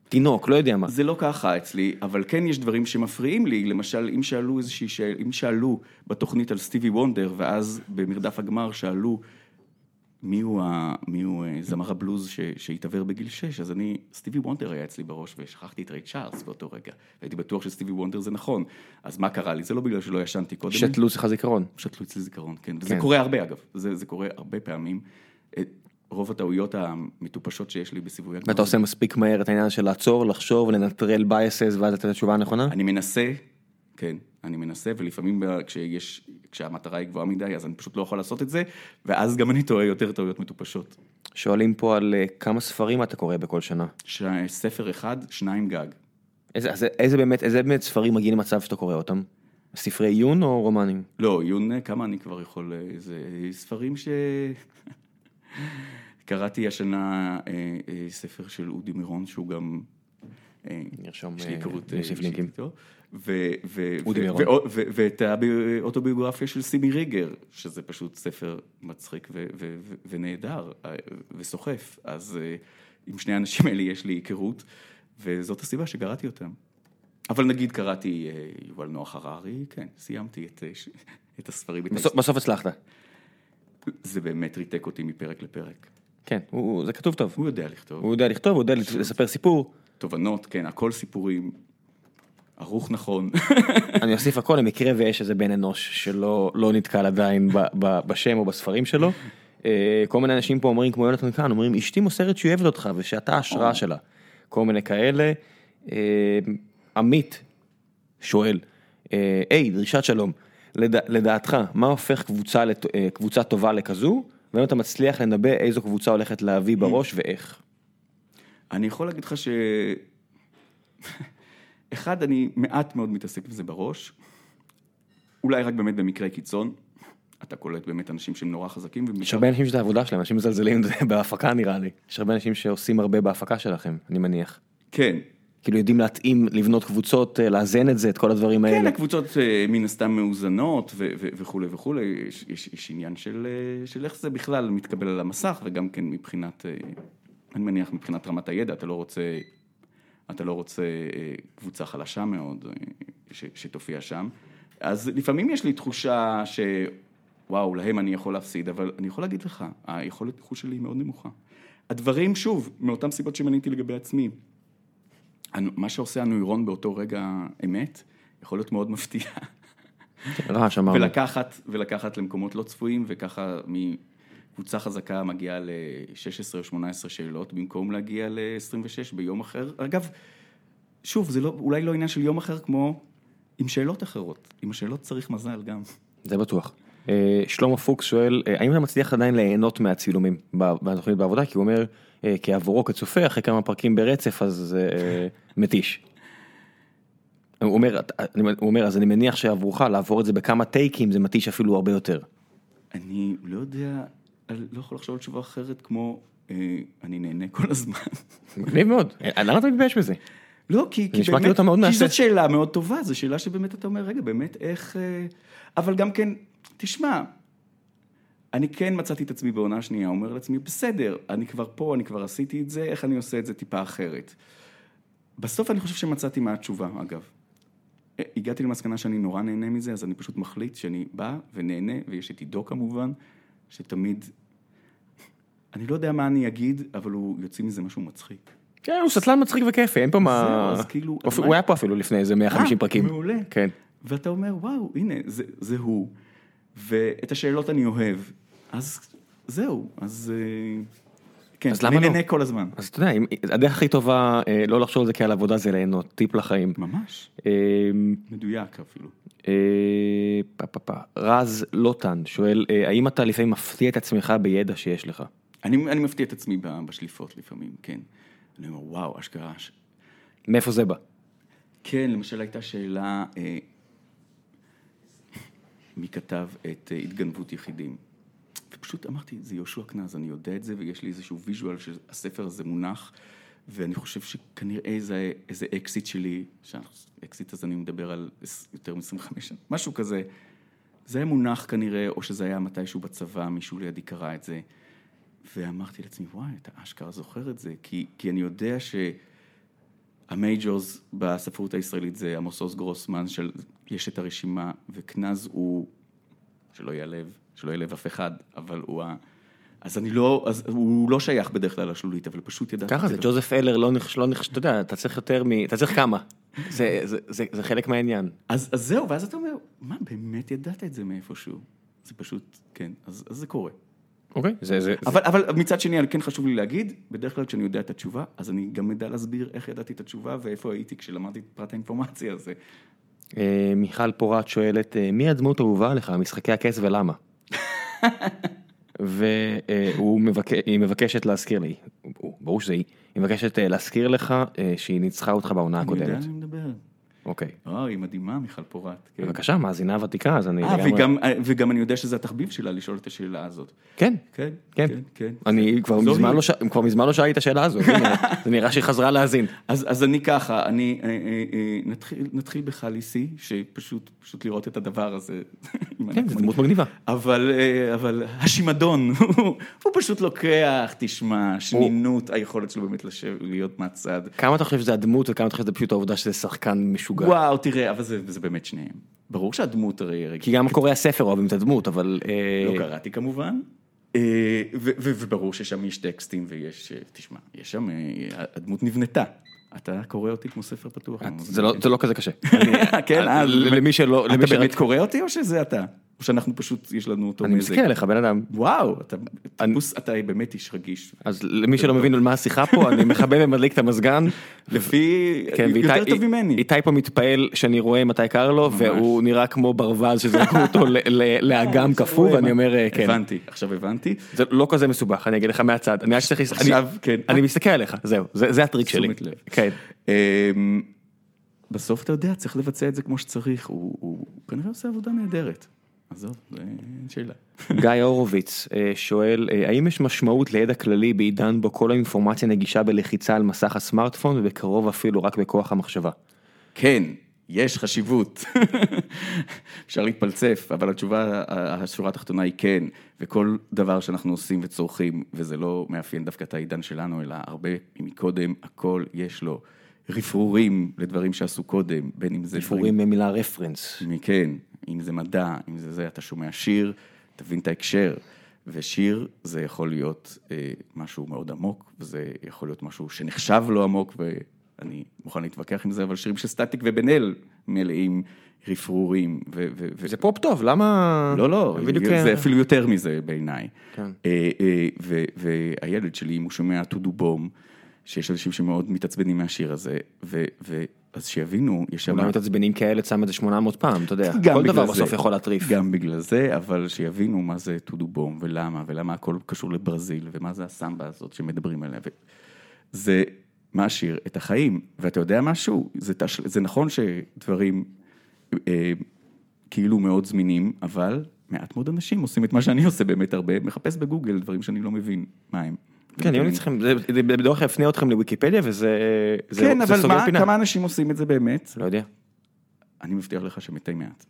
Speaker 1: תינוק, לא יודע מה.
Speaker 2: זה לא ככה אצלי, אבל כן יש דברים שמפריעים לי, למשל, אם שאלו איזושהי שאלה, אם שאלו בתוכנית על סטיבי וונדר, ואז במרדף הגמר שאלו מי הוא, ה, מי הוא אה, זמר הבלוז ש, שהתעוור בגיל 6, אז אני, סטיבי וונדר היה אצלי בראש, ושכחתי את ריי צ'ארלס באותו רגע. הייתי בטוח שסטיבי וונדר זה נכון. אז מה קרה לי? זה לא בגלל שלא ישנתי קודם.
Speaker 1: שתלו אצלך זיכרון.
Speaker 2: שתלו אצלי זיכרון, כן. וזה
Speaker 1: כן.
Speaker 2: קורה הרבה אגב, זה, זה קורה הרבה פעמים. אה, רוב הטעויות המטופשות שיש לי בסיבובי הגמר.
Speaker 1: ואתה עושה מספיק מהר את העניין של לעצור, לחשוב, לנטרל בייסס ואז לתת את התשובה הנכונה?
Speaker 2: אני מנסה, כן, אני מנסה, ולפעמים כשיש, כשהמטרה היא גבוהה מדי, אז אני פשוט לא יכול לעשות את זה, ואז גם אני טועה יותר טעויות מטופשות.
Speaker 1: שואלים פה על אה, כמה ספרים אתה קורא בכל שנה.
Speaker 2: ש- ספר אחד, שניים גג.
Speaker 1: איזה, אז איזה באמת, איזה באמת ספרים מגיעים למצב שאתה קורא אותם? ספרי עיון או רומנים?
Speaker 2: לא, עיון, כמה אני כבר יכול, אה, זה ספרים ש... קראתי השנה אה, אה, ספר של אודי מירון, שהוא גם... אה,
Speaker 1: נרשום, אה,
Speaker 2: אה,
Speaker 1: נוסיף לינקים.
Speaker 2: ואת האוטוביוגרפיה של סימי ריגר, שזה פשוט ספר מצחיק ונהדר אה, וסוחף. אז אה, עם שני האנשים האלה יש לי היכרות, וזאת הסיבה שקראתי אותם. אבל נגיד קראתי אה, יובל נוח הררי, כן, סיימתי את, את הספרים.
Speaker 1: בסוף, בסוף הצלחת.
Speaker 2: זה באמת ריתק אותי מפרק לפרק.
Speaker 1: כן, הוא, זה כתוב טוב.
Speaker 2: הוא יודע לכתוב.
Speaker 1: הוא יודע לכתוב, הוא יודע לספר סיפור.
Speaker 2: תובנות, כן, הכל סיפורים. ערוך נכון.
Speaker 1: אני אוסיף הכל למקרה ויש איזה בן אנוש שלא לא נתקל עדיין ב, ב, בשם או בספרים שלו. אה, כל מיני אנשים פה אומרים כמו יונתן כאן, אומרים אשתי מוסרת שהיא אוהבת אותך ושאתה ההשראה שלה. כל מיני כאלה. אה, עמית שואל, אה, היי דרישת שלום, לדע, לדעתך מה הופך קבוצה, לת- קבוצה טובה לכזו? והאם אתה מצליח לנבא איזו קבוצה הולכת להביא בראש ואיך?
Speaker 2: אני יכול להגיד לך ש... אחד, אני מעט מאוד מתעסק בזה בראש. אולי רק באמת במקרי קיצון. אתה קולט באמת אנשים שהם נורא חזקים.
Speaker 1: יש הרבה אנשים שזה העבודה שלהם, אנשים מזלזלים בהפקה נראה לי. יש הרבה אנשים שעושים הרבה בהפקה שלכם, אני מניח.
Speaker 2: כן.
Speaker 1: כאילו יודעים להתאים, לבנות קבוצות, אה, לאזן את זה, את כל הדברים
Speaker 2: כן,
Speaker 1: האלה.
Speaker 2: הקבוצות אה, מן הסתם מאוזנות וכולי וכולי, יש, יש, יש עניין של, אה, של איך זה בכלל מתקבל על המסך, וגם כן מבחינת, אני מניח מבחינת רמת הידע, אתה לא רוצה, אתה לא רוצה אה, קבוצה חלשה מאוד אה, ש, שתופיע שם. אז לפעמים יש לי תחושה שוואו, להם אני יכול להפסיד, אבל אני יכול להגיד לך, היכולת ניחוש שלי היא מאוד נמוכה. הדברים, שוב, מאותן סיבות שמניתי לגבי עצמי, מה שעושה הנוירון באותו רגע אמת, יכול להיות מאוד מפתיע.
Speaker 1: רעש אמרנו.
Speaker 2: ולקחת, ולקחת למקומות לא צפויים, וככה מקבוצה חזקה מגיעה ל-16 או 18 שאלות, במקום להגיע ל-26 ביום אחר. אגב, שוב, זה לא, אולי לא עניין של יום אחר כמו עם שאלות אחרות. עם השאלות צריך מזל גם.
Speaker 1: זה בטוח. אה, שלמה פוקס שואל, אה, האם אתה מצליח עדיין ליהנות מהצילומים בתוכנית בעבודה? כי הוא אומר, אה, כי עבורו כצופה, אחרי כמה פרקים ברצף, אז מתיש. הוא אומר, "אתה- אני- הוא אומר, אז אני מניח שעבורך לעבור את זה בכמה טייקים זה מתיש אפילו הרבה יותר.
Speaker 2: אני לא יודע, אני לא יכול לחשוב על תשובה אחרת כמו, אה, אני נהנה כל הזמן.
Speaker 1: מגניב מאוד. אה, למה אתה מתבייש בזה?
Speaker 2: לא, כי, כי
Speaker 1: כאילו
Speaker 2: באמת,
Speaker 1: מאוד
Speaker 2: כי. זאת שאלה מאוד טובה, זו שאלה שבאמת אתה אומר, רגע, באמת איך... אה, אבל גם כן, תשמע, אני כן מצאתי את עצמי בעונה שנייה, אומר לעצמי, בסדר, אני כבר פה, אני כבר עשיתי את זה, איך אני עושה את זה טיפה אחרת. בסוף אני חושב שמצאתי מה התשובה, אגב. הגעתי למסקנה שאני נורא נהנה מזה, אז אני פשוט מחליט שאני בא ונהנה, ויש את עידו כמובן, שתמיד... אני לא יודע מה אני אגיד, אבל הוא יוציא מזה משהו מצחיק.
Speaker 1: כן, הוא סטלן מצחיק וכיפי, אין פה מה...
Speaker 2: זהו, אז כאילו,
Speaker 1: הוא- היה פה אפילו לפני איזה 150
Speaker 2: אה,
Speaker 1: פרקים.
Speaker 2: מעולה.
Speaker 1: כן.
Speaker 2: ואתה אומר, וואו, הנה, זה, הוא, ואת השאלות אני אוהב, אז זהו, אז אה, כן,
Speaker 1: אז
Speaker 2: אני
Speaker 1: למה לא?
Speaker 2: נהנה כל הזמן.
Speaker 1: אז אתה יודע, הדרך הכי טובה אה, לא לחשוב על זה כעל עבודה זה ליהנות, טיפ לחיים.
Speaker 2: ממש, מדויק אפילו.
Speaker 1: אה, רז לוטן שואל, אה, האם אתה לפעמים מפתיע את עצמך בידע שיש לך?
Speaker 2: אני, מפתיע את עצמי בשליפות לפעמים, כן. אני אומר, וואו, אשכרה.
Speaker 1: מאיפה זה בא?
Speaker 2: כן, למשל הייתה שאלה, אה, מי כתב את התגנבות יחידים. ופשוט אמרתי, זה יהושע קנז, אני יודע את זה, ויש לי איזשהו visual שהספר הזה מונח, ואני חושב שכנראה זה איזה אקזיט שלי, שהאקזיט הזה אני מדבר על יותר מ-25 שנה, משהו כזה. זה היה מונח כנראה, או שזה היה מתישהו בצבא, מישהו לידי קרא את זה. ואמרתי לעצמי, וואי, אתה אשכרה זוכר את זה, כי, כי אני יודע שהמייג'ורס בספרות הישראלית זה עמוס עוז גרוסמן, של יש את הרשימה, וקנז הוא, שלא ייעלב, שלא ייעלב אף אחד, אבל הוא ה... אז אני לא, אז הוא לא שייך בדרך כלל לשלולית, אבל פשוט ידעתי.
Speaker 1: ככה זה, ג'וזף אלר לא נחש, לא נחש, אתה יודע, אתה צריך יותר מ... אתה צריך כמה. זה, זה, זה, זה חלק מהעניין.
Speaker 2: אז, אז זהו, ואז אתה אומר, מה, באמת ידעת את זה מאיפשהו? זה פשוט, כן, אז, אז זה קורה.
Speaker 1: אוקיי, זה, זה...
Speaker 2: אבל, אבל מצד שני, כן חשוב לי להגיד, בדרך כלל כשאני יודע את התשובה, אז אני גם אדע להסביר איך ידעתי את התשובה ואיפה הייתי כשלמדתי את פרט האינפורמציה הזה.
Speaker 1: אה, מיכל פורת שואלת, אה, מי הדמות האהובה עליך, משחקי הכס ולמה? והיא מבקשת להזכיר לי, ברור שזה היא, היא מבקשת אה, להזכיר לך שהיא ניצחה אותך בעונה הקודמת.
Speaker 2: אני יודע מי מדבר.
Speaker 1: אוקיי.
Speaker 2: אה, היא מדהימה, מיכל פורט. כן.
Speaker 1: בבקשה, מאזינה ותיקה, אז אני
Speaker 2: אה, וגם, וגם אני יודע שזה התחביב שלה לשאול את השאלה הזאת.
Speaker 1: כן,
Speaker 2: כן,
Speaker 1: כן.
Speaker 2: כן, כן.
Speaker 1: אני כבר מזמן. לא ש- כבר מזמן לא שאלתי את השאלה הזאת, זה נראה שהיא חזרה להאזין.
Speaker 2: אז, אז אני ככה, אני, אה, אה, אה, נתחיל, נתחיל בחליסי, שפשוט, פשוט לראות את הדבר הזה.
Speaker 1: כן, זו דמות מגניבה.
Speaker 2: אבל, אה, אבל השימדון, הוא פשוט לוקח, תשמע, שנינות, היכולת שלו באמת לשבת, להיות מהצד.
Speaker 1: כמה אתה חושב שזה הדמות וכמה אתה חושב שזה פשוט העובדה שזה שחקן משוגע?
Speaker 2: וואו, תראה, אבל זה, זה באמת שניהם. ברור שהדמות הרי...
Speaker 1: כי גם קוראי הספר אוהבים את הדמות, אבל... אה,
Speaker 2: לא קראתי כמובן. אה, וברור ששם יש טקסטים ויש, אה, תשמע, יש שם, הדמות נבנתה. אתה קורא אותי כמו ספר פתוח.
Speaker 1: זה לא- זה לא כזה קשה.
Speaker 2: כן,
Speaker 1: למי שלא...
Speaker 2: אתה באמת קורא אותי או שזה אתה? או שאנחנו פשוט, יש לנו אותו
Speaker 1: אני
Speaker 2: מזג?
Speaker 1: מסתכל עליך בן אדם.
Speaker 2: וואו, אתה טיפוס, אתה באמת איש רגיש.
Speaker 1: אז למי שלא מבין על מה השיחה פה, אני מכבה ומדליק את המזגן.
Speaker 2: לפי,
Speaker 1: כן,
Speaker 2: יותר
Speaker 1: ואיתי-
Speaker 2: טוב ממני.
Speaker 1: איתי פה מתפעל שאני רואה מתי קר לו, והוא נראה כמו ברווז שזרקו אותו לאגם קפוא, ואני אומר, אה, כן.
Speaker 2: הבנתי, עכשיו הבנתי.
Speaker 1: זה לא כזה מסובך, אני אגיד לך מהצד. אני רק צריך...
Speaker 2: עכשיו,
Speaker 1: אני-
Speaker 2: כן.
Speaker 1: אני מסתכל עליך, זהו, זה זה הטריק שלי.
Speaker 2: תשומת לב.
Speaker 1: כן.
Speaker 2: אמ, בסוף אתה יודע, צריך לבצע את זה כמו שצריך, הוא כנראה עושה עבודה נהדרת. עזוב, אין שאלה.
Speaker 1: גיא הורוביץ אה, שואל, אה, האם יש משמעות לידע כללי בעידן בו כל האינפורמציה נגישה בלחיצה על מסך הסמארטפון ובקרוב אפילו רק בכוח המחשבה?
Speaker 2: כן, יש חשיבות. אפשר להתפלצף, אבל התשובה, השורה התחתונה היא כן, וכל דבר שאנחנו עושים וצורכים, וזה לא מאפיין דווקא את העידן שלנו, אלא הרבה מקודם, הכל יש לו רפרורים לדברים שעשו קודם, בין אם זה...
Speaker 1: דיבורים מילה רפרנס.
Speaker 2: כן, אם זה מדע, אם זה זה, אתה שומע שיר, תבין את ההקשר. ושיר זה יכול להיות אה, משהו מאוד עמוק, וזה יכול להיות משהו שנחשב לא עמוק, ואני מוכן להתווכח עם זה, אבל שירים של סטטיק ובן אל מלאים רפרורים. ו- ו-
Speaker 1: זה פופ טוב, למה...
Speaker 2: לא, לא,
Speaker 1: בדיוק...
Speaker 2: זה אפילו יותר מזה בעיניי.
Speaker 1: כן.
Speaker 2: אה, אה, והילד שלי, אם הוא שומע טודו בום, שיש אנשים שמאוד מתעצבנים מהשיר הזה, ו- ו- אז שיבינו, יש שם...
Speaker 1: אולי מתעצבנים הילד שם את זה 800 פעם, אתה יודע. כל דבר
Speaker 2: זה.
Speaker 1: בסוף יכול להטריף.
Speaker 2: גם בגלל זה, אבל שיבינו מה זה טודו בום ולמה, ולמה הכל קשור לברזיל, ומה זה הסמבה הזאת שמדברים עליה. ו... זה מעשיר את החיים, ואתה יודע משהו? זה, תש... זה נכון שדברים אה, כאילו מאוד זמינים, אבל מעט מאוד אנשים עושים את מה שאני עושה באמת הרבה, מחפש בגוגל דברים שאני לא מבין מה הם.
Speaker 1: כן, אם אני צריכים, בדרך כלל יפנה אתכם לוויקיפדיה וזה זה-
Speaker 2: כן, אבל מה. כמה אנשים עושים את זה באמת?
Speaker 1: לא יודע,
Speaker 2: אני מבטיח לך שמתי מעט.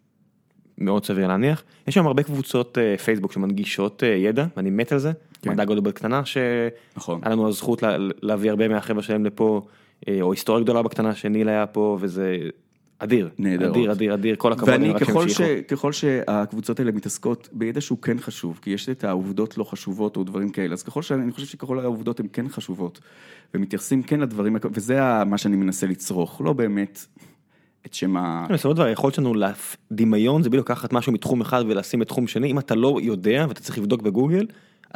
Speaker 1: מאוד סביר להניח. יש שם הרבה קבוצות אה, פייסבוק שמנגישות אה, ידע, ואני מת על זה.
Speaker 2: כן.
Speaker 1: מדע גדול בקטנה, שהיה
Speaker 2: נכון.
Speaker 1: לנו הזכות לה- להביא הרבה מהחבר'ה שלהם לפה, אה, או היסטוריה גדולה בקטנה שניל היה פה, וזה אדיר.
Speaker 2: נהדרות.
Speaker 1: אדיר, אדיר, אדיר, כל הכבוד.
Speaker 2: ואני, ככל, ש. ככל שהקבוצות האלה מתעסקות בידע שהוא כן חשוב, כי יש את העובדות לא חשובות או דברים כאלה, אז ככל שאני אני חושב שככל העובדות הן כן חשובות, ומתייחסים כן לדברים, וזה מה שאני מנסה לצרוך, לא באמת את שם ה...
Speaker 1: בסופו של דבר היכולת שלנו, להפ- דמיון זה בדיוק לקחת משהו מתחום אחד ולשים בתחום שני, אם אתה לא יודע ואתה צריך לבדוק בגוגל,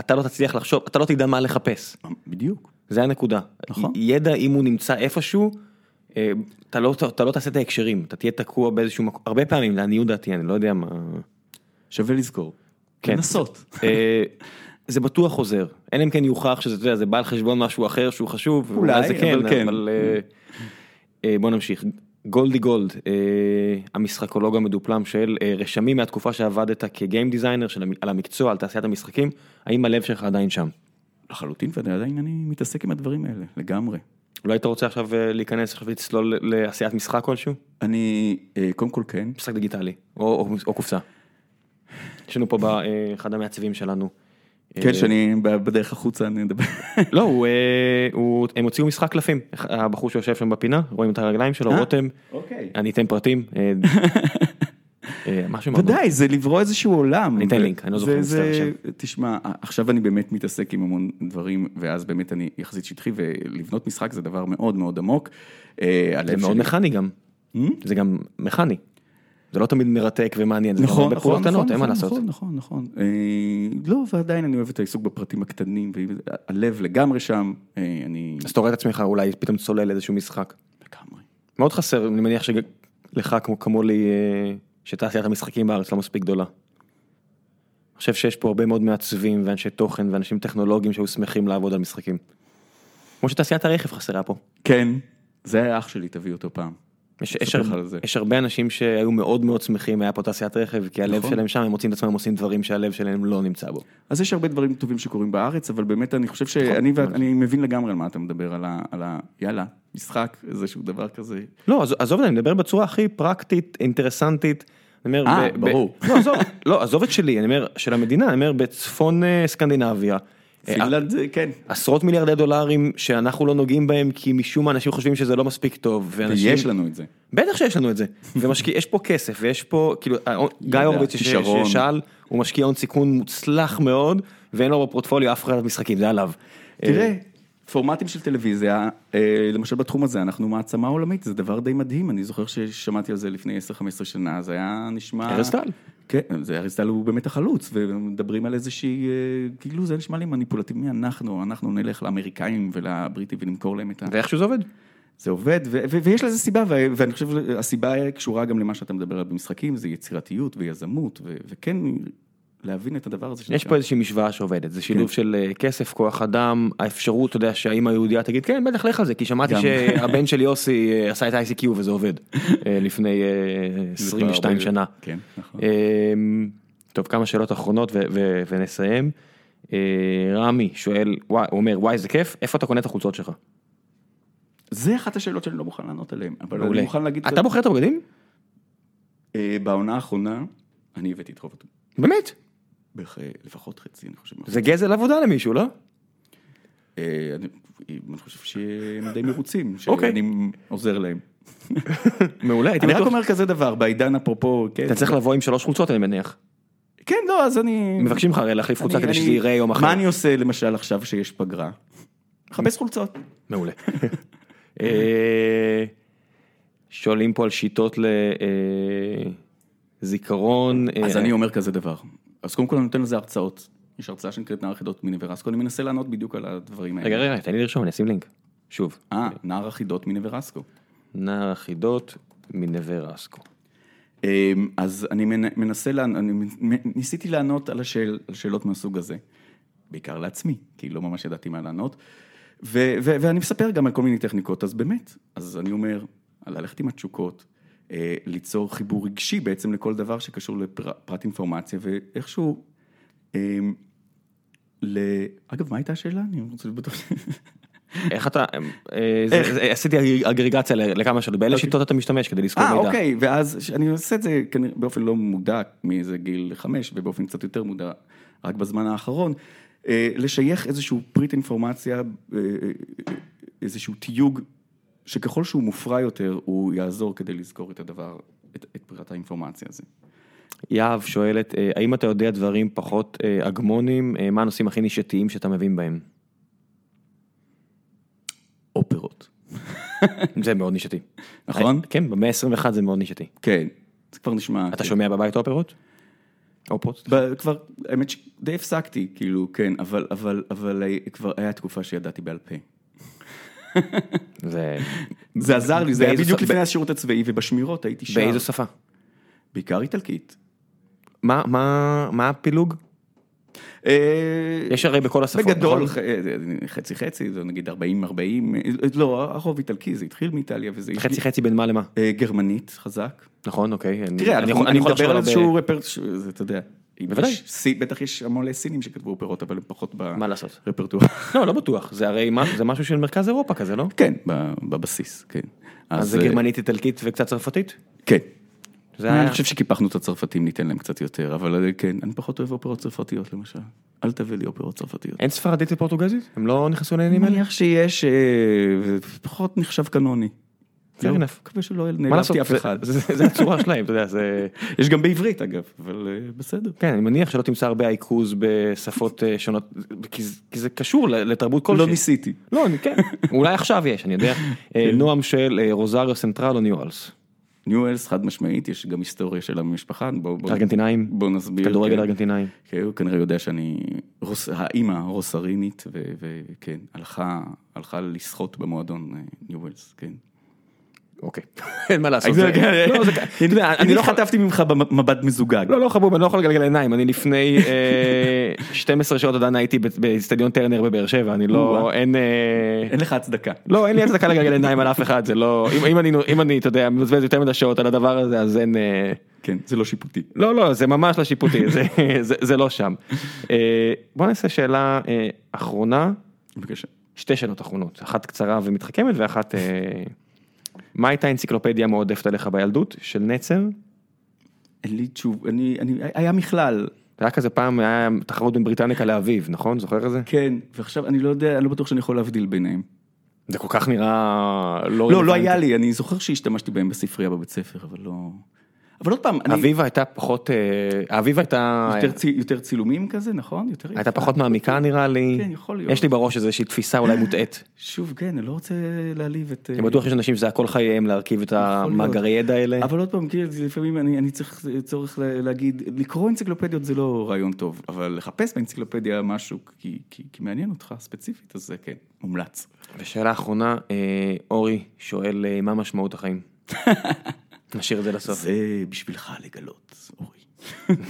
Speaker 1: אתה לא תצליח לחשוב, אתה לא תדע מה לחפש.
Speaker 2: בדיוק.
Speaker 1: זה הנקודה.
Speaker 2: נכון.
Speaker 1: ידע אם הוא נמצא איפשהו, אתה לא, אתה לא תעשה את ההקשרים, אתה תהיה תקוע באיזשהו מקום, הרבה פעמים לעניות דעתי, אני לא יודע מה...
Speaker 2: שווה לזכור.
Speaker 1: כן.
Speaker 2: לנסות.
Speaker 1: אה, זה בטוח חוזר, אלא אם כן יוכח שזה, אתה יודע, זה בא על חשבון משהו אחר שהוא חשוב,
Speaker 2: אולי,
Speaker 1: זה כן,
Speaker 2: אבל כן.
Speaker 1: אבל אה, אה, בוא נמשיך. גולדי גולד, אה, המשחקולוג המדופלם של אה, רשמים מהתקופה שעבדת כגיים דיזיינר על המקצוע, על תעשיית המשחקים, האם הלב שלך עדיין שם?
Speaker 2: לחלוטין, ועדיין אני מתעסק עם הדברים האלה, לגמרי.
Speaker 1: לא היית רוצה עכשיו אה, להיכנס עכשיו לצלול לעשיית משחק כלשהו?
Speaker 2: אני, אה, קודם כל כן,
Speaker 1: משחק דיגיטלי, או, או, או קופסה. יש לנו פה באחד המעצבים שלנו.
Speaker 2: כן,
Speaker 1: אה,
Speaker 2: שאני בדרך החוצה, אני אדבר.
Speaker 1: לא, הוא, אה, הוא, הם הוציאו משחק קלפים, הבחור שיושב שם בפינה, רואים את הרגליים שלו,
Speaker 2: אה?
Speaker 1: רותם,
Speaker 2: אוקיי.
Speaker 1: אני אתן פרטים, אה, אה, משהו מאוד
Speaker 2: ודאי, זה לברוא איזשהו עולם.
Speaker 1: אני אתן לינק, אני לא זוכר, מצטער
Speaker 2: תשמע, עכשיו אני באמת מתעסק עם המון דברים, ואז באמת אני יחסית שטחי, ולבנות משחק זה דבר מאוד מאוד עמוק. אה,
Speaker 1: זה מאוד מכני גם,
Speaker 2: Hmm?
Speaker 1: זה גם מכני. זה לא תמיד מרתק ומעניין, זה
Speaker 2: נכון, נכון,
Speaker 1: קטנות,
Speaker 2: נכון,
Speaker 1: אין מה
Speaker 2: נכון,
Speaker 1: לעשות.
Speaker 2: נכון, נכון, נכון. אה, לא, ועדיין אני אוהב את העיסוק בפרטים הקטנים, והלב לגמרי שם, אה, אני...
Speaker 1: אז אתה רואה את עצמך אולי פתאום צולל איזשהו משחק.
Speaker 2: לגמרי.
Speaker 1: מאוד חסר, אני מניח שלך כמו, כמו לי, אה, שתעשיית המשחקים בארץ לא מספיק גדולה. אני חושב שיש פה הרבה מאוד מעצבים ואנשי תוכן ואנשים טכנולוגיים שהיו שמחים לעבוד על משחקים. כמו שתעשיית הרכב חסרה פה.
Speaker 2: כן, זה היה אח שלי, תביא אותו פעם.
Speaker 1: יש, יש, הרבה. יש הרבה אנשים שהיו מאוד מאוד שמחים היה פה תעשיית רכב כי הלב
Speaker 2: נכון.
Speaker 1: שלהם שם הם מוצאים את עצמם עושים דברים שהלב שלהם לא נמצא בו.
Speaker 2: אז יש הרבה דברים טובים שקורים בארץ, אבל באמת אני חושב
Speaker 1: נכון,
Speaker 2: שאני ואת- אני מבין לגמרי על מה אתה מדבר, על ה... על ה- יאללה, משחק, איזשהו דבר כזה.
Speaker 1: לא, עזוב- עזוב, אני מדבר בצורה הכי פרקטית, אינטרסנטית. אני אומר,
Speaker 2: אה, ברור.
Speaker 1: לא, עזוב, לא, עזוב את שלי, אני אומר, של המדינה, אני אומר, בצפון אה, סקנדינביה. אה,
Speaker 2: פינלנד, זה- כן.
Speaker 1: עשרות מיליארדי דולרים שאנחנו לא נוגעים בהם כי משום מה אנשים חושבים שזה לא מספיק טוב. ואנשים...
Speaker 2: ויש לנו את זה.
Speaker 1: בטח שיש לנו את זה. ומשקיע, יש פה כסף ויש פה, כאילו, ההון- גיא הורוביץ. ששאל, הוא משקיע הון סיכון מוצלח מאוד, ואין לו בפורטפוליו אף אחד משחקים, זה עליו.
Speaker 2: תראה, פורמטים של טלוויזיה, אה, למשל בתחום הזה, אנחנו מעצמה עולמית, זה דבר די מדהים, אני זוכר ששמעתי על זה לפני 10-15 שנה, זה היה נשמע...
Speaker 1: ארז טל.
Speaker 2: כן, זה ארז טל הוא באמת החלוץ, ומדברים על איזושהי, אה, כאילו זה נשמע לי מניפולטיבי, מי אנחנו, אנחנו נלך לאמריקאים ולבריטים ונמכור להם את ה...
Speaker 1: ואיכשהו זה עובד.
Speaker 2: זה עובד, ו- ו- ויש לזה סיבה, ו- ואני חושב שהסיבה קשורה גם למה שאתה מדבר עליו במשחקים, זה יצירתיות ויזמות, ו- וכן להבין את הדבר הזה.
Speaker 1: יש פה איזושהי משוואה שעובדת, זה שילוב
Speaker 2: כן.
Speaker 1: של אה, כסף, כוח אדם, האפשרות, אתה יודע, שהאמא היהודייה תגיד, כן, בטח לך על זה, כי שמעתי. שהבן של יוסי אה, עשה את ה-ICQ וזה עובד, אה, לפני אה,
Speaker 2: זה כבר
Speaker 1: 22
Speaker 2: הרבה-
Speaker 1: שנה.
Speaker 2: כן, נכון.
Speaker 1: אמ, טוב, כמה שאלות אחרונות ונסיים. רמי שואל, הוא אומר, וואי, זה כיף, איפה אתה קונה את החולצות שלך?
Speaker 2: זה אחת השאלות שאני לא מוכן לענות עליהן, אבל אני. מוכן להגיד...
Speaker 1: אתה בוחר את הבגדים?
Speaker 2: בעונה האחרונה, אני הבאתי את רוב...
Speaker 1: באמת?
Speaker 2: בערך אה, לפחות חצי, אני חושב.
Speaker 1: זה גזל עבודה למישהו, לא?
Speaker 2: אה, אני חושב שהם די מרוצים,
Speaker 1: אוקיי.
Speaker 2: שאני עוזר להם.
Speaker 1: מעולה, הייתי
Speaker 2: אני רק
Speaker 1: בטוח.
Speaker 2: אומר כזה דבר, בעידן אפרופו, כן.
Speaker 1: אתה צריך לבוא עם שלוש חולצות, אני מניח.
Speaker 2: כן, לא, אז אני...
Speaker 1: מבקשים לך הרי להחליף חולצה כדי שזה ייראה יום אחר.
Speaker 2: מה אני עושה למשל עכשיו שיש פגרה? מחפש חולצות.
Speaker 1: מעולה. אה, שואלים פה על שיטות לזיכרון.
Speaker 2: אז אני אומר כזה דבר. אז קודם כל אני נותן לזה הרצאות. יש הרצאה שנקראת נער החידות מיני ורסקו, אני מנסה לענות בדיוק על הדברים האלה.
Speaker 1: רגע, רגע, תן לי לרשום, אני אשים לינק. שוב,
Speaker 2: אה, נער החידות מיני ורסקו.
Speaker 1: נער החידות מנווה רסקו.
Speaker 2: אמ, אז אני מנ- מנסה, אני ניסיתי לענות על השאל- על שאלות מהסוג הזה, בעיקר לעצמי, כי לא ממש ידעתי מה לענות, ו- ו- ואני מספר גם על כל מיני טכניקות, אז באמת, אז אני אומר, ללכת עם התשוקות, ליצור חיבור רגשי בעצם לכל דבר שקשור לפרט אינפורמציה, ואיכשהו, אמ, ל- אגב, מה הייתה השאלה? אני רוצה לבטוח.
Speaker 1: איך אתה, אה, זה- זה- עשיתי אגרגציה לכמה שאלות, באיזה שיטות אתה משתמש כדי לזכור
Speaker 2: אה,
Speaker 1: מידע?
Speaker 2: אוקיי, ואז אני עושה את זה כנראה באופן לא מודע מאיזה גיל חמש, ובאופן קצת יותר מודע רק בזמן האחרון, אה, לשייך איזשהו פריט אינפורמציה, אה, אה, איזשהו תיוג, שככל שהוא מופרע יותר, הוא יעזור כדי לזכור את הדבר, את, את פריט האינפורמציה הזה.
Speaker 1: יהב שואלת, אה, האם אתה יודע דברים פחות אה, הגמונים, אה, מה הנושאים הכי נישתיים שאתה מבין בהם?
Speaker 2: אופרות.
Speaker 1: זה מאוד נישתי.
Speaker 2: נכון?
Speaker 1: כן, במאה ה-21 זה מאוד נישתי.
Speaker 2: כן, זה כבר נשמע...
Speaker 1: אתה שומע בבית אופרות? אופרות?
Speaker 2: כבר, האמת שדי הפסקתי, כאילו, כן, אבל, אבל, אבל כבר היה תקופה שידעתי בעל פה.
Speaker 1: זה...
Speaker 2: זה עזר לי, זה היה בדיוק לפני השירות הצבאי, ובשמירות הייתי שר.
Speaker 1: באיזו שפה?
Speaker 2: בעיקר איטלקית.
Speaker 1: מה, מה, מה הפילוג?
Speaker 2: אה,
Speaker 1: יש הרי בכל השפות,
Speaker 2: בגדול,
Speaker 1: נכון?
Speaker 2: ח- חצי חצי, זה נגיד 40-40, לא, הרוב איטלקי, זה התחיל מאיטליה וזה...
Speaker 1: חצי חצי בין מה למה?
Speaker 2: אה, גרמנית, חזק.
Speaker 1: נכון, אוקיי.
Speaker 2: תראה,
Speaker 1: אני יכול-
Speaker 2: מדבר
Speaker 1: לחשוב
Speaker 2: על איזשהו רפרט, אתה יודע.
Speaker 1: בוודאי.
Speaker 2: בטח יש המון סינים שכתבו אופרות, אבל הם פחות? ברפרטואר.
Speaker 1: לא, לא בטוח, זה הרי מה- זה משהו של מרכז אירופה כזה, לא?
Speaker 2: כן, בבסיס, כן.
Speaker 1: אז זה
Speaker 2: אה,
Speaker 1: גרמנית, איטלקית וקצת צרפתית?
Speaker 2: כן. אני חושב שקיפחנו את הצרפתים, ניתן להם קצת יותר, אבל אה, כן, אני פחות אוהב אופרות צרפתיות למשל. אל תביא לי אופרות צרפתיות.
Speaker 1: אין ספרדית ופורטוגזית? הם לא נכנסו
Speaker 2: אני
Speaker 1: לעניינים האלה?
Speaker 2: מניח שיש, אה, ופחות נחשב קנוני. זהו,
Speaker 1: enough.
Speaker 2: מקווה שלא נעלבתי אף אחד.
Speaker 1: זה הצורה שלהם, אתה יודע, זה...
Speaker 2: יש גם בעברית אגב, אבל אה, בסדר.
Speaker 1: כן, אני מניח שלא תמצא הרבה עיכוז בשפות אה, שונות, כי זה- קשור לתרבות
Speaker 2: לא
Speaker 1: כלשהי.
Speaker 2: ניסיתי.
Speaker 1: לא, אני כן, אולי עכשיו יש, אני יודע. אה,
Speaker 2: כן.
Speaker 1: נועם של רוזריו סנטרל או ניואלס?
Speaker 2: ניואלס חד משמעית, יש גם היסטוריה של המשפחה,
Speaker 1: ארגנטינאים?
Speaker 2: בוא נסביר.
Speaker 1: כדורגל
Speaker 2: כן.
Speaker 1: ארגנטינאי.
Speaker 2: כן, הוא כנראה יודע שאני, האימא רוסרינית, וכן, הלכה, לשחות במועדון ניואלס, כן.
Speaker 1: אוקיי, אין מה לעשות. לא, אני לא.
Speaker 2: חטפתי ממך במבט מזוגג.
Speaker 1: לא, לא חבוב, אני לא יכול לגלגל עיניים, אני לפני אה, 12 שעות עדיין הייתי ב- באצטדיון טרנר בבאר שבע, אני לא. אין... אה,
Speaker 2: אין לך הצדקה.
Speaker 1: לא, אין לי הצדקה לגלגל עיניים על אף אחד, זה לא... אם- אני, אתה יודע, מבזבז יותר מדי שעות על הדבר הזה, אז אין... אה,
Speaker 2: כן, זה לא שיפוטי.
Speaker 1: לא, לא, זה ממש לא שיפוטי, זה, לא שם. אה, בוא נעשה שאלה אה, אחרונה,
Speaker 2: בבקשה.
Speaker 1: שתי שאלות אחרונות, אחת קצרה ומתחכמת ואחת... מה הייתה האנציקלופדיה המועדפת עליך בילדות של נצר?
Speaker 2: אין לי תשוב, אני, אני, היה מכלל.
Speaker 1: היה כזה פעם, היה תחרות בין בריטניקה לאביב, נכון? זוכר את זה?
Speaker 2: כן, ועכשיו אני לא יודע, אני לא בטוח שאני יכול להבדיל ביניהם.
Speaker 1: זה כל כך נראה לא
Speaker 2: לא, לא. היה לי, אני זוכר שהשתמשתי בהם בספרייה בבית ספר, אבל לא... אבל עוד פעם, אני...
Speaker 1: אביבה הייתה פחות, אה, אביבה הייתה,
Speaker 2: יותר, צי, יותר צילומים כזה, נכון? יותר
Speaker 1: הייתה. פחות מעמיקה נראה לי.
Speaker 2: כן, יכול להיות.
Speaker 1: יש לי בראש איזושהי תפיסה אולי מוטעית.
Speaker 2: שוב, כן, אני לא רוצה להעליב את...
Speaker 1: אני בטוח שיש אנשים שזה הכל חייהם להרכיב את המאגרי ידע האלה.
Speaker 2: אבל עוד פעם, כאילו, לפעמים אני, אני צריך צורך לה- להגיד, לקרוא אנציקלופדיות זה לא רעיון טוב, אבל לחפש באנציקלופדיה משהו, כי, כי, כי מעניין אותך ספציפית, אז זה כן, מומלץ.
Speaker 1: ושאלה אחרונה, אה, אורי שואל אה, מה משמעות החיים? נשאיר את זה לסוף.
Speaker 2: זה בשבילך לגלות, אורי.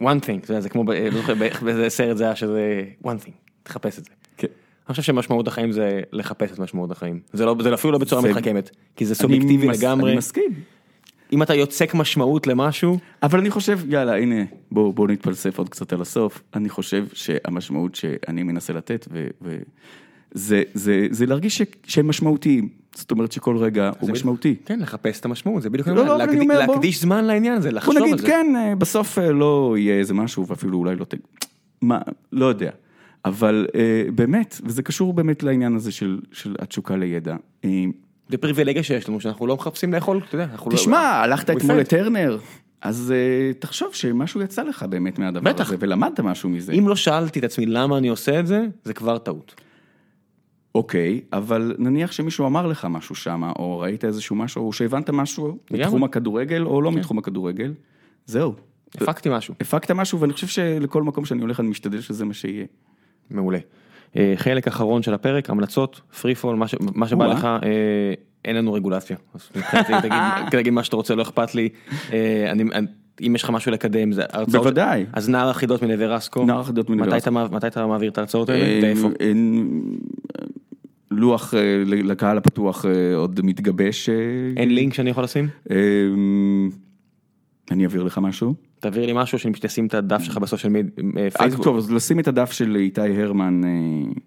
Speaker 1: one thing, יודע, זה כמו, ב- לא זוכר באיזה סרט זה היה שזה one thing, תחפש את זה.
Speaker 2: כן.
Speaker 1: אני חושב שמשמעות החיים זה לחפש את משמעות החיים. זה לא, זה אפילו לא בצורה
Speaker 2: זה-
Speaker 1: מתחכמת, כי זה סובייקטיבי
Speaker 2: מס-
Speaker 1: לגמרי.
Speaker 2: אני מסכים.
Speaker 1: אם אתה יוצק משמעות למשהו,
Speaker 2: אבל אני חושב, יאללה, הנה, בואו בוא נתפלסף עוד קצת על הסוף. אני חושב שהמשמעות שאני מנסה לתת, ו, ו, זה, זה, זה להרגיש ש, שהם משמעותיים. זאת אומרת שכל רגע הוא משמעותי.
Speaker 1: כן, לחפש את המשמעות, זה בדיוק,
Speaker 2: לא,
Speaker 1: אומר,
Speaker 2: לא, אבל אני
Speaker 1: להקדיש-
Speaker 2: אומר, בוא-
Speaker 1: זמן לעניין הזה,
Speaker 2: בוא
Speaker 1: לחשוב על
Speaker 2: נגיד,
Speaker 1: זה.
Speaker 2: כן, אה, בסוף אה, לא יהיה איזה משהו, ואפילו אולי לא ת... מה, לא יודע. אבל אה, באמת, וזה קשור באמת לעניין הזה של, של התשוקה לידע. אה,
Speaker 1: זה פריבילגיה שיש לנו, שאנחנו לא מחפשים לאכול, אתה יודע, אנחנו לא...
Speaker 2: תשמע, הלכת אתמול. לטרנר, אז אה, תחשוב שמשהו יצא לך באמת מהדבר
Speaker 1: בטח.
Speaker 2: הזה, ולמדת משהו מזה.
Speaker 1: אם לא שאלתי את עצמי למה אני עושה את זה, זה כבר טעות.
Speaker 2: אוקיי, אבל נניח שמישהו אמר לך משהו שם, או ראית איזשהו משהו, או שהבנת משהו. מתחום הכדורגל, או לא מתחום הכדורגל, זהו.
Speaker 1: הפקתי משהו.
Speaker 2: הפקת משהו, ואני חושב שלכל מקום שאני הולך אני משתדל שזה מה שיהיה.
Speaker 1: מעולה. אה, חלק אחרון של הפרק, המלצות, פרי פול, מה ש- מה שבא. לך, אה, אין לנו רגולציה. אז תגיד- תגיד מה שאתה רוצה, לא אכפת לי. אה, אני- אני- אם יש לך משהו לקדם, זה הרצאות.
Speaker 2: בוודאי.
Speaker 1: אז נער החידות מנווה רסקו.
Speaker 2: נער החידות מנווה רסקו.
Speaker 1: מתי אתה מעביר את ההרצאות האלה?
Speaker 2: אה,
Speaker 1: ואיפה?
Speaker 2: לוח אה, לקהל הפתוח אה, עוד מתגבש. אה,
Speaker 1: אין לינק שאני יכול לשים?
Speaker 2: אני אעביר לך משהו.
Speaker 1: תעביר לי משהו שאני תשים את הדף שלך אה,
Speaker 2: אז
Speaker 1: פייסבוק.
Speaker 2: טוב, אז לשים את הדף של איתי הרמן,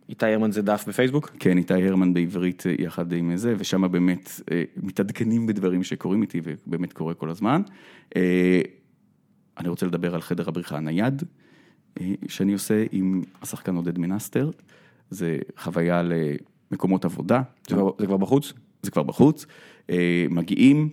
Speaker 1: איתי הרמן זה דף בפייסבוק?
Speaker 2: כן, איתי הרמן בעברית יחד עם זה, ושם באמת מתעדכנים בדברים שקורים איתי, ובאמת קורה כל הזמן. אני רוצה לדבר על חדר הבריחה הנייד, שאני עושה עם השחקן עודד מנסטר. זה חוויה למקומות עבודה,
Speaker 1: זה כבר- זה כבר בחוץ?
Speaker 2: זה כבר בחוץ. אה, מגיעים,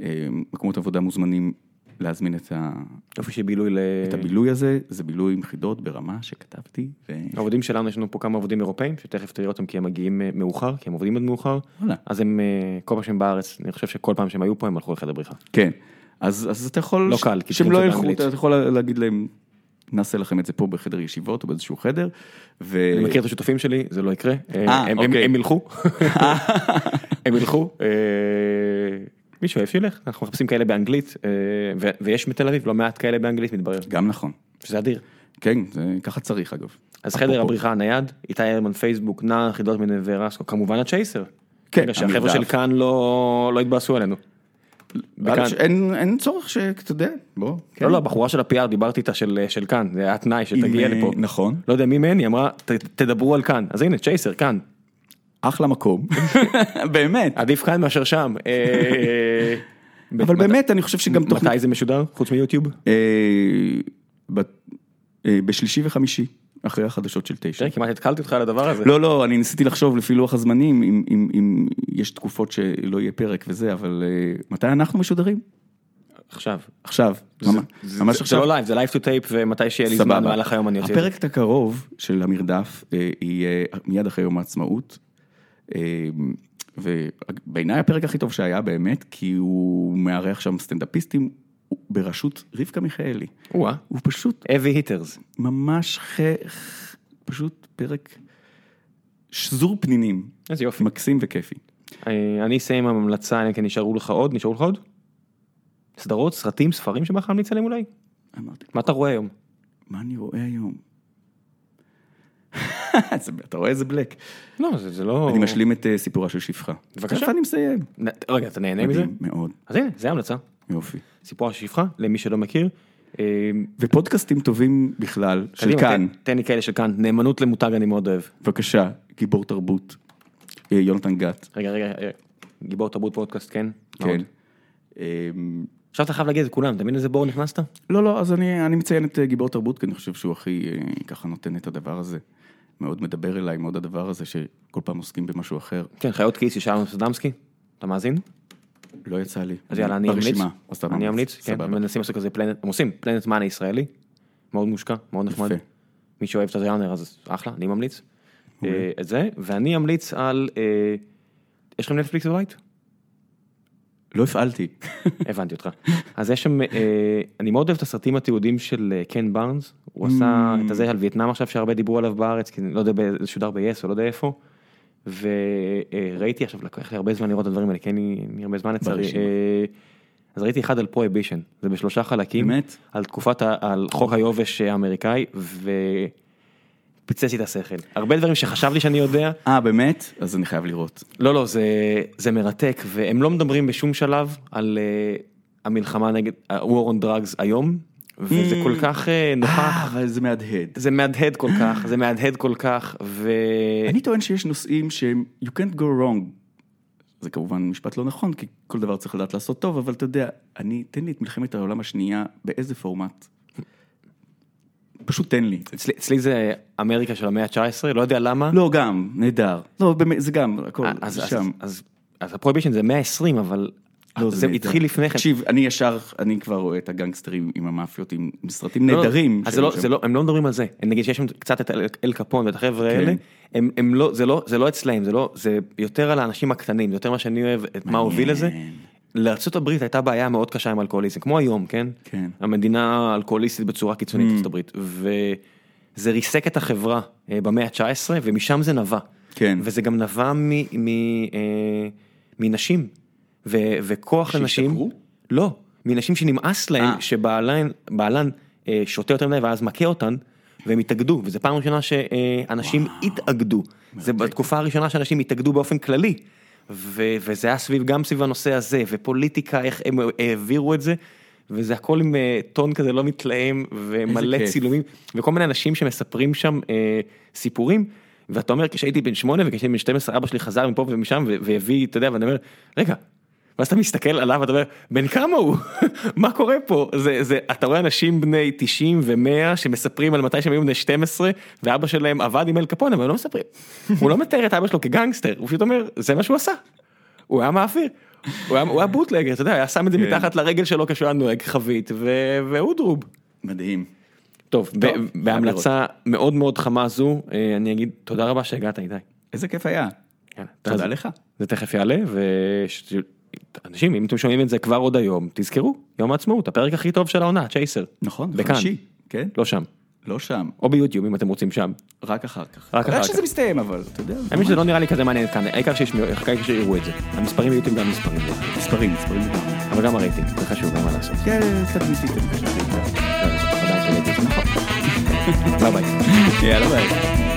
Speaker 2: אה, מקומות עבודה מוזמנים להזמין את, ה,
Speaker 1: איפה שבילוי ל...
Speaker 2: את הבילוי הזה, זה בילוי עם חידות ברמה שכתבתי. ו...
Speaker 1: העובדים שלנו, יש לנו פה כמה עובדים אירופאים, שתכף תראה אותם כי הם מגיעים אה, מאוחר, כי הם עובדים עד מאוחר.
Speaker 2: וואלה.
Speaker 1: אז הם, אה, כל פעם שהם בארץ, אני חושב שכל פעם שהם היו פה הם הלכו לחדר בריחה.
Speaker 2: כן, אז, אז אתה יכול,
Speaker 1: לא קל, כי
Speaker 2: שהם לא ילכו. אתה יכול להגיד להם, נעשה לכם את זה פה בחדר ישיבות או באיזשהו חדר. ו...
Speaker 1: אני מכיר את השותפים שלי, זה לא יקרה. אה,
Speaker 2: אה,
Speaker 1: הם- הם-
Speaker 2: אוקיי.
Speaker 1: הם ילכו. הם ילכו. אה, מי שאוהב שילך, אנחנו מחפשים כאלה באנגלית, אה, ו- ויש בתל אביב לא מעט כאלה באנגלית מתברר,
Speaker 2: גם נכון.
Speaker 1: שזה אדיר.
Speaker 2: כן, זה ככה צריך אגב.
Speaker 1: אז חדר הבריחה הנייד, איתי הרמן פייסבוק, נער חידות מנווה רסקו, כמובן הצ'ייסר.
Speaker 2: כן,
Speaker 1: רגע, שהחבר'ה
Speaker 2: המרדף.
Speaker 1: של כאן לא לא התבאסו עלינו. בכאן.
Speaker 2: אין, אין צורך שאתה יודע, בוא. כן.
Speaker 1: לא, לא, הבחורה של ה-PR, דיברתי איתה של של כאן, זה היה תנאי שתגיע
Speaker 2: עם,
Speaker 1: לפה.
Speaker 2: אה, נכון.
Speaker 1: לא יודע מי מהן, היא אמרה, "ת- תדברו על כאן. אז הנה, צ'ייסר, כאן.
Speaker 2: אחלה מקום. באמת.
Speaker 1: עדיף כאן מאשר שם. אה,
Speaker 2: אבל
Speaker 1: מת-
Speaker 2: באמת, אני חושב שגם תוכנית...
Speaker 1: מתי זה משודר? חוץ מיוטיוב?
Speaker 2: אה, בשלישי וחמישי, אחרי החדשות של תשע.
Speaker 1: תראה, כמעט התקלתי אותך על הדבר הזה.
Speaker 2: לא, לא, אני ניסיתי לחשוב לפי לוח הזמנים, אם, אם, אם יש תקופות שלא יהיה פרק וזה, אבל אה, מתי אנחנו משודרים?
Speaker 1: עכשיו.
Speaker 2: עכשיו,
Speaker 1: זה-
Speaker 2: ממש,
Speaker 1: זה-
Speaker 2: ממש
Speaker 1: זה
Speaker 2: עכשיו.
Speaker 1: לא live, זה live to tape, ומתי שיהיה לי זמן במהלך היום אני אוציא את זה.
Speaker 2: הפרק הקרוב של המרדף אה, יהיה מיד אחרי יום העצמאות, אה, ובעיניי הפרק הכי טוב שהיה באמת, כי הוא מארח שם סטנדאפיסטים בראשות רבקה מיכאלי.
Speaker 1: או-אה,
Speaker 2: הוא פשוט
Speaker 1: אבי היטרס.
Speaker 2: ממש ח... פשוט פרק שזור פנינים,
Speaker 1: איזה יופי.
Speaker 2: מקסים וכיפי.
Speaker 1: אה, אני אסיים עם המלצה, אלא אם כן נשארו לך עוד, נשארו לך עוד? סדרות, סרטים, ספרים שבא לך להמליץ עליהם אולי?
Speaker 2: אמרתי,
Speaker 1: מה אתה רואה היום?
Speaker 2: מה אני רואה היום? אתה רואה איזה בלק.
Speaker 1: לא, זה זה לא...
Speaker 2: אני משלים את אה, סיפורה של שפחה.
Speaker 1: בבקשה.
Speaker 2: תכף אני מסיים.
Speaker 1: רגע, אתה נהנה מזה?
Speaker 2: מאוד,
Speaker 1: אז הנה, זה המלצה.
Speaker 2: יופי.
Speaker 1: סיפור השפחה, למי שלא מכיר. אה,
Speaker 2: ופודקאסטים טובים בכלל, של כאן,
Speaker 1: תן- לי כאלה של כאן, נאמנות למותג אני מאוד אוהב.
Speaker 2: בבקשה, גיבור תרבות, אה, יונתן גת,
Speaker 1: רגע, רגע, גיבור תרבות פודקאסט, כן?
Speaker 2: כן. אמ,
Speaker 1: עכשיו אתה חייב להגיד את כולם, אתה מבין איזה בור נכנסת?
Speaker 2: לא, לא, אז אני, אני מציין את אה, גיבור תרבות, כי אני חושב שהוא הכי אה, ככה נותן את הדבר הזה. מאוד מדבר אליי, מאוד הדבר הזה, שכל פעם עוסקים במשהו אחר.
Speaker 1: כן, חיות כיס, ישר אמסטרדמסקי, אתה מאזין?
Speaker 2: לא יצא לי.
Speaker 1: אז יאללה, אני אמליץ. אני. אמליץ, כן. הם מנסים לעשות כזה פלנט, הם עושים פלנט מאנה ישראלי, מאוד מושקע, מאוד נחמד. מי שאוהב את הז'אנר אז אחלה, אני ממליץ. אה, את זה, ואני אמליץ על, אה, יש לכם נטפליקס בבית?
Speaker 2: לא הפעלתי.
Speaker 1: הבנתי אותך. אז יש שם, אה, אני מאוד אוהב את הסרטים התיעודים של קן בארנס, הוא עשה
Speaker 2: Mm.
Speaker 1: את הזה על וייטנאם עכשיו שהרבה דיברו עליו בארץ, כי אני לא יודע, זה שודר ב-yes או לא יודע איפה. וראיתי עכשיו, לקח לי הרבה זמן לראות את הדברים האלה, כי אין לי לי הרבה זמן לצערי. אה, אז ראיתי אחד על פרויבישן, זה בשלושה חלקים,
Speaker 2: באמת?
Speaker 1: על תקופת, ה- על חוק היובש האמריקאי, ופוצץ לי את השכל. הרבה דברים שחשבתי שאני יודע,
Speaker 2: אה, באמת? אז אני חייב לראות.
Speaker 1: לא, לא, זה, זה מרתק, והם לא מדברים בשום שלב על uh, המלחמה נגד, ה-war on drugs היום, וזה
Speaker 2: Mm.
Speaker 1: כל כך uh,
Speaker 2: אה,
Speaker 1: נוכח,
Speaker 2: אבל זה מהדהד.
Speaker 1: זה מהדהד כל כך, זה מהדהד כל כך, ו...
Speaker 2: אני טוען שיש נושאים שהם you can't go wrong. זה כמובן משפט לא נכון, כי כל דבר צריך לדעת לעשות טוב, אבל אתה יודע, אני, תן לי את מלחמת העולם השנייה, באיזה פורמט. פשוט תן לי.
Speaker 1: אצלי, אצלי זה אמריקה של המאה ה-19, לא יודע למה.
Speaker 2: לא, גם, נהדר. לא, באמת, זה גם, הכל,
Speaker 1: אה, אז,
Speaker 2: זה
Speaker 1: אז,
Speaker 2: שם.
Speaker 1: אז, אז הפרויבישן זה 120, אבל זה
Speaker 2: נהדר.
Speaker 1: התחיל לפני כן.
Speaker 2: תקשיב, אני ישר, אני כבר רואה את הגנגסטרים עם המאפיות, עם סרטים
Speaker 1: לא, לא,
Speaker 2: נהדרים.
Speaker 1: אז זה לא. זה לא, הם לא מדברים על זה, נגיד שיש שם קצת את אל, קפון ואת החבר'ה
Speaker 2: כן.
Speaker 1: האלה, הם, הם לא, זה לא, זה לא אצלהם, זה לא, זה יותר על האנשים הקטנים, זה יותר מה שאני אוהב, את מה הוביל לזה. לארה"ב הייתה בעיה מאוד קשה עם אלכוהוליזם, כמו היום, כן?
Speaker 2: כן.
Speaker 1: המדינה אלכוהוליסטית בצורה קיצונית
Speaker 2: Mm.
Speaker 1: בארצות הברית, וזה ריסק את החברה אה, במאה ה-19, ומשם זה נבע.
Speaker 2: כן.
Speaker 1: וזה גם נבע אה, מנשים, ו, וכוח לנשים.
Speaker 2: שהשתכרו?
Speaker 1: לא, מנשים שנמאס להם
Speaker 2: אה.
Speaker 1: שבעלן בעלן, אה, שותה יותר מדי ואז מכה אותן, והם התאגדו, וזו פעם ראשונה שאנשים התאגדו. זה בתקופה הראשונה שאנשים התאגדו באופן כללי. ו- וזה היה סביב, גם סביב הנושא הזה, ופוליטיקה, איך הם העבירו את זה, וזה הכל עם אה, טון כזה לא מתלהם, ומלא. צילומים, וכל מיני אנשים שמספרים שם אה, סיפורים, ואתה אומר, כשהייתי בן שמונה וכשהייתי בן 12, אבא שלי חזר מפה ומשם, והביא, אתה יודע, ואני אומר, רגע, ואז אתה מסתכל עליו ואתה אומר, בן כמה הוא? מה קורה פה? זה, זה, אתה רואה אנשים בני 90 ו-100 שמספרים על מתי שהם היו בני 12 ואבא שלהם עבד עם אל קפונה, אבל הם לא מספרים. הוא לא מתאר את אבא שלו כגנגסטר, הוא פשוט אומר, זה מה שהוא עשה. הוא היה מעביר. הוא היה, היה בוטלגר, אתה יודע, היה שם את זה
Speaker 2: כן.
Speaker 1: מתחת לרגל שלו כשהוא היה נוהג חבית ואודרוב.
Speaker 2: מדהים.
Speaker 1: טוב, ב-
Speaker 2: חייב
Speaker 1: בהמלצה מאוד מאוד חמה זו, אה, אני אגיד תודה רבה שהגעת איתי.
Speaker 2: איזה כיף היה.
Speaker 1: יאללה,
Speaker 2: תודה
Speaker 1: אז-
Speaker 2: לך.
Speaker 1: זה תכף יעלה, ואנשים, אם אתם שומעים את זה כבר עוד היום, תזכרו, יום העצמאות, הפרק הכי טוב של העונה, צ'ייסר.
Speaker 2: נכון. חמישי. כן?
Speaker 1: לא שם,
Speaker 2: לא שם,
Speaker 1: או ביוטיוב אם אתם רוצים שם.
Speaker 2: רק אחר כך.
Speaker 1: רק אחר כך.
Speaker 2: שזה מסתיים אבל, אתה יודע.
Speaker 1: האמת שזה לא נראה לי כזה מעניין כאן, העיקר שיראו את זה. המספרים ביוטיוב גם מספרים,
Speaker 2: מספרים, מספרים.
Speaker 1: אבל גם הרייטינג, זה חשוב, אין מה לעשות.
Speaker 2: כן. יאללה ביי.